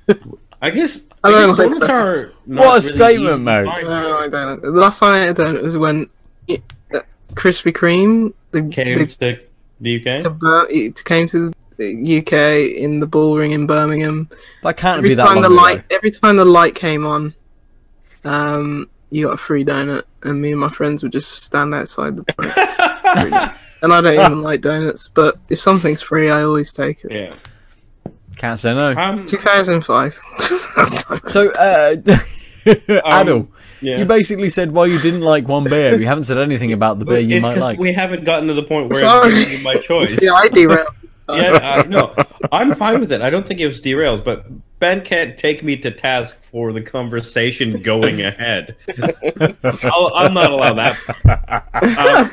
I guess. I don't guess like donuts that. are What a really statement, easy to mate. No, I don't. The last time I ate a donut was when it, uh, Krispy Kreme the, Came the, to the UK. the Bir- it came to the UK in the Bull Ring in Birmingham. That can't Every be that time long the ago. light, every time the light came on, um, you got a free donut, and me and my friends would just stand outside the. front. and I don't even like donuts, but if something's free, I always take it. yeah. Can't say no. Um, 2005. So, uh, Adel, yeah. you basically said why you didn't like one beer. You haven't said anything about the beer you might like. we haven't gotten to the point where Sorry. it's giving you my choice. See, I derailed. yeah, uh, no, I'm fine with it. I don't think it was derailed, but Ben can't take me to task for the conversation going ahead. I'll, I'll not allow that. Um,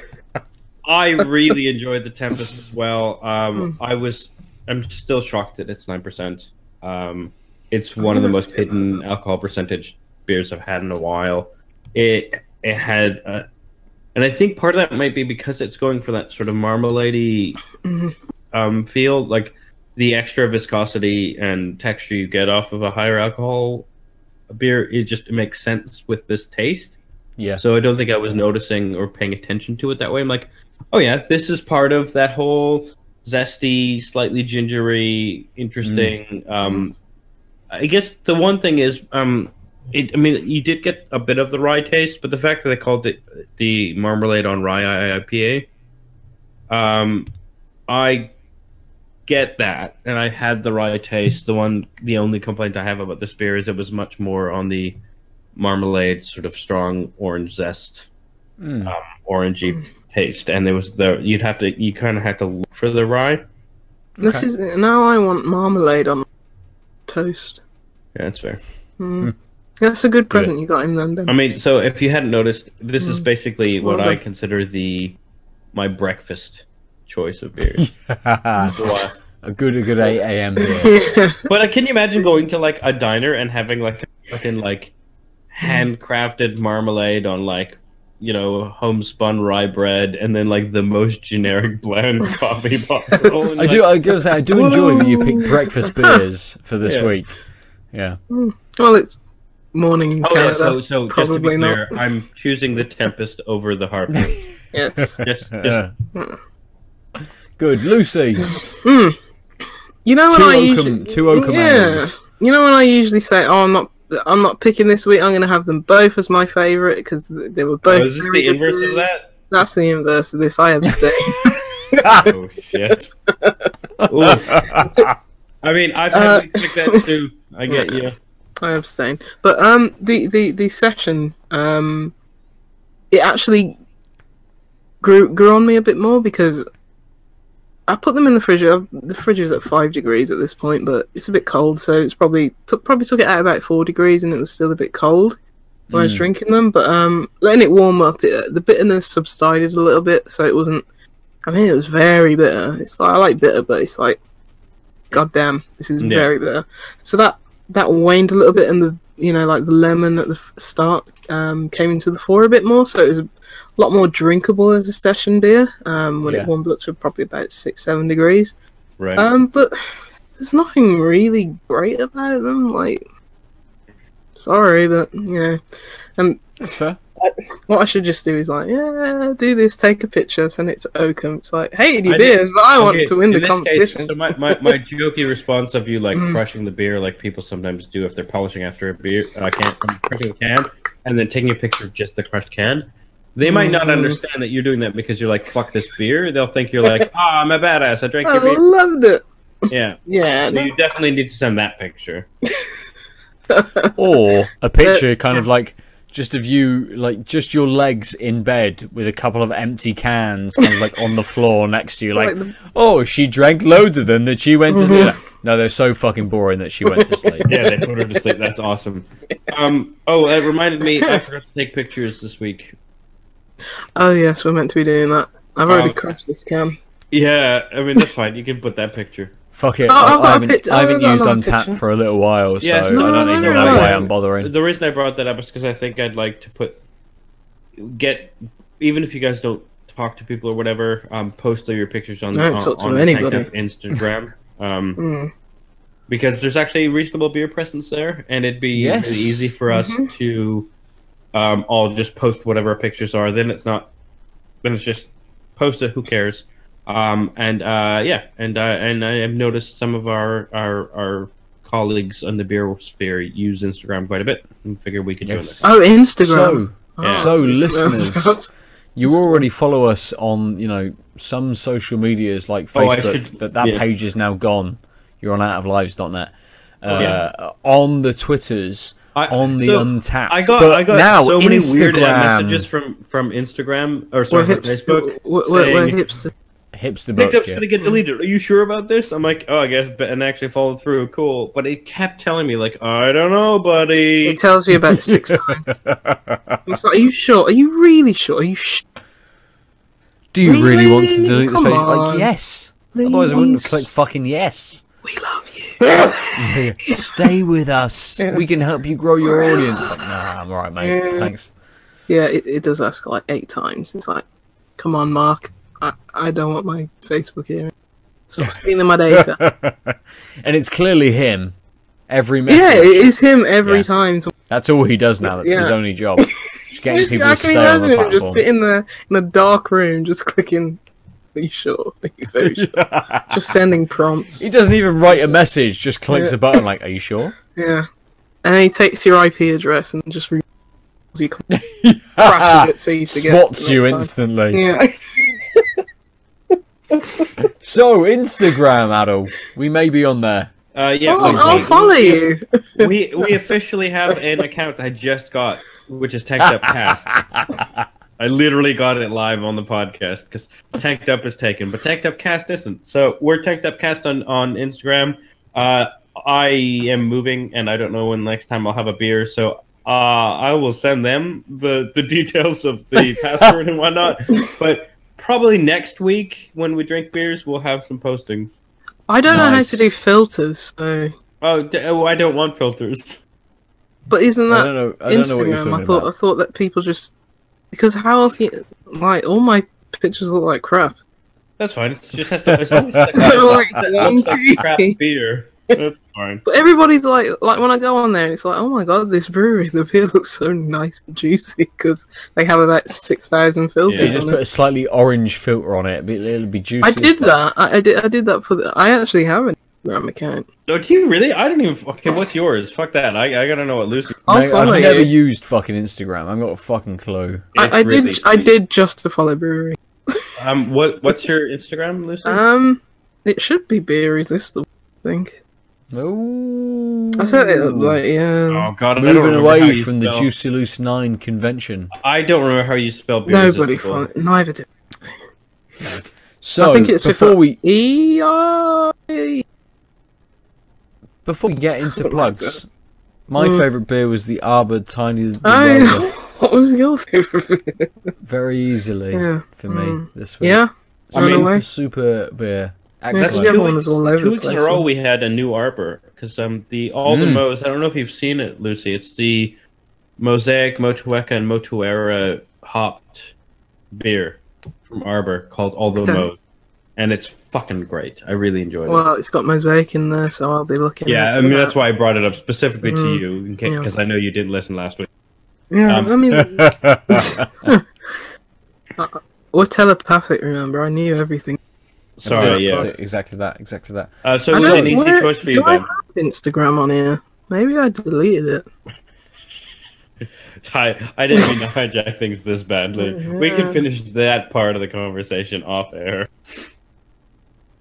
I really enjoyed the Tempest as well. Um, I was, I'm still shocked that it's nine percent. Um, it's one of the most hidden alcohol percentage beers I've had in a while. It it had, uh, and I think part of that might be because it's going for that sort of marmalade Mhm. um, feel like the extra viscosity and texture you get off of a higher alcohol beer it just makes sense with this taste yeah. so i don't think i was noticing or paying attention to it that way i'm like oh yeah this is part of that whole zesty slightly gingery interesting um i guess the one thing is um it, I mean, you did get a bit of the rye taste, but the fact that they called it the marmalade on rye IPA, um, I get that, and I had the rye taste. The one, the only complaint I have about this beer is it was much more on the marmalade, sort of strong orange zest, Mm. um, orangey taste, and there was the you'd have to you kind of have to look for the rye. This is now I want marmalade on toast. Yeah, that's fair. Mm. That's a good present you got him then. I mean, so if you hadn't noticed, this is Mm. basically what Well I done. consider the my breakfast choice of beers. a good, a good 8 a.m. beer. But uh, can you imagine going to like a diner and having like a fucking like handcrafted marmalade on like you know homespun rye bread and then like the most generic bland coffee possible? I like, do. I gotta say, I do enjoy that you picked breakfast beers for this Yeah. week. Yeah. Well, it's morning in Oh yeah, Canada. so so just to Probably be not. clear, I'm choosing the Tempest over the Harpy. Yes. Just, just Yeah. Good, Lucy. Mm. You know when Two I usually, two Oakham yeah. You know when I usually say, "Oh, I'm not, I'm not picking this week. I'm going to have them both as my favorite because they were both." oh, is this very the good inverse of that? That's the inverse of this. I abstain. Oh shit. I mean, I've had Uh, weeks like that too. I get you. I abstain. But um, the the the session um, it actually grew grew on me a bit more because I put them in the fridge. The fridge is at five degrees at this point, but it's a bit cold, so it's probably took probably took it out about four degrees, and it was still a bit cold when I was Mm. drinking them. But um, letting it warm up, it, the bitterness subsided a little bit, so it wasn't. I mean, it was very bitter. It's like I like bitter, but it's like, goddamn, this is Yeah. very bitter. So that that waned a little bit, and the you know, like the lemon at the start um, came into the fore a bit more, so it was a lot more drinkable as a session beer um, when Yeah. it warmed up to probably about six, seven degrees. Right. Um, but there's nothing really great about them. Like, sorry, but you know, That's fair. what I should just do is like, yeah, do this, take a picture, send it to Oakham. It's like, hated your beers, but I want Okay, to win the competition. Case, so my, my, my jokey response of you like Mm. crushing the beer like people sometimes do if they're polishing after a beer uh, can, crushing a can, and then taking a picture of just the crushed can. They might not Mhm. understand that you're doing that because you're like fuck this beer. They'll think you're like ah I'm a badass. I drank I your beer. loved it. Yeah. Yeah, So you definitely need to send that picture. Or a picture, kind of like just of you, like just your legs in bed with a couple of empty cans, kind of like on the floor next to you, like, Like oh, she drank loads of them that she went to sleep. No, they're so fucking boring that she went to sleep. Yeah, they put her to sleep. That's awesome. Um. Oh, it reminded me. I forgot to take pictures this week. Oh yes, we're meant to be doing that. I've already Oh. crushed this cam. Yeah, I mean that's fine. You can put that picture. Fuck it. Oh, I've I, got I a haven't, picture- I haven't used another Untappd for a little while, so Yeah, I don't no, even no, know why I'm bothering. The reason I brought that up is because I think I'd like to put get even if you guys don't talk to people or whatever, um, post your pictures on I don't on, talk to on anybody. Instagram. Um, Mm. because there's actually a reasonable beer presence there, and it'd be Yes. really easy for us Mm-hmm. to um, all just post whatever pictures are. Then it's not, then it's just post it. Who cares? Um, and uh, yeah, and uh, and I have noticed some of our our our colleagues on the beer sphere use Instagram quite a bit, and figure we could Yes. join Oh, Instagram. So, Yeah. so Oh, listeners, you already follow us on, you know, some social medias like Oh, Facebook. should- that that yeah. page is now gone. You're on outoflives.net. Uh, yeah. On the Twitters, I- on the so, Untappd. I got but I got now so many weird messages from from Instagram or sorry from hipster. Facebook. We're, we're, we're saying, hipster. hipster Picked book. up's Yeah. gonna get deleted. Are you sure about this? I'm like, oh, I guess, but and actually followed through. Cool, but it kept telling me like, I don't know, buddy. It tells you about six times. It's like, are you sure? Are you really sure? Are you sh- Do you really want to Really? delete this Come page? Like, on. yes. Otherwise, I wouldn't have Please. clicked fucking yes. We love you. Stay with us. Yeah. We can help you grow your audience. Like, nah, I'm alright, mate. Yeah. Thanks. Yeah, it, it does ask like eight times. It's like, come on, Mark. I, I don't want my Facebook here. Stop stealing my data. and it's clearly him. Every message. yeah, it is him every Yeah. time. That's all he does now. That's his only job. Just getting people I to can stay on the imagine him just platform. sitting there in a dark room, just clicking. Are you sure? Are you very sure? just sending prompts. he doesn't even write a message. Just clicks Yeah. a button like, "Are you sure?" Yeah, and then he takes your IP address and just re- you crashes it so you forget. Swats the you next time. instantly. Yeah. So Instagram, Adel, we may be on there. Uh, yeah, Oh, I'll we- follow you. We we officially have an account I just got, which is Tanked Up Cast. I literally got it live on the podcast because Tanked Up is taken, but Tanked Up Cast isn't. So we're Tanked Up Cast on on Instagram. Uh, I am moving, and I don't know when next time I'll have a beer. So uh, I will send them the the details of the password and whatnot. But probably next week when we drink beers, we'll have some postings. I don't know how to do filters, so. Oh, d- oh, I don't want filters. But isn't I that don't know. I don't know what you're Instagram? I thought about. I thought that people just because how else you like all my pictures look like crap. That's fine. It just has to. It's always like, Like, that like crap beer. That's fine. But everybody's like, like when I go on there, it's like, oh my god, this brewery, the beer looks so nice and juicy because they have about six thousand filters. So you just on put it. a slightly orange filter on it. It'll be, it'll be juicy. I did that. I, I did. I did that for the. I actually have an Instagram account. Oh, do you really? I don't even. Okay, what's yours? Fuck that. I, I gotta know what Lucy. I'll Mate, follow I've you. never used fucking Instagram. I've got a fucking clue. I, It's I really did. I sweet. did just to follow brewery. Um, what what's your Instagram, Lucy? Um, it should be beer irresistible. I think. Ooh. I set it up like yeah. oh God, I don't Moving remember how away you from the spell- Juicy Loose Nine convention. I don't remember how you spell beer. Nobody Irresistible. fun. Neither do. So I think it's before we E R E. before we get into plugs, my Mm. favourite beer was the Arbor Tiny Lager. Oh, what was your favorite? beer? Very easily Yeah. for me Mm. this week. yeah. I mean- away. super beer. Yeah, 'cause Excellent. the other one was all over Two the weeks in a row, we had a new arbor because um the all the Mm. Mo's. I don't know if you've seen it, Lucy. It's the Mosaic, Motueka, and Moutere hopped beer from Arbor called All the Okay. Mo's, and it's fucking great. I really enjoyed it. Well, it's got mosaic in there, so I'll be looking. yeah, at I mean that. that's why I brought it up specifically to Mm. you, in case Yeah. because I know you didn't listen last week. Yeah, um, I mean, we're telepathic. Remember, I knew everything. Sorry, That's yeah. exactly that. Exactly that. Uh, so I it's don't- an easy choice for do you, I have Instagram on here? Maybe I deleted it. I, I didn't mean to hijack things this badly. We can finish that part of the conversation off air.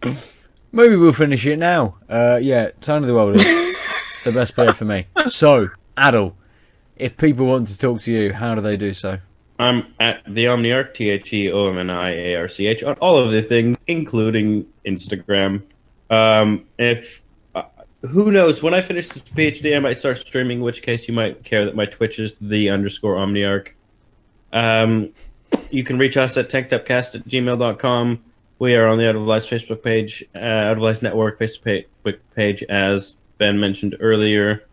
Maybe we'll finish it now. Uh, yeah, Sign of the World is the best player for me. So, Adel, if people want to talk to you, how do they do so? I'm at the Omniarch, T H E O M N I A R C H, on all of the things, including Instagram. Um, if uh, who knows, when I finish this PhD, I might start streaming. In which case, you might care that my Twitch is the underscore Omniarch. Um, you can reach us at tankedupcast at gmail.com. We are on the Out of Lives Facebook page, uh, Out of Lives Network Facebook page, as Ben mentioned earlier.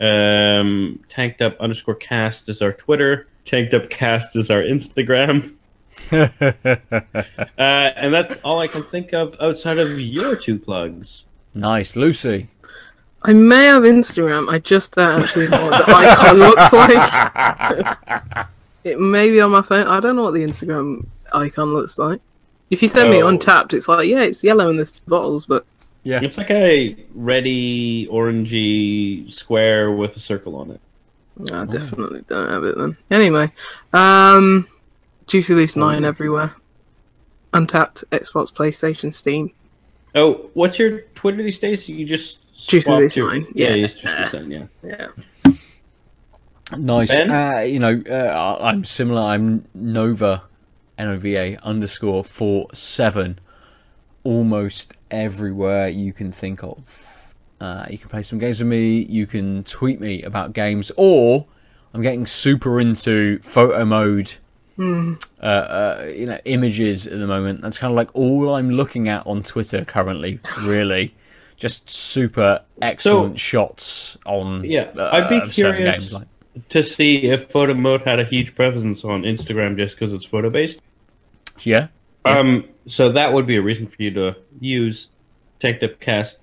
Um, tanked up underscore cast is our Twitter. Tanked up cast is our Instagram. Uh, and that's all I can think of outside of your two plugs. nice, Lucy. I may have Instagram. I just don't actually know what the icon looks like. It may be on my phone. I don't know what the Instagram icon looks like. If you send me Oh. untappd, it's like yeah, it's yellow in the bottles, but Yeah. It's like a reddy, orangey square with a circle on it. I definitely don't have it then. Anyway, um, Juicy Loose Nine everywhere. Untappd, Xbox, PlayStation, Steam. Oh, what's your Twitter these days? You just Juicy swapped Loose your- Nine, Yeah, yeah. it's Juicy Loose Nine, yeah. Yeah. Nice. Uh, you know, uh, I'm similar. I'm Nova, N O V A underscore four seven, almost everywhere you can think of. Uh, you can play some games with me. You can tweet me about games, or I'm getting super into photo mode. Uh, uh, you know, images at the moment. That's kind of like all I'm looking at on Twitter currently. Really, just super excellent shots on. Yeah, uh, I'd be curious- games, like- To see if photo mode had a huge presence on Instagram just because it's photo based. Yeah. Um, so that would be a reason for you to use Tanked Up Cast.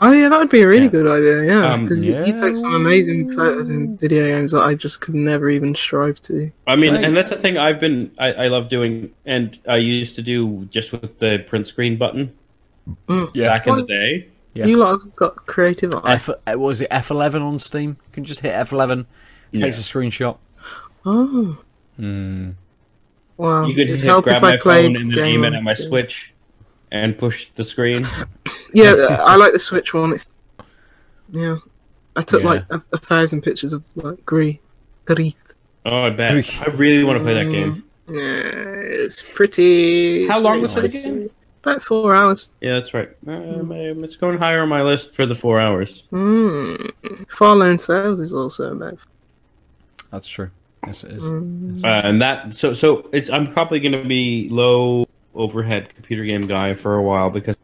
Oh yeah, that would be a really Yeah. good idea. Yeah, Um, because you, you take some amazing photos and video games that I just could never even strive to. I mean, Right. and that's the thing I've been I, I love doing, and I used to do just with the print screen button Yeah. back in the day. Yeah. You lot have got creative eye. F uh, what was it F11 on Steam? You can just hit F11. It takes a screenshot. Oh, Mm. Wow. You could hit, help grab if I my played phone and then aim it game at my on- Switch and push the screen. Yeah, uh, I like the Switch one. It's yeah. I took Yeah. like a, a thousand pictures of like Gree, Greeth. Oh, I bet. I really want to play that game. Yeah, it's pretty. How it's long pretty was it nice. again? About four hours. Yeah, that's right. Um, um, it's going higher on my list for the four hours. Mm. Far Lone Sails is also about. That's true. Yes, it is. Mm. Uh, and that so so it's I'm probably going to be low overhead computer game guy for a while because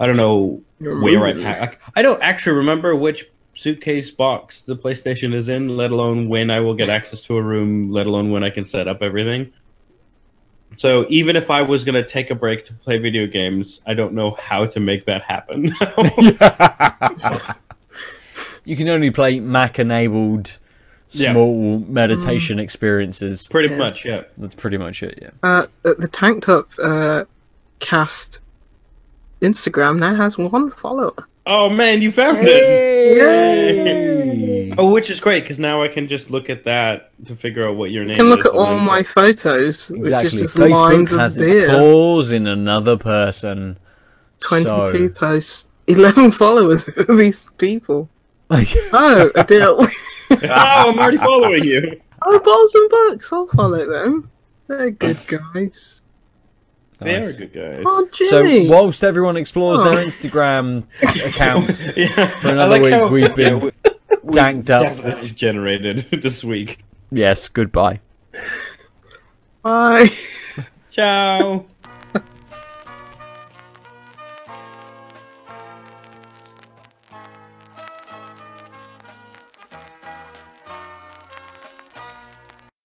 I don't know where I moving. pack. I don't actually remember which suitcase box the PlayStation is in, let alone when I will get access to a room, let alone when I can set up everything. So even if I was going to take a break to play video games, I don't know how to make that happen. You can only play Mac enabled Yeah. small meditation experiences. Pretty Yes. much, yeah. That's pretty much it, yeah. Uh, the Tank Top uh, cast Instagram now has one follower. Oh man, you found it. Yay! Oh, which is great because now I can just look at that to figure out what your name. You can look is at all then- my photos, Exactly. which is just lines Facebook of has its beer. claws in another person. 22 posts, 11 followers. Who are these people? So... Oh, a deal. oh, I'm already following you. oh, Balls and Books. I'll follow them. They're good guys. They are Nice. good guys. Oh, So whilst everyone explores Oh. their Instagram accounts, yeah, For another week, we've been we- we danked up. Generated this week. yes, goodbye. Bye. Ciao.